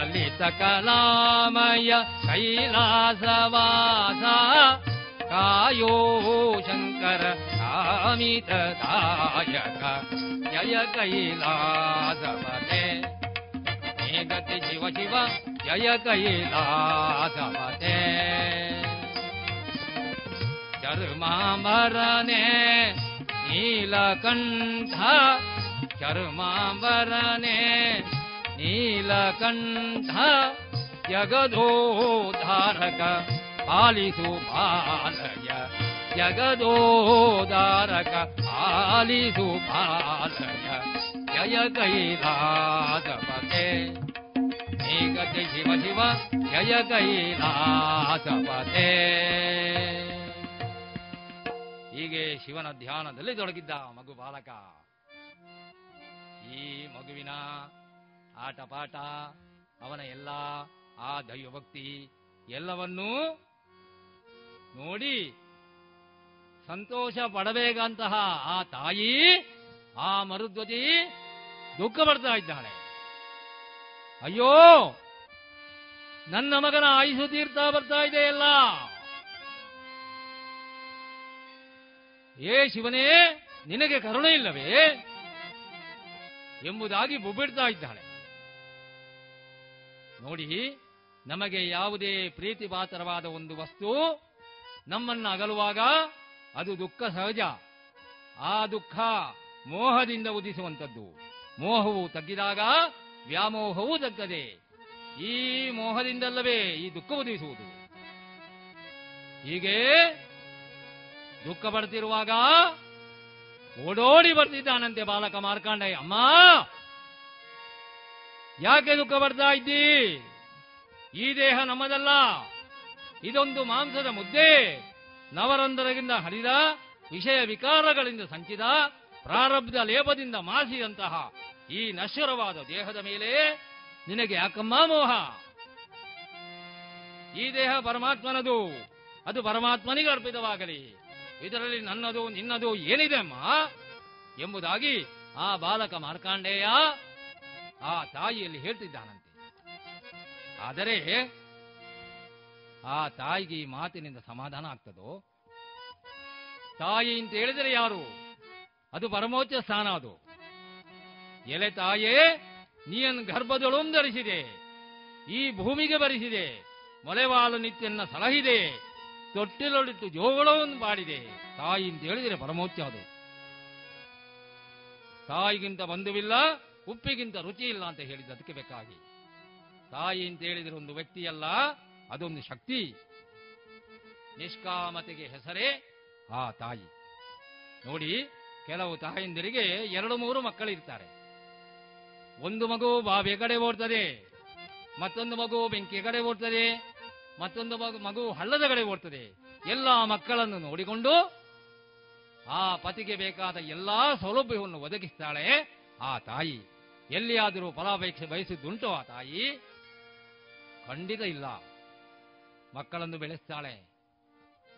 ललितकलामय शङ्कर शङ्करमितदाय जय कैलासमते मेलति शिव शिव जय कैलासपते चर्मा नीलकण्ठ चर्मा ನೀಲಕಂಠ ಜಗದೋಧಾರಕ ಪಾಲಿಸು ಬಾಲಯ. ಜಗದೋಧಾರಕ ಪಾಲಿಸು ಬಾಲಯ. ಜಯ ಕೈಲಾಸಪತೆ ಏಕತೆ ಶಿವ ಶಿವ, ಜಯ ಕೈಲಾಸಪತೆ ಹೀಗೆ ಶಿವನ ಧ್ಯಾನದಲ್ಲಿ ತೊಡಗಿದ್ದ ಮಗು ಬಾಲಕ. ಈ ಮಗುವಿನ ಆಟಪಾಟ ಅವನ ಎಲ್ಲ ಆ ದೈವಭಕ್ತಿ ಎಲ್ಲವನ್ನೂ ನೋಡಿ ಸಂತೋಷ ಪಡಬೇಕಂತಹ ಆ ತಾಯಿ, ಆ ಮರುದ್ವತಿ ದುಃಖ ಪಡ್ತಾ ಇದ್ದಾಳೆ. ಅಯ್ಯೋ, ನನ್ನ ಮಗನ ಆಯುಸು ತೀರ್ತಾ ಬರ್ತಾ ಇದೆಯಲ್ಲ ಏ ಶಿವನೇ, ನಿನಗೆ ಕರುಣೆ ಇಲ್ಲವೇ? ಎಂಬುದಾಗಿ ಬುಬ್ಬಿಡ್ತಾ ಇದ್ದಾಳೆ. ನೋಡಿ, ನಮಗೆ ಯಾವುದೇ ಪ್ರೀತಿಪಾತ್ರವಾದ ಒಂದು ವಸ್ತು ನಮ್ಮನ್ನ ಅಗಲುವಾಗ ಅದು ದುಃಖ ಸಹಜ. ಆ ದುಃಖ ಮೋಹದಿಂದ ಉದಿಸುವಂಥದ್ದು. ಮೋಹವು ತಗ್ಗಿದಾಗ ವ್ಯಾಮೋಹವೂ ತಗ್ಗದೆ. ಈ ಮೋಹದಿಂದಲ್ಲವೇ ಈ ದುಃಖ ಉದಿಸುವುದು. ಹೀಗೆ ದುಃಖ ಪಡ್ತಿರುವಾಗ ಓಡೋಡಿ ಬರ್ತಿದ್ದಾನಂತೆ ಬಾಲಕ ಮಾರ್ಕಾಂಡಯ್ಯ. ಅಮ್ಮ! ಯಾಕೆ ದುಃಖ ಪಡ್ತಾ ಇದ್ದೀ? ಈ ದೇಹ ನಮ್ಮದಲ್ಲ. ಇದೊಂದು ಮಾಂಸದ ಮುದ್ದೆ. ನವರಂಧ್ರದಿಂದ ಹರಿದ ವಿಷಯ ವಿಕಾರಗಳಿಂದ ಸಂಚಿದ ಪ್ರಾರಬ್ಧ ಲೇಪದಿಂದ ಮಾಸಿದಂತಹ ಈ ನಶ್ವರವಾದ ದೇಹದ ಮೇಲೆ ನಿನಗೆ ಯಾಕಮ್ಮ ಮೋಹ? ಈ ದೇಹ ಪರಮಾತ್ಮನದು. ಅದು ಪರಮಾತ್ಮನಿಗೆ ಅರ್ಪಿತವಾಗಲಿ. ಇದರಲ್ಲಿ ನನ್ನದು ನಿನ್ನದು ಏನಿದೆ ಅಮ್ಮ? ಎಂಬುದಾಗಿ ಆ ಬಾಲಕ ಮಾರ್ಕಾಂಡೇಯ ಆ ತಾಯಿಯಲ್ಲಿ ಹೇಳ್ತಿದ್ದಾನಂತೆ. ಆದರೆ ಆ ತಾಯಿಗೆ ಈ ಮಾತಿನಿಂದ ಸಮಾಧಾನ ಆಗ್ತದೋ? ತಾಯಿ ಅಂತ ಹೇಳಿದರೆ ಯಾರು? ಅದು ಪರಮೋಚ್ಚ ಸ್ಥಾನ ಅದು. ಎಲೆ ತಾಯೇ ನೀಯನ್ನು ಗರ್ಭದೊಳಂ ಧರಿಸಿದೆ. ಈ ಭೂಮಿಗೆ ಬರಿಸಿದೆ. ಮೊಲೆವಾಲು ನಿತ್ಯನ್ನ ಸಲಹಿದೆ. ತೊಟ್ಟಿಲೊಳಿಟ್ಟು ಜೋಗಳವನ್ನು ಬಾಡಿದೆ. ತಾಯಿ ಅಂತ ಹೇಳಿದರೆ ಪರಮೋಚ್ಚ ಅದು. ತಾಯಿಗಿಂತ ಬಂಧುವಿಲ್ಲ ಉಪ್ಪಿಗಿಂತ ರುಚಿ ಇಲ್ಲ ಅಂತ ಹೇಳಿದ್ದು ಅದಕ್ಕೆ ಬೇಕಾಗಿ. ತಾಯಿ ಅಂತ ಹೇಳಿದ್ರೆ ಒಂದು ವ್ಯಕ್ತಿಯಲ್ಲ ಅದೊಂದು ಶಕ್ತಿ. ನಿಷ್ಕಾಮತೆಗೆ ಹೆಸರೇ ಆ ತಾಯಿ. ನೋಡಿ, ಕೆಲವು ತಾಯಂದಿರಿಗೆ ಎರಡು ಮೂರು ಮಕ್ಕಳಿರ್ತಾರೆ. ಒಂದು ಮಗು ಬಾವಿ ಕಡೆ ಓಡ್ತದೆ, ಮತ್ತೊಂದು ಮಗು ಬೆಂಕಿ ಕಡೆ ಓಡ್ತದೆ, ಮತ್ತೊಂದು ಮಗು ಹಳ್ಳದ ಕಡೆ ಓಡ್ತದೆ. ಎಲ್ಲ ಮಕ್ಕಳನ್ನು ನೋಡಿಕೊಂಡು ಆ ಪತಿಗೆ ಬೇಕಾದ ಎಲ್ಲಾ ಸೌಲಭ್ಯವನ್ನು ಒದಗಿಸ್ತಾಳೆ. ಆ ತಾಯಿ ಎಲ್ಲಿಯಾದರೂ ಫಲಾಪೇಕ್ಷೆ ಬಯಸಿದ್ದುಂಟು ಆ ತಾಯಿ? ಖಂಡಿತ ಇಲ್ಲ. ಮಕ್ಕಳನ್ನು ಬೆಳೆಸ್ತಾಳೆ.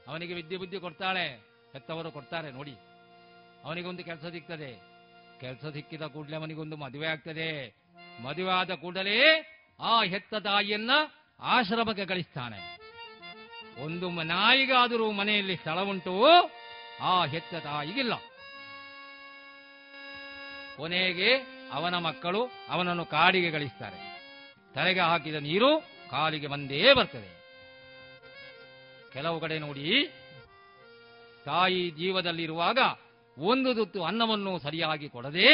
ಅವನಿಗೆ ವಿದ್ಯೆ ಬುದ್ಧಿ ಕೊಡ್ತಾಳೆ. ಹೆತ್ತವರು ಕೊಡ್ತಾರೆ ನೋಡಿ. ಅವನಿಗೊಂದು ಕೆಲಸ ಸಿಗ್ತದೆ. ಕೆಲಸ ಸಿಕ್ಕಿದ ಕೂಡಲೇ ಅವನಿಗೊಂದು ಮದುವೆ ಆಗ್ತದೆ. ಮದುವೆ ಆದ ಕೂಡಲೇ ಆ ಹೆತ್ತ ತಾಯಿಯನ್ನ ಆಶ್ರಮಕ್ಕೆ ಕಳಿಸ್ತಾನೆ. ಒಂದು ನಾಯಿಗಾದರೂ ಮನೆಯಲ್ಲಿ ಸ್ಥಳ ಉಂಟು, ಆ ಹೆತ್ತ ತಾಯಿಗಿಲ್ಲ. ಕೊನೆಗೆ ಅವನ ಮಕ್ಕಳು ಅವನನ್ನು ಕಾಡಿಗೆ ಗಳಿಸ್ತಾರೆ ತಲೆಗೆ ಹಾಕಿದ ನೀರು ಕಾಲಿಗೆ ಬಂದೇ ಬರ್ತದೆ. ಕೆಲವು ಕಡೆ ನೋಡಿ, ತಾಯಿ ಜೀವದಲ್ಲಿರುವಾಗ ಒಂದು ತುತ್ತು ಅನ್ನವನ್ನು ಸರಿಯಾಗಿ ಕೊಡದೆ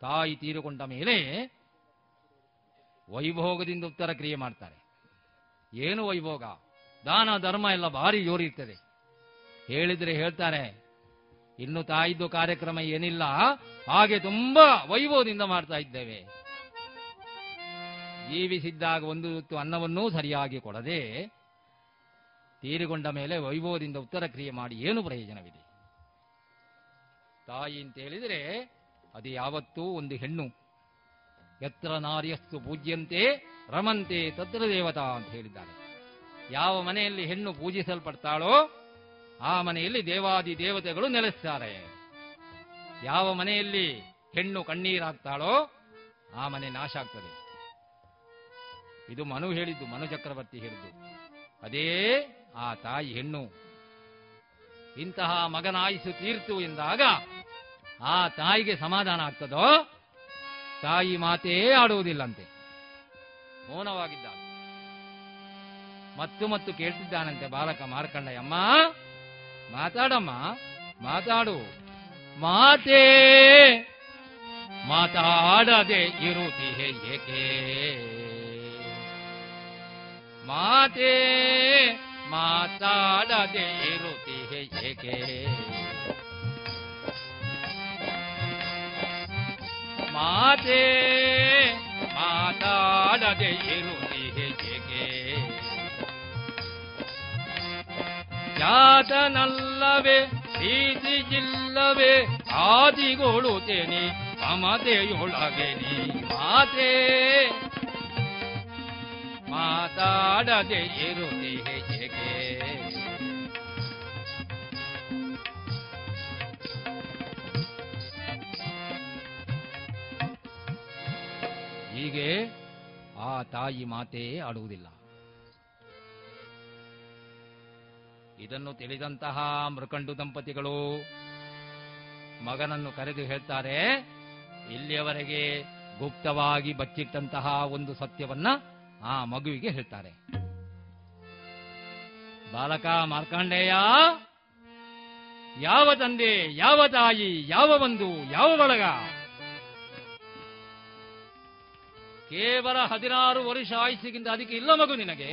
ತಾಯಿ ತೀರಿಕೊಂಡ ಮೇಲೆ ವೈಭೋಗದಿಂದ ಉತ್ತರ ಕ್ರಿಯೆ ಮಾಡ್ತಾರೆ. ಏನು ವೈಭೋಗ? ದಾನ, ಧರ್ಮ ಎಲ್ಲ ಭಾರಿ ಜೋರಿರ್ತದೆ. ಹೇಳಿದ್ರೆ ಹೇಳ್ತಾರೆ ಇನ್ನು ತಾಯಿದ್ದು ಕಾರ್ಯಕ್ರಮ ಏನಿಲ್ಲ, ಹಾಗೆ ತುಂಬಾ ವೈಭವದಿಂದ ಮಾಡ್ತಾ ಇದ್ದೇವೆ. ಜೀವಿಸಿದ್ದಾಗ ಒಂದು ಹೊತ್ತು ಅನ್ನವನ್ನೂ ಸರಿಯಾಗಿ ಕೊಡದೆ ತೀರಿಕೊಂಡ ಮೇಲೆ ವೈಭವದಿಂದ ಉತ್ತರ ಕ್ರಿಯೆ ಮಾಡಿ ಏನು ಪ್ರಯೋಜನವಿದೆ? ತಾಯಿ ಅಂತ ಹೇಳಿದರೆ, ಅದು ಯಾವತ್ತೂ ಒಂದು ಹೆಣ್ಣು. ಎತ್ರ ನಾರ್ಯಸ್ತು ಪೂಜ್ಯಂತೆ, ರಮಂತೆ ತತ್ರ ದೇವತಾ ಅಂತ ಹೇಳಿದ್ದಾರೆ. ಯಾವ ಮನೆಯಲ್ಲಿ ಹೆಣ್ಣು ಪೂಜಿಸಲ್ಪಡ್ತಾಳೋ ಆ ಮನೆಯಲ್ಲಿ ದೇವಾದಿ ದೇವತೆಗಳು ನೆಲೆಸ್ತಾರೆ. ಯಾವ ಮನೆಯಲ್ಲಿ ಹೆಣ್ಣು ಕಣ್ಣೀರಾಗ್ತಾಳೋ ಆ ಮನೆ ನಾಶ ಆಗ್ತದೆ. ಇದು ಮನು ಹೇಳಿದ್ದು, ಮನು ಚಕ್ರವರ್ತಿ ಹೇಳಿದ್ದು. ಅದೇ ಆ ತಾಯಿ ಹೆಣ್ಣು. ಇಂತಹ ಮಗನಾಯಿಸು ತೀರ್ತು ಎಂದಾಗ ಆ ತಾಯಿಗೆ ಸಮಾಧಾನ ಆಗ್ತದೋ? ತಾಯಿ ಮಾತೇ ಆಡುವುದಿಲ್ಲಂತೆ. ಮೌನವಾಗಿದ್ದ ಮತ್ತು ಮತ್ತು ಕೇಳ್ತಿದ್ದಾನಂತೆ ಬಾಲಕ ಮಾರ್ಕಂಡಯ್ಯಮ್ಮ ಮಾತಾಡಮ್ಮ ಮಾತಾಡು. ಮಾತೇ ಮಾತಾಡದೆ ಇರುತ್ತಿಹೆ ಏಕೆ? ಮಾತೇ ಮಾತಾಡದೆ ಇರುತ್ತಿಹೆ ಏಕೆ? ಮಾತೇ ಮಾತಾಡದೆ ಇರುತ್ತಿಹೆ ಜಾತನಲ್ಲವೇ ಪ್ರೀತಿಗಿಲ್ಲವೇ ಆದಿಗೊಳ್ಳುತ್ತೇನೆ ಮಮತೆಯೊಳಗೆ ನೀ ಮಾತೆ. ಮಾತಾಡದೆ ಇರುತ್ತೆ ಏಕೆ ಹೀಗೆ ಆ ತಾಯಿ ಮಾತೆಯೇ ಆಡುವುದಿಲ್ಲ. ಇದನ್ನು ತಿಳಿದಂತಹ ಮೃಕಂಡು ದಂಪತಿಗಳು ಮಗನನ್ನು ಕರೆದು ಹೇಳ್ತಾರೆ, ಇಲ್ಲಿಯವರೆಗೆ ಗುಪ್ತವಾಗಿ ಬಚ್ಚಿಟ್ಟಂತಹ ಒಂದು ಸತ್ಯವನ್ನ ಆ ಮಗುವಿಗೆ ಹೇಳ್ತಾರೆ. ಬಾಲಕ ಮಾರ್ಕಾಂಡೇಯ, ಯಾವ ತಂದೆ, ಯಾವ ತಾಯಿ, ಯಾವ ಬಂಧು, ಯಾವ ಬಳಗ? ಕೇವಲ ಹದಿನಾರು ವರ್ಷ ಆಯುಸ್ಸಿಗಿಂತ ಅದಕ್ಕೆ ಇಲ್ಲ ಮಗು ನಿನಗೆ.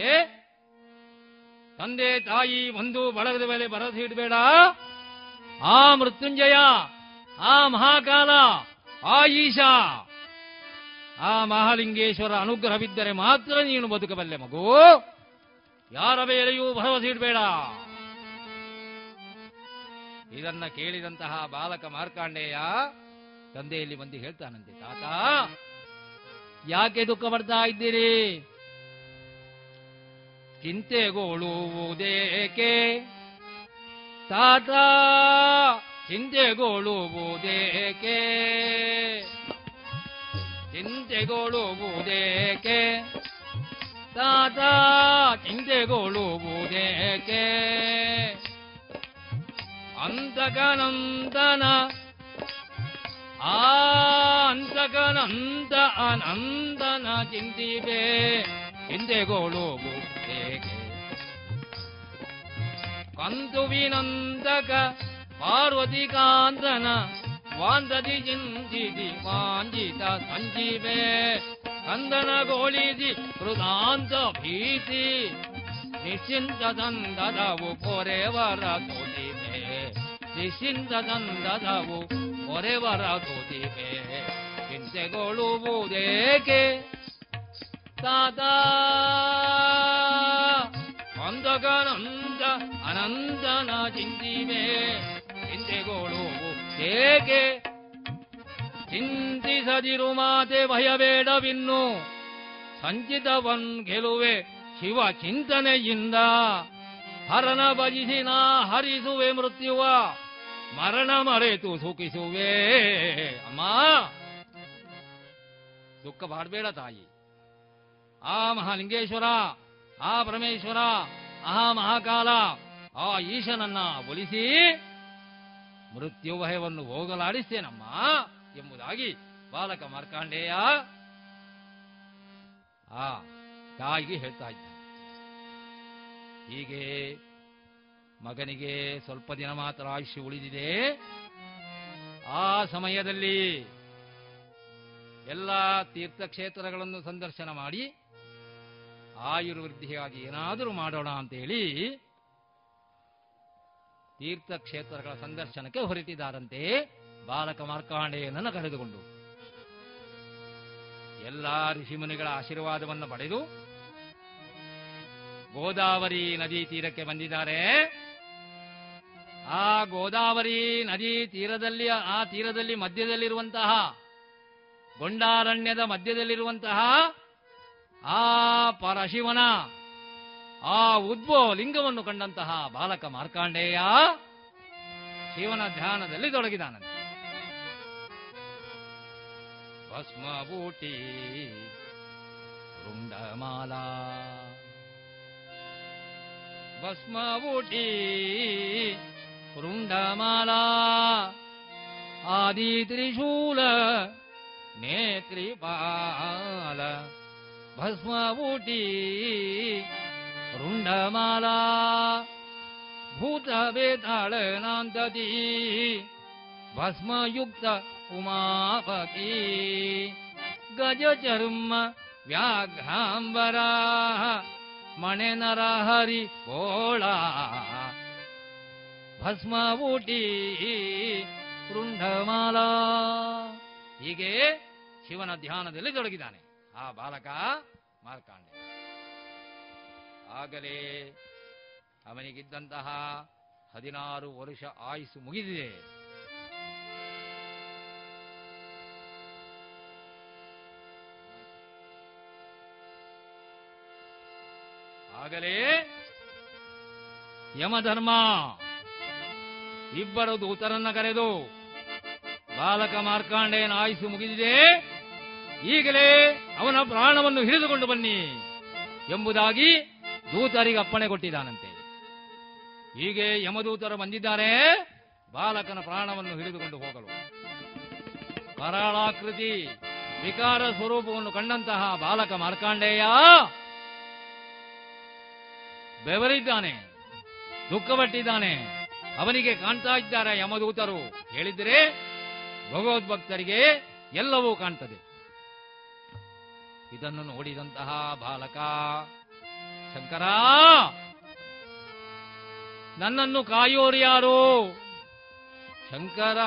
ತಂದೆ ತಾಯಿ ಒಂದು ಬಳಗದ ಮೇಲೆ ಭರವಸೆ ಇಡಬೇಡ. ಆ ಮೃತ್ಯುಂಜಯ, ಆ ಮಹಾಕಾಲ, ಆ ಈಶಾ, ಆ ಮಹಾಲಿಂಗೇಶ್ವರ ಅನುಗ್ರಹವಿದ್ದರೆ ಮಾತ್ರ ನೀನು ಬದುಕಬಲ್ಲೆ ಮಗು. ಯಾರ ಮೇಲೆಯೂ ಭರವಸೆ ಇಡಬೇಡ. ಇದನ್ನ ಕೇಳಿದಂತಹ ಬಾಲಕ ಮಾರ್ಕಾಂಡೇಯ ತಂದೆಯಲ್ಲಿ ಬಂದು ಹೇಳ್ತಾನಂತೆ, ತಾತ, ಯಾಕೆ ದುಃಖ ಪಡ್ತಾ ಇದ್ದೀರಿ? ಚಿಂತೆಗೊಳ್ಳುವುದೇಕೆ ತಾತ ಚಿಂತೆಗೊಳ್ಳುವುದೇಕೆ ಚಿಂತೆಗೊಳ್ಳುವುದೇಕೆ ತಾತ ಚಿಂತೆಗೊಳ್ಳುವುದೇಕೆ ಅಂತಕನಂತನ ಆ ಅಂತಕನಂತ ಅನಂದನ ಚಿಂತಿವೆ ಚಿಂತೆಗೊಳ್ಳುವುದೇಕೆ ಕಂದುವಿನಂದಕ ಪಾರ್ವತಿ ಕಾಂತನ ವಾಂದದಿ ಚಿಂತಿದಿ ವಾಂಜಿತ ಸಂಜೀವೆ ಕಂದನಗೊಳಿಸಿ ಕೃದಾಂತ ಭೀತಿ, ನಿಶ್ಚಿಂತ ದಂದದವು ಪೊರೆವರ ತೋದಿವೆ ನಿಶ್ಚಿಂತ ದಂದದವು ಪೊರೆವರ ತೋದಿವೆ ಚಿಂತೆಗೊಳ್ಳುವುದೇಕೆ ತಾತ ಅಂಧಕಾನಂದ ಅನಂತನ ಚಿಂತಿವೆ ಚಿಂತೆಗೋಳುವು ಹೇಗೆ? ಚಿಂತಿಸದಿರು ಮಾತೆ ಭಯಬೇಡವಿನ್ನು. ಸಂಚಿತವನ್ ಗೆಲುವೆ ಶಿವ ಚಿಂತನೆಯಿಂದ. ಹರನ ಬಜಿಸಿ ನಾ ಹರಿಸುವೆ ಮೃತ್ಯುವ. ಮರಣ ಮರೆತು ಸುಖಿಸುವೆ. ಅಮ್ಮ! ದುಃಖ ಮಾಡಬೇಡ ತಾಯಿ. ಆ ಮಹಾಲಿಂಗೇಶ್ವರ! ಆ ಪರಮೇಶ್ವರ, ಆ ಮಹಾಕಾಲ, ಆ ಈಶನನ್ನ ಒಲಿಸಿ ಮೃತ್ಯು ಭಯವನ್ನು ಹೋಗಲಾಡಿಸ್ತೇನಮ್ಮ ಎಂಬುದಾಗಿ ಬಾಲಕ ಮಾರ್ಕಾಂಡೇಯ ಆ ತಾಯಿಗೆ ಹೇಳ್ತಾ ಇದ್ದ. ಹೀಗೆ ಮಗನಿಗೆ ಸ್ವಲ್ಪ ದಿನ ಮಾತ್ರ ಆಯುಷ್ಯ ಉಳಿದಿದೆ. ಆ ಸಮಯದಲ್ಲಿ ಎಲ್ಲ ತೀರ್ಥಕ್ಷೇತ್ರಗಳನ್ನು ಸಂದರ್ಶನ ಮಾಡಿ ಆಯುರ್ವೃದ್ಧಿಯಾಗಿ ಏನಾದರೂ ಮಾಡೋಣ ಅಂತ ಹೇಳಿ ತೀರ್ಥಕ್ಷೇತ್ರಗಳ ಸಂದರ್ಶನಕ್ಕೆ ಹೊರಟಿದ್ದಾರಂತೆ ಬಾಲಕ ಮಾರ್ಕಾಂಡೆಯನ್ನು ಕರೆದುಕೊಂಡು. ಎಲ್ಲ ಋಷಿಮುನಿಗಳ ಆಶೀರ್ವಾದವನ್ನು ಪಡೆದು ಗೋದಾವರಿ ನದಿ ತೀರಕ್ಕೆ ಬಂದಿದ್ದಾರೆ. ಆ ಗೋದಾವರಿ ನದಿ ತೀರದಲ್ಲಿ, ಆ ತೀರದಲ್ಲಿ ಮಧ್ಯದಲ್ಲಿರುವಂತಹ, ಗೊಂಡಾರಣ್ಯದ ಮಧ್ಯದಲ್ಲಿರುವಂತಹ ಆ ಪರಶಿವನ, ಆ ಉದ್ಭವ ಲಿಂಗವನ್ನು ಕಂಡಂತಹ ಬಾಲಕ ಮಾರ್ಕಾಂಡೇಯ ಶಿವನ ಧ್ಯಾನದಲ್ಲಿ ತೊಡಗಿದಾನಂತೆ. ಭಸ್ಮಬೂಟಿ ರುಂಡಮಾಲಾ. ಭಸ್ಮಬೂಟಿ ರುಂಡಮಾಲಾ. ಆದಿ ತ್ರಿಶೂಲ ನೇತ್ರಿಪಾಲ. ಭಸ್ಮಬೂಟಿ ರುಂಡಮಾಲಾ ಭೂತ ಬೇತಾಳನಾಂತತಿ ಭಸ್ಮಯುಕ್ತ ಉಮಾಪತಿ ಗಜ ಚರ್ಮ ವ್ಯಾಘ್ರಾಂಬರ ಮಣೆ ನರ ಹರಿ ಓಳ ಭಸ್ಮ ಊಟಿ ರುಂಡಮಾಲಾ. ಹೀಗೆ ಶಿವನ ಧ್ಯಾನದಲ್ಲಿ ತೊಡಗಿದ್ದಾನೆ. ಆ ಬಾಲಕ ಮಾರ್ಕಾಂಡ. ಆಗಲೇ ಅವನಿಗಿದ್ದಂತಹ ಹದಿನಾರು ವರುಷ ಆಯುಸ್ಸು ಮುಗಿದಿದೆ. ಆಗಲೇ ಯಮಧರ್ಮ ಇಬ್ಬರು ದೂತರನ್ನ ಕರೆದು ಬಾಲಕ ಮಾರ್ಕಾಂಡೇನ ಆಯುಸ್ಸು ಮುಗಿದಿದೆ. ಈಗಲೇ ಅವನ ಪ್ರಾಣವನ್ನು ಹಿಡಿದುಕೊಂಡು ಬನ್ನಿ ಎಂಬುದಾಗಿ ದೂತರಿಗೆ ಅಪ್ಪಣೆ ಕೊಟ್ಟಿದ್ದಾನಂತೆ ಹೀಗೆ ಯಮದೂತರು ಬಂದಿದ್ದಾರೆ, ಬಾಲಕನ ಪ್ರಾಣವನ್ನು ಹಿಡಿದುಕೊಂಡು ಹೋಗಲು. ಕರಾಳಾಕೃತಿ ವಿಕಾರ ಸ್ವರೂಪವನ್ನು ಕಂಡಂತಹ ಬಾಲಕ ಮಾರ್ಕಾಂಡೇಯ ಬೆವರಿದ್ದಾನೆ, ದುಃಖಪಟ್ಟಿದ್ದಾನೆ. ಅವನಿಗೆ ಕಾಣ್ತಾ ಇದ್ದಾರೆ ಯಮದೂತರು. ಹೇಳಿದರೆ ಭಗವದ್ಭಕ್ತರಿಗೆ ಎಲ್ಲವೂ ಕಾಣ್ತದೆ. ಇದನ್ನು ನೋಡಿದಂತಹ ಬಾಲಕ, ಶಂಕರ, ನನ್ನನ್ನು ಕಾಯೋರು ಯಾರು? ಶಂಕರ.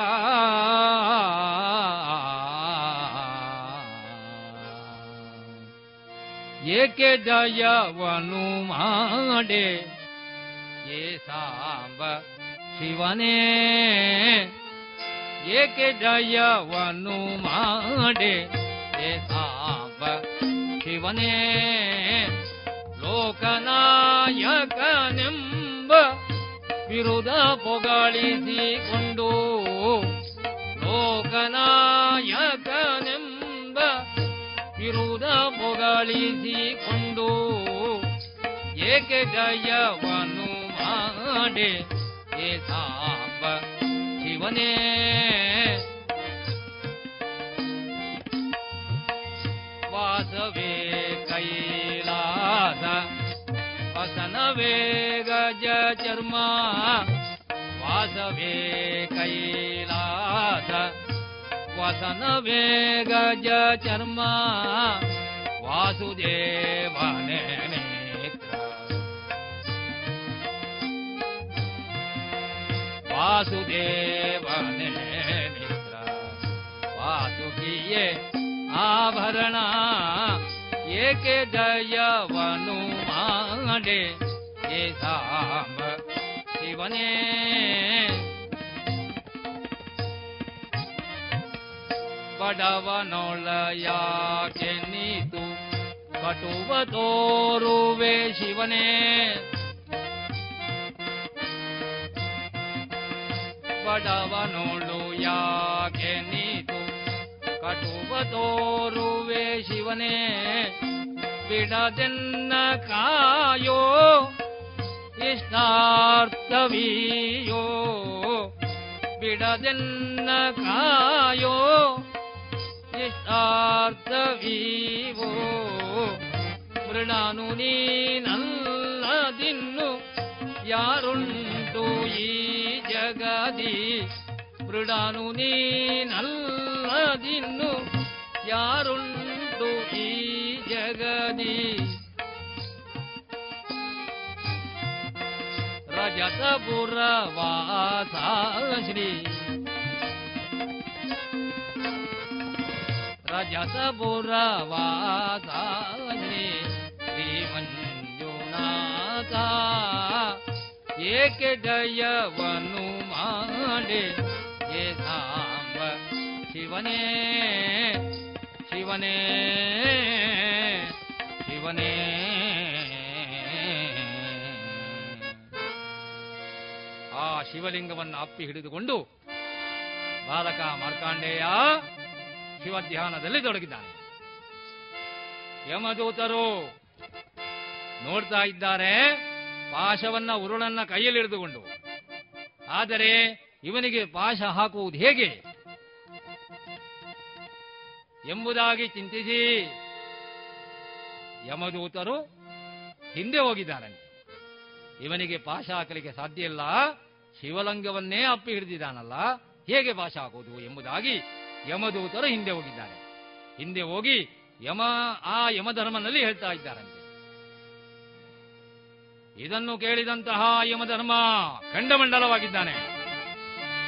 ಏಕೆ ಜಯವನು ಮಾಡೆ? ಏ ಸಾಂಬ ಶಿವನೇ, ಏಕೆ ಜಯವನು ಮಾಡೆ? ಏ ಸಾಂಬ ಶಿವನೇ ಲೋಕನಾಯಕನೆಂಬ ವಿರುದ ಪೊಗಳಿಸಿಕೊಂಡು ಲೋಕನಾಯಕನೆಂಬ ವಿರುದ ಪೊಗಳಿಸಿಕೊಂಡು ಏಕೆ ಜಯವನ್ನು ಮಾಡೆ ಏ ಸಾಂಬ ಶಿವನೇ वासवे कैलास। वसन वेगज चर्मा। वासवे कैलास। वसन वेगज चर्मा। वासुदेवने वासुदेवने मित्र वासुकीये आभरणा एके दयवनुवने पडवनोलया नीतु कटुवतोरुवे शिवने। पडवनोलया च नि ಕಟುವ ತೋರುವೆ ಶಿವನೇ, ಬಿಡದೆನ್ನ ಕಾಯೋ, ಇಷ್ಟಾರ್ಥವೀಯೋ, ಬಿಡದೆನ್ನ ಕಾಯೋ ಇಷ್ಟಾರ್ಥವೀವೋ ಮೃಣಾನು ನೀನಲ್ಲದಿನ್ನು ಯಾರುಂಟು ಈ ಜಗದಿ ಮೃಡಾನು ನೀನಲ್ಲದಿನ್ನು ಯಾರುಂಟು ಈ ಜಗದಿ ರಜತಪುರ ವಾಸ ಶ್ರೀ ರಜತಪುರ ವಾಸ ಶ್ರೀ ಶ್ರೀ ಮಂಜುನಾಥ ಏಕೆ ಜಯವನು ಮಾಡೆ ಏ ಸಾಂಬ ಶಿವನೇ ಶಿವನೇ ಶಿವನೇ. ಆ ಶಿವಲಿಂಗವನ್ನು ಅಪ್ಪಿ ಹಿಡಿದುಕೊಂಡು ಬಾಲಕ ಮಾರ್ಕಾಂಡೇಯ ಶಿವ ಧ್ಯಾನದಲ್ಲಿ ತೊಡಗಿದ್ದಾನೆ. ಯಮದೂತರು ನೋಡ್ತಾ ಇದ್ದಾರೆ, ಪಾಶವನ್ನ ಉರುಳನ್ನ ಕೈಯಲ್ಲಿ ಹಿಡಿದುಕೊಂಡು ಆದರೆ ಇವನಿಗೆ ಪಾಶ ಹಾಕುವುದು ಹೇಗೆ? ಎಂಬುದಾಗಿ ಚಿಂತಿಸಿ. ಯಮದೂತರು ಹಿಂದೆ ಹೋಗಿದ್ದಾನಂತೆ ಇವನಿಗೆ ಪಾಶ ಹಾಕಲಿಕ್ಕೆ ಸಾಧ್ಯ ಇಲ್ಲ. ಶಿವಲಿಂಗವನ್ನೇ ಅಪ್ಪಿ ಹಿಡಿದಿದ್ದಾನಲ್ಲ, ಹೇಗೆ ಪಾಶ ಹಾಕುವುದು ಎಂಬುದಾಗಿ ಯಮದೂತರು ಹಿಂದೆ ಹೋಗಿದ್ದಾರೆ. ಹಿಂದೆ ಹೋಗಿ ಯಮ, ಆ ಯಮಧರ್ಮನಲ್ಲಿ ಹೇಳ್ತಾ ಇದ್ದಾರಂತೆ. ಇದನ್ನು ಕೇಳಿದಂತಹ ಯಮಧರ್ಮ ಖಂಡಮಂಡಲವಾಗಿದ್ದಾನೆ.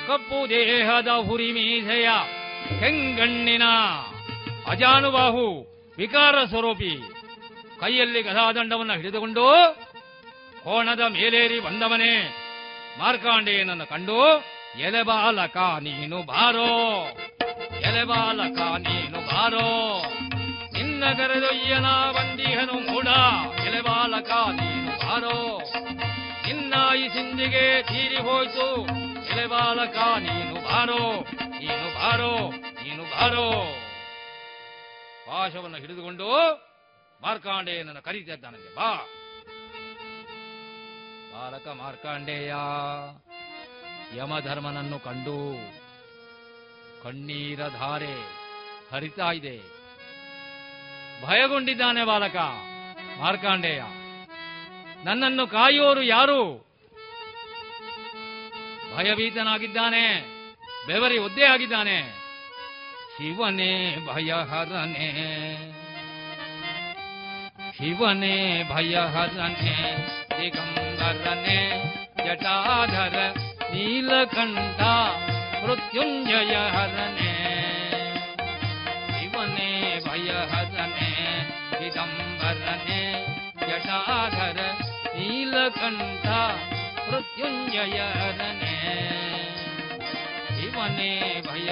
ಕಪ್ಪು ದೇಹದ ಹುರಿ ಮೀಸೆಯ ಕೆಂಗಣ್ಣಿನ ಅಜಾನುಬಾಹು ವಿಕಾರ ಸ್ವರೂಪಿ. ಕೈಯಲ್ಲಿ ಗದಾದಂಡವನ್ನು ಹಿಡಿದುಕೊಂಡು ಕೋಣದ ಮೇಲೇರಿ ಬಂದವನೇ. ಮಾರ್ಕಾಂಡೆಯನನ್ನು ಕಂಡು ಎಲೆಬಾಲಕ ನೀನು ಬಾರೋ ಎಲೆಬಾಲಕ ನೀನು ಬಾರೋ. ನಿನ್ನ ಕರೆದೊಯ್ಯನ ಬಂದಿಹನು ಮೂಡ ಎಲೆಬಾಲಕ ನೀನು ಬಾರೋ. ನಿನ್ನ ಈ ಸಿಂಧಿಗೆ ತೀರಿ ಹೋಯ್ತು ಎಲೆಬಾಲಕ ನೀನು ಬಾರೋ ನೀನು ಬಾರೋ ನೀನು ಬಾರೋ. ಪಾಶವನ್ನು ಹಿಡಿದುಕೊಂಡು ಮಾರ್ಕಾಂಡೇಯನನ್ನು ಕರೀತಿದ್ದಾನಂತೆ. ಬಾ. ಬಾಲಕ ಮಾರ್ಕಾಂಡೇಯ, ಯಮಧರ್ಮನನ್ನು ಕಂಡು ಕಣ್ಣೀರ ಧಾರೆ ಹರಿತಾ ಇದೆ. ಭಯಗೊಂಡಿದ್ದಾನೆ ಬಾಲಕ ಮಾರ್ಕಾಂಡೇಯ. ನನ್ನನ್ನು ಕಾಯೋರು ಯಾರು? ಭಯಭೀತನಾಗಿದ್ದಾನೆ, ಬೆವರಿ ಒದ್ದೆ ಆಗಿದ್ದಾನೆ. शिवने भयहरने। शिवने भय दिगम्बरने जटाधर नीलकण्ठा मृत्युञ्जय हरने शिवने भय दिगम्बरने जटाधर नीलकण्ठा मृत्युञ्जय हरने शिवने भय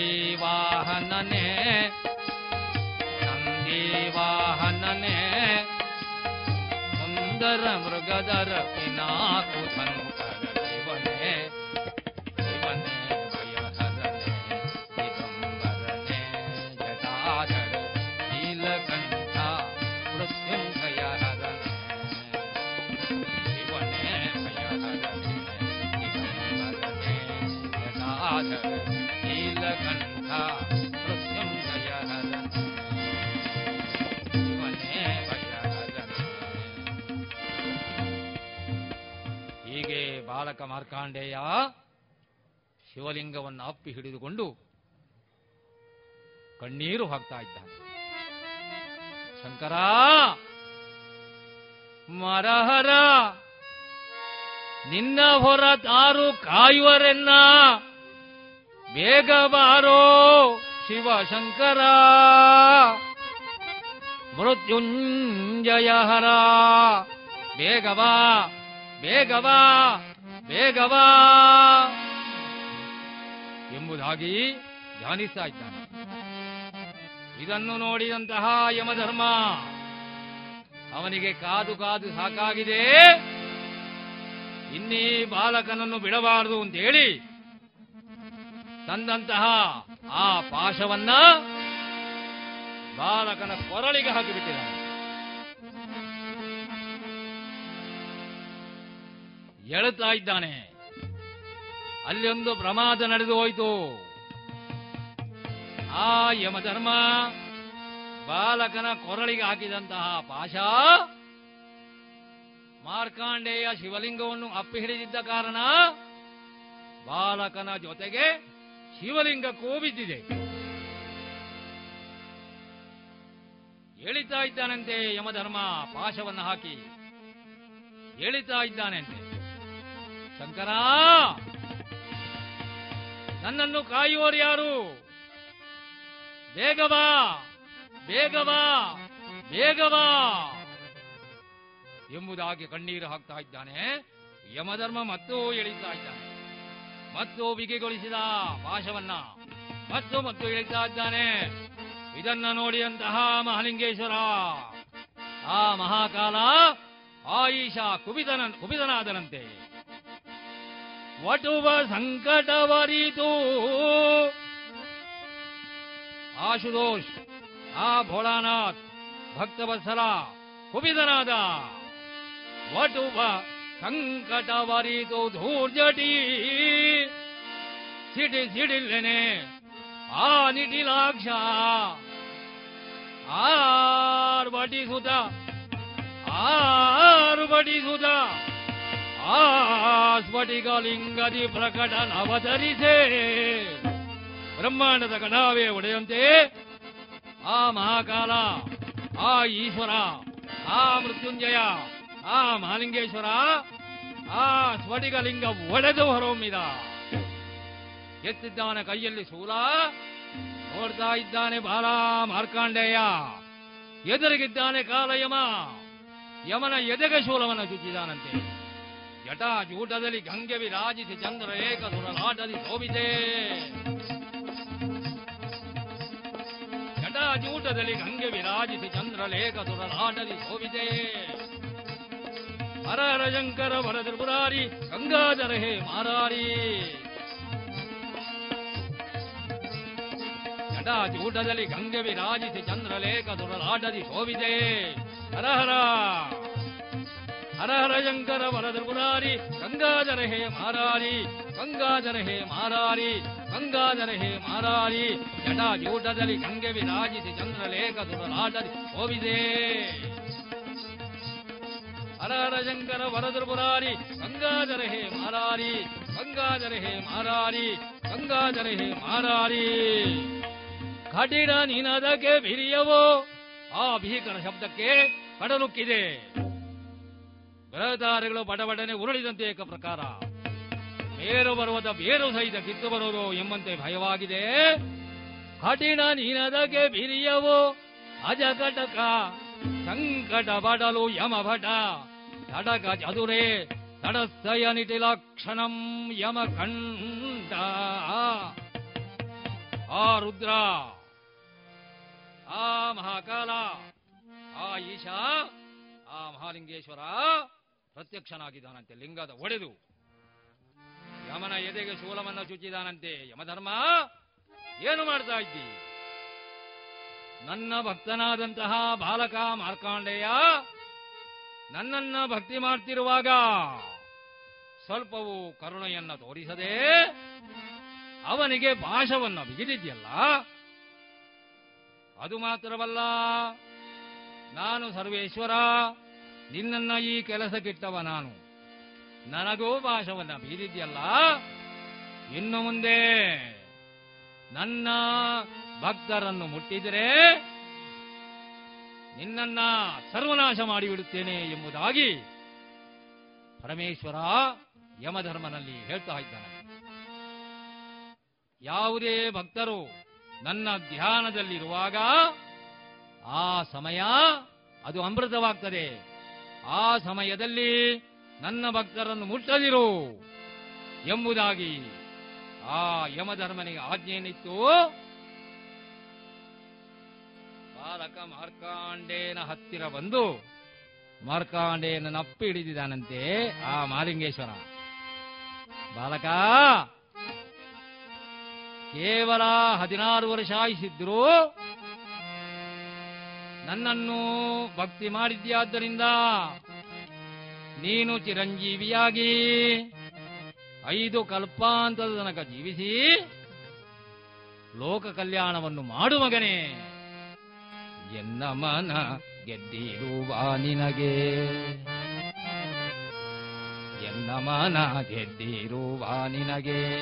ನಂದಿವಾಹನನೆ ನಂದಿವಾಹನನೆ ಸುಂದರ ಮೃಗದರ ಪಿನಾಕು ಮಾರ್ಕಾಂಡೇಯ ಶಿವಲಿಂಗವನ್ನು ಅಪ್ಪಿ ಹಿಡಿದುಕೊಂಡು ಕಣ್ಣೀರು ಹಾಕ್ತಾ ಇದ್ದಾನೆ. ಶಂಕರ, ಮರಹರ, ನಿನ್ನ ಹೊರ ತಾರು ಕಾಯುವರೆನ್ನ ಬೇಗ ಬಾರೋ ಶಿವಶಂಕರ ಮೃತ್ಯುಂಜಯ ಹರ ಬೇಗವಾ ಬೇಗವಾ ಬೇಗವಾ ಎಂಬುದಾಗಿ ಧ್ಯಾನಿಸ್ತಾ ಇದ್ದಾನೆ ಇದನ್ನು ನೋಡಿದಂತಹ ಯಮಧರ್ಮ, ಅವನಿಗೆ ಕಾದು ಕಾದು ಸಾಕಾಗಿದೆ. ಇನ್ನೀ ಬಾಲಕನನ್ನು ಬಿಡಬಾರದು ಅಂತ ಹೇಳಿ ತಂದಂತಹ ಆ ಪಾಶವನ್ನ ಬಾಲಕನ ಕೊರಳಿಗೆ ಹಾಕಿಬಿಟ್ಟಿದ್ದಾನೆ. ಎಳುತ್ತಾ ಇದ್ದಾನೆ ಅಲ್ಲಿ ಒಂದು ಪ್ರಮಾದ ನಡೆದು ಹೋಯಿತು. ಆ ಯಮಧರ್ಮ ಬಾಲಕನ ಕೊರಳಿಗೆ ಹಾಕಿದಂತಹ ಪಾಶ ಮಾರ್ಕಾಂಡೇಯ ಶಿವಲಿಂಗವನ್ನು ಅಪ್ಪಿ ಹಿಡಿದಿದ್ದ ಕಾರಣ ಬಾಲಕನ ಜೊತೆಗೆ ಶಿವಲಿಂಗ ಬಿದ್ದಿದೆ ಎಳಿತಾ ಇದ್ದಾನಂತೆ ಯಮಧರ್ಮ ಪಾಶವನ್ನು ಹಾಕಿ. ಎಳಿತಾ ಇದ್ದಾನಂತೆ ಶಂಕರ! ನನ್ನನ್ನು ಕಾಯುವವರು ಯಾರು? ಬೇಗವಾ ಬೇಗವಾ ಬೇಗವಾ ಎಂಬುದಾಗಿ ಕಣ್ಣೀರು ಹಾಕ್ತಾ ಇದ್ದಾನೆ. ಯಮಧರ್ಮ ಮತ್ತೂ ಎಳಿತಾ ಇದ್ದಾನೆ. ಮತ್ತು ಬಿಗಿಗೊಳಿಸಿದ ಪಾಶವನ್ನ ಮತ್ತು ಮತ್ತು ಎಳಿತಾ ಇದ್ದಾನೆ. ಇದನ್ನ ನೋಡಿದಂತಹ ಮಹಾಲಿಂಗೇಶ್ವರ. ಆ ಮಹಾಕಾಲ ಆಯಿಷ ಕುಬಿತನ ಕುಬಿತನಾದನಂತೆ ವಟುವ ಸಂಕಟವರಿತು. ಆಶುದೋಷ್ ಆ ಭೋಳಾನಾಥ್, ಭಕ್ತವತ್ಸಲ ಕುಬಿತನಾದ ವಟುವ ಸಂಕಟವರಿತು ಧೂರ್ಜಟಿ. ಸಿಡಿ ಸಿಡಿಲ್ಲೆನೆ, ಆ ನಿಟಿಲಾಕ್ಷ. ಆರ್ ಬಡಿಸುತ್ತ ಆರು ಬಡಿಸುತ್ತ ಆ ಸ್ಫಟಿಕಲಿಂಗದಿ ಪ್ರಕಟನವತರಿಸೆ ಬ್ರಹ್ಮಾಂಡದ ಕಣಾವೇ ಒಡೆಯಂತೆ. ಆ ಮಹಾಕಾಲ, ಆ ಈಶ್ವರ, ಆ ಮೃತ್ಯುಂಜಯ, ಆ ಮಹಾಲಿಂಗೇಶ್ವರ, ಆ ಸ್ಫಟಿಕಲಿಂಗ ಒಡೆದು ಹೊರಹೊಮ್ಮಿದ. ಎತ್ತಿದ್ದಾನೆ ಕೈಯಲ್ಲಿ ಶೂಲ ನೋಡ್ತಾ ಇದ್ದಾನೆ ಬಾಲ ಮಾರ್ಕಾಂಡೇಯ. ಎದುರಿಗಿದ್ದಾನೆ ಕಾಲಯಮ, ಯಮನ ಎದೆಗೆ ಶೂಲವನ್ನು ಚುಚ್ಚಿದಾನಂತೆ. ಜಟಾ ಜೂಟದಲ್ಲಿ ಗಂಗೆ ವಿರಾಜಿಸಿ ಚಂದ್ರ ಏಕ ಸುರನಾಟದಿ ಶೋಭಿತೆ ಜಟಾಜೂಟದಲ್ಲಿ ಗಂಗೆ ವಿರಾಜಿಸಿ ಚಂದ್ರಲೇಖ ಸುರನಾಟದಿ ಶೋಭಿತೆ ಹರ ಹರ ಶಂಕರ ವರ ತ್ರಿಪುರಾರಿ, ಗಂಗಾಧರ ಹೇ ಮಾರಾರಿ. ಜಟಾಜೂಟದಲ್ಲಿ ಗಂಗೆ ವಿರಾಜಿಸಿ ಚಂದ್ರಲೇಖ ಸುರನಾಟದಿ ಶೋಭಿತೆ ಹರ ಹರ. ಹರ ಹರ ಶಂಕರ ವರದ ಪುರಾರಿ ಗಂಗಾಧರ ಹೇ ಮಾರಾರಿ, ಗಂಗಾಧರ ಹೇ ಮಾರಾರಿ, ಗಂಗಾಧರ ಹೇ ಮಾರಾರಿ ಜಟಾ ಜೂಟದಲ್ಲಿ ಗಂಗೆ ವಿರಾಜಿಸಿ ಚಂದ್ರಲೇಖ ದುರಲಾಟದಿ ಹೋವಿದೆ. ಹರ ಹರ ಶಂಕರ ವರದ ಪುರಾರಿ ಗಂಗಾಧರ ಹೇ ಮಾರಾರಿ, ಗಂಗಾಧರ ಹೇ ಮಾರಾರಿ, ಗಂಗಾಧರ ಹೇ ಮಾರಾರಿ. ಕಠಿಣ ನಿನದಕ್ಕೆ ಬಿರಿಯವೋ, ಆ ಭೀಕರ ಶಬ್ದಕ್ಕೆ ಕಡಲುಕ್ಕಿದೆ. ಗ್ರಹತಾರೆಗಳು ಬಡಬಡನೆ ಉರುಳಿದಂತೆ ಏಕ ಪ್ರಕಾರ. ಬೇರು ಬರುವುದ ಬೇರು ಸಹಿತ ಕಿತ್ತು ಬರುವುದು ಎಂಬಂತೆ ಭಯವಾಗಿದೆ. ಕಠಿಣ ನೀನದಕ್ಕೆ ಬಿರಿಯವು ಅಜಕಟಕ, ಸಂಕಟ ಬಡಲು ಯಮಭಟ, ತಡಕ ಚದುರೆ, ತಡಸ್ಥಯ ನಿಟಿಲಕ್ಷಣಂ ಯಮ ಕಂಡ ಆ ರುದ್ರ, ಆ ಮಹಾಕಾಲ, ಆ ಈಶಾ, ಆ ಮಹಾಲಿಂಗೇಶ್ವರ ಪ್ರತ್ಯಕ್ಷನಾಗಿದ್ದಾನಂತೆ, ಲಿಂಗದ ಒಡೆದು. ಯಮನ ಎದೆಗೆ ಶೂಲವನ್ನು ಚುಚ್ಚಿದಾನಂತೆ, ಯಮಧರ್ಮ, ಏನು ಮಾಡ್ತಾ ಇದ್ದಿ? ನನ್ನ ಭಕ್ತನಾದಂತಹ ಬಾಲಕ ಮಾರ್ಕಾಂಡೇಯ, ನನ್ನನ್ನ ಭಕ್ತಿ ಮಾಡ್ತಿರುವಾಗ ಸ್ವಲ್ಪವೂ ಕರುಣೆಯನ್ನ ತೋರಿಸದೆ ಅವನಿಗೆ ಪಾಶವನ್ನು ಬಿಗಿದಿದೆಯಲ್ಲ ಅದು ಮಾತ್ರವಲ್ಲ, ನಾನು ಸರ್ವೇಶ್ವರ ನಿನ್ನನ್ನ ಈ ಕೆಲಸಕ್ಕಿಟ್ಟವ ನಾನು. ನನಗೂ ಭಾಷವನ್ನ ಬೀರಿದ್ಯಲ್ಲ? ಇನ್ನು ಮುಂದೆ ನನ್ನ ಭಕ್ತರನ್ನು ಮುಟ್ಟಿದರೆ ನಿನ್ನನ್ನ ಸರ್ವನಾಶ ಮಾಡಿಬಿಡುತ್ತೇನೆ ಎಂಬುದಾಗಿ ಪರಮೇಶ್ವರ ಯಮಧರ್ಮನಲ್ಲಿ ಹೇಳ್ತಾ ಇದ್ದಾನೆ. ಯಾವುದೇ ಭಕ್ತರು ನನ್ನ ಧ್ಯಾನದಲ್ಲಿರುವಾಗ ಆ ಸಮಯ ಅದು ಅಮೃತವಾಗ್ತದೆ. ಆ ಸಮಯದಲ್ಲಿ ನನ್ನ ಭಕ್ತರನ್ನು ಮುಟ್ಟದಿರು ಎಂಬುದಾಗಿ ಆ ಯಮಧರ್ಮನಿಗೆ ಆಜ್ಞೆಯನ್ನಿತ್ತು. ಬಾಲಕ ಮಾರ್ಕಾಂಡೇನ ಹತ್ತಿರ ಬಂದು ಮಾರ್ಕಾಂಡೇನ ನಪ್ಪಿ ಹಿಡಿದಿದ್ದಾನಂತೆ ಆ ಮಾಲಿಂಗೇಶ್ವರ. ಬಾಲಕ, ಕೇವಲ ಹದಿನಾರು ವರ್ಷ ಆಯಿಸಿದ್ರು ನನ್ನನ್ನು ಭಕ್ತಿ ಮಾಡಿದ್ಯಾದ್ದರಿಂದ ನೀನು ಚಿರಂಜೀವಿಯಾಗಿ ಐದು ಕಲ್ಪಾಂತದ ತನಕ ಜೀವಿಸಿ ಲೋಕ ಕಲ್ಯಾಣವನ್ನು ಮಾಡು ಮಗನೇ. ಎನ್ನ ಮನ ಗೆದ್ದಿರುವ ನಿನಗೆ. ಎನ್ನ ಮನ ಗೆದ್ದಿರುವ ನಿನಗೆ.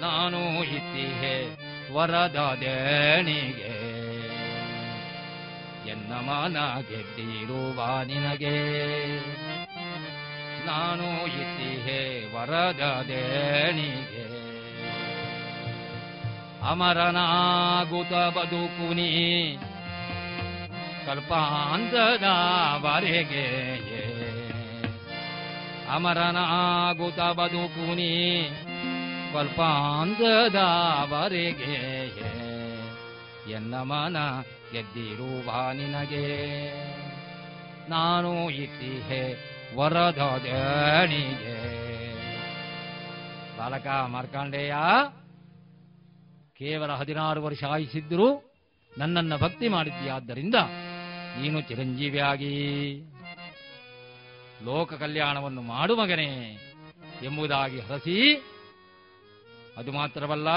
ನಾನು ಇತ್ತಿಹೆ ವರದ ದೇಣಿಗೆ ಎನ್ನ ಮಾನ ಗೆದ್ದಿರುವ ನಿನಗೆ. ನಾನು ಇತ್ತಿಹೆ ವರದ ದೇಣಿಗೆ ಅಮರನಾಗುತ ಬದುಕುನಿ ಕಲ್ಪಾಂತದವರೆಗೆ ಅಮರನಾಗುತ ಬದುಕುನಿ ಕಲ್ಪಾಂತದವರೆಗೆ ಎನ್ನ ಮನ ಗೆದ್ದಿರುವ ನಿನಗೆ ನಾನು ಇತಿಹೆ ವರದ ದೇಣಿಗೆ ಬಾಲಕ ಮಾರ್ಕಾಂಡೇಯ, ಕೇವಲ ಹದಿನಾರು ವರ್ಷ ಆಯಿಸಿದ್ರು ನನ್ನನ್ನ ಭಕ್ತಿ ಮಾಡಿದ್ದೀಯಾದ್ದರಿಂದ ನೀನು ಚಿರಂಜೀವಿಯಾಗಿ ಲೋಕ ಕಲ್ಯಾಣವನ್ನು ಮಾಡು ಮಗನೇ ಎಂಬುದಾಗಿ ಹರಸಿ, ಅದು ಮಾತ್ರವಲ್ಲ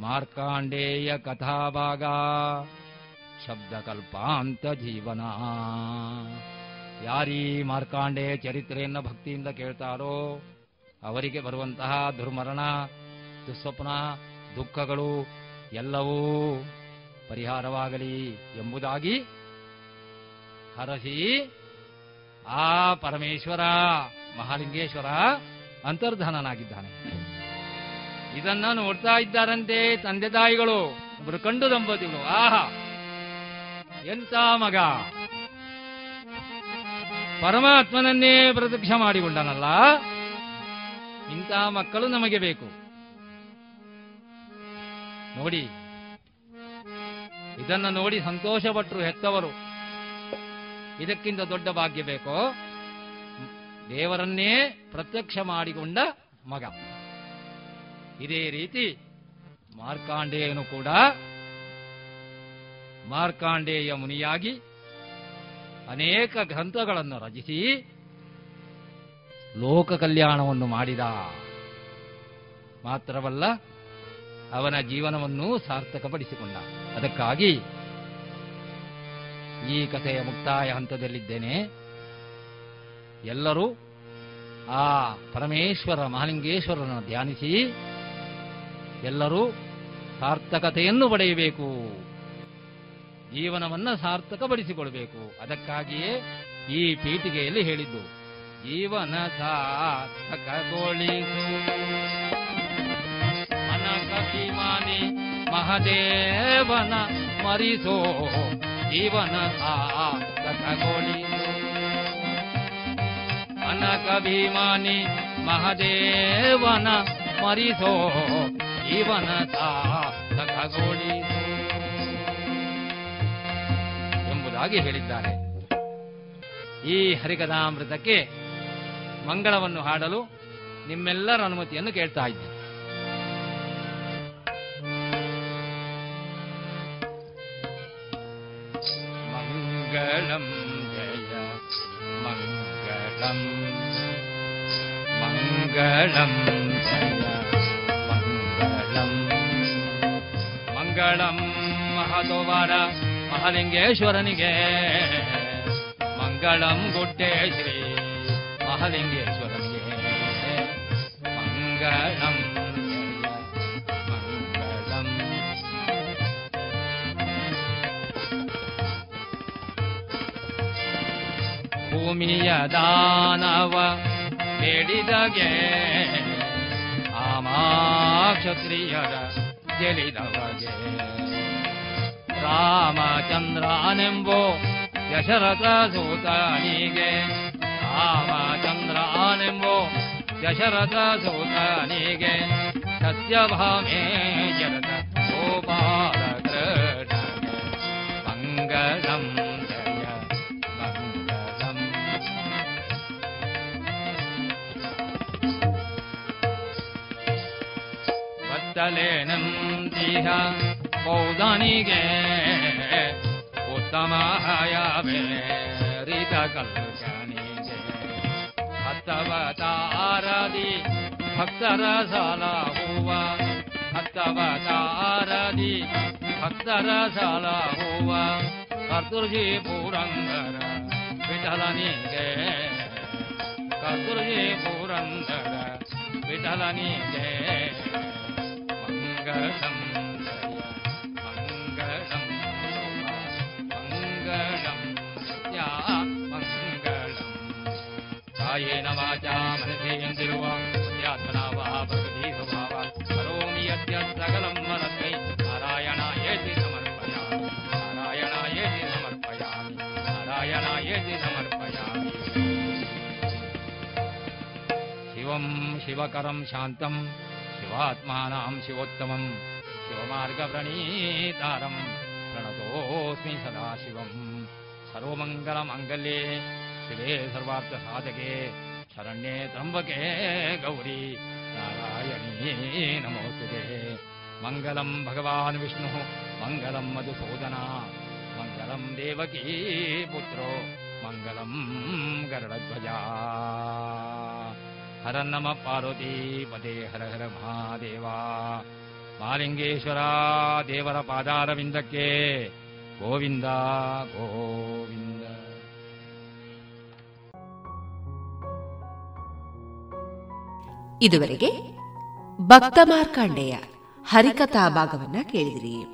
ಮಾರ್ಕಾಂಡೇಯ ಕಥಾಭಾಗ. ಶಬ್ದಕಲ್ಪಾಂತ ಜೀವನ ಯಾರೀ ಮಾರ್ಕಾಂಡೆ ಚರಿತ್ರೆಯನ್ನ ಭಕ್ತಿಯಿಂದ ಕೇಳ್ತಾರೋ, ಅವರಿಗೆ ಬರುವಂತಹ ದುರ್ಮರಣ, ದುಸ್ವಪ್ನ, ದುಃಖಗಳು ಎಲ್ಲವೂ ಪರಿಹಾರವಾಗಲಿ ಎಂಬುದಾಗಿ ಹರಸಿ ಆ ಪರಮೇಶ್ವರ ಮಹಾಲಿಂಗೇಶ್ವರ ಅಂತರ್ಧಾನನಾಗಿದ್ದಾನೆ. ಇದನ್ನ ನೋಡ್ತಾ ಇದ್ದಾರಂತೆ ತಂದೆ ತಾಯಿಗಳು. ಕಂಡು ದಂಪತಿಗಳು. ಆಹಾ! ಎಂತ ಮಗ? ಪರಮಾತ್ಮನನ್ನೇ ಪ್ರತ್ಯಕ್ಷ ಮಾಡಿಕೊಂಡನಲ್ಲ? ಇಂಥ ಮಕ್ಕಳು ನಮಗೆ ಬೇಕು. ನೋಡಿ, ಇದನ್ನ ನೋಡಿ ಸಂತೋಷಪಟ್ಟರು ಹೆತ್ತವರು. ಇದಕ್ಕಿಂತ ದೊಡ್ಡ ಭಾಗ್ಯ ಬೇಕೋ? ದೇವರನ್ನೇ ಪ್ರತ್ಯಕ್ಷ ಮಾಡಿಕೊಂಡ ಮಗ. ಇದೇ ರೀತಿ ಮಾರ್ಕಾಂಡೇಯನು ಕೂಡ ಮಾರ್ಕಾಂಡೇಯ ಮುನಿಯಾಗಿ ಅನೇಕ ಗ್ರಂಥಗಳನ್ನು ರಚಿಸಿ ಲೋಕ ಕಲ್ಯಾಣವನ್ನು ಮಾಡಿದ. ಮಾತ್ರವಲ್ಲ, ಅವನ ಜೀವನವನ್ನು ಸಾರ್ಥಕಪಡಿಸಿಕೊಂಡ. ಅದಕ್ಕಾಗಿ ಈ ಕಥೆಯ ಮುಕ್ತಾಯ ಹಂತದಲ್ಲಿದ್ದೇನೆ. ಎಲ್ಲರೂ ಆ ಪರಮೇಶ್ವರ ಮಹಾಲಿಂಗೇಶ್ವರನ ಧ್ಯಾನಿಸಿ ಎಲ್ಲರೂ ಸಾರ್ಥಕತೆಯನ್ನು ಪಡೆಯಬೇಕು. ಜೀವನವನ್ನ ಸಾರ್ಥಕಪಡಿಸಿಕೊಳ್ಬೇಕು. ಅದಕ್ಕಾಗಿಯೇ ಈ ಪೀಠಿಗೆಯಲ್ಲಿ ಹೇಳಿದ್ದು, ಜೀವನ ಸಾರ್ಥಕಗೊಳಿಸು ಅನಕಭಿಮಾನಿ ಮಹದೇವನ ಮರಿಸೋ, ಜೀವನ ಸಾರ್ಥಕಗೊಳಿಸು ಅನಕಭಿಮಾನಿ ಮಹದೇವನ ಮರಿಸೋ, ಜೀವನ ಸಾರ್ಥಕಗೊಳಿಸು ಹಾಗೆ ಹೇಳಿದ್ದಾರೆ. ಈ ಹರಿಕಥಾಮೃತಕ್ಕೆ ಮಂಗಳವನ್ನು ಹಾಡಲು ನಿಮ್ಮೆಲ್ಲರ ಅನುಮತಿಯನ್ನು ಕೇಳ್ತಾ ಇದ್ದೆ ಮಂಗಳಂ ಜಯ ಮಹದೋವಾರ ಮಹಾಲಿಂಗೇಶ್ವರನಿಗೆ. ಮಂಗಳಂ ಗುಡ್ಡೆ ಶ್ರೀ ಮಹಾಲಿಂಗೇಶ್ವರನಿಗೆ. ಮಂಗಳಂ ಭೂಮಿಯ ದಾನವ ಬೇಡಿದಗೆ ಆಮಾ ಕ್ಷತ್ರಿಯರ ಗೆಲಿದವಗೆ ರಾಮಚಂದ್ರನೆಂಬೋ ದಶರಥ ಸೂತನಿಗೆ ರಾಮಚಂದ್ರನೆಂಬೋ ದಶರಥ ಸೂತನಿಗೆ ಸತ್ಯಭಾಮೇ ಜರತ ಗೋಪಾಲ ಕೃಷ್ಣಗೆ ಮಂಗಳಂ ಜಯ ಮಂಗಳಂ ಬತ್ತಲೇನಂತಿಹ ಬೌದನಿಗೆ ಉತ್ತಮ ಹಯವೇರಿತ ಕಲ್ಕನಿಗೆ ಹತ್ತವತಾರದಿ ಭಕ್ತರ ಸಾಲ ಹೂವ ಹತ್ತವತಾರದಿ ಭಕ್ತರ ಸಾಲ ಹೂವ ಕರ್ತುರ್ಜಿ ಪುರಂದರ ವಿಠಲನಿಗೆ ಕರ್ತುರ್ಜಿ ಪುರಂದರ ವಿಠಲನಿಗೆ ಮಂಗಳಂ మంగళం యా మంగళం. కాయేన వాచా మనసేయంతిరువా యాత్మనా వా భగవీ స్వభావా కరోమి సకలం మనస్మై నారాయణాయేతి సమర్పయామి నారాయణాయేతి సమర్పయామి సమర్పయామి. శివం శివకరం శాంతం శివాత్మానాం శివోత్తమం శివమార్గ ప్రణీతారం ప్రణతోస్మి సదాశివం. सर्वमङ्गलमङ्गले शिवे सर्वार्थसाधके शरण्ये त्र्यम्बके गौरी नारायणी नमो सुके मङ्गलम् भगवान् विष्णुः मङ्गलम् मधुसूदना मङ्गलम् देवकी पुत्रो मङ्गलम् गरुडध्वजा। हर नमः पार्वतीपते हर हर महादेवा। मालिङ्गेश्वरा देवरपादारविन्दके ಗೋವಿಂದ ಗೋವಿಂದ. ಇದುವರೆಗೆ ಭಕ್ತ ಮಾರ್ಕಾಂಡೆಯ ಹರಿಕಥಾ ಭಾಗವನ್ನ ಕೇಳಿದಿರಿ.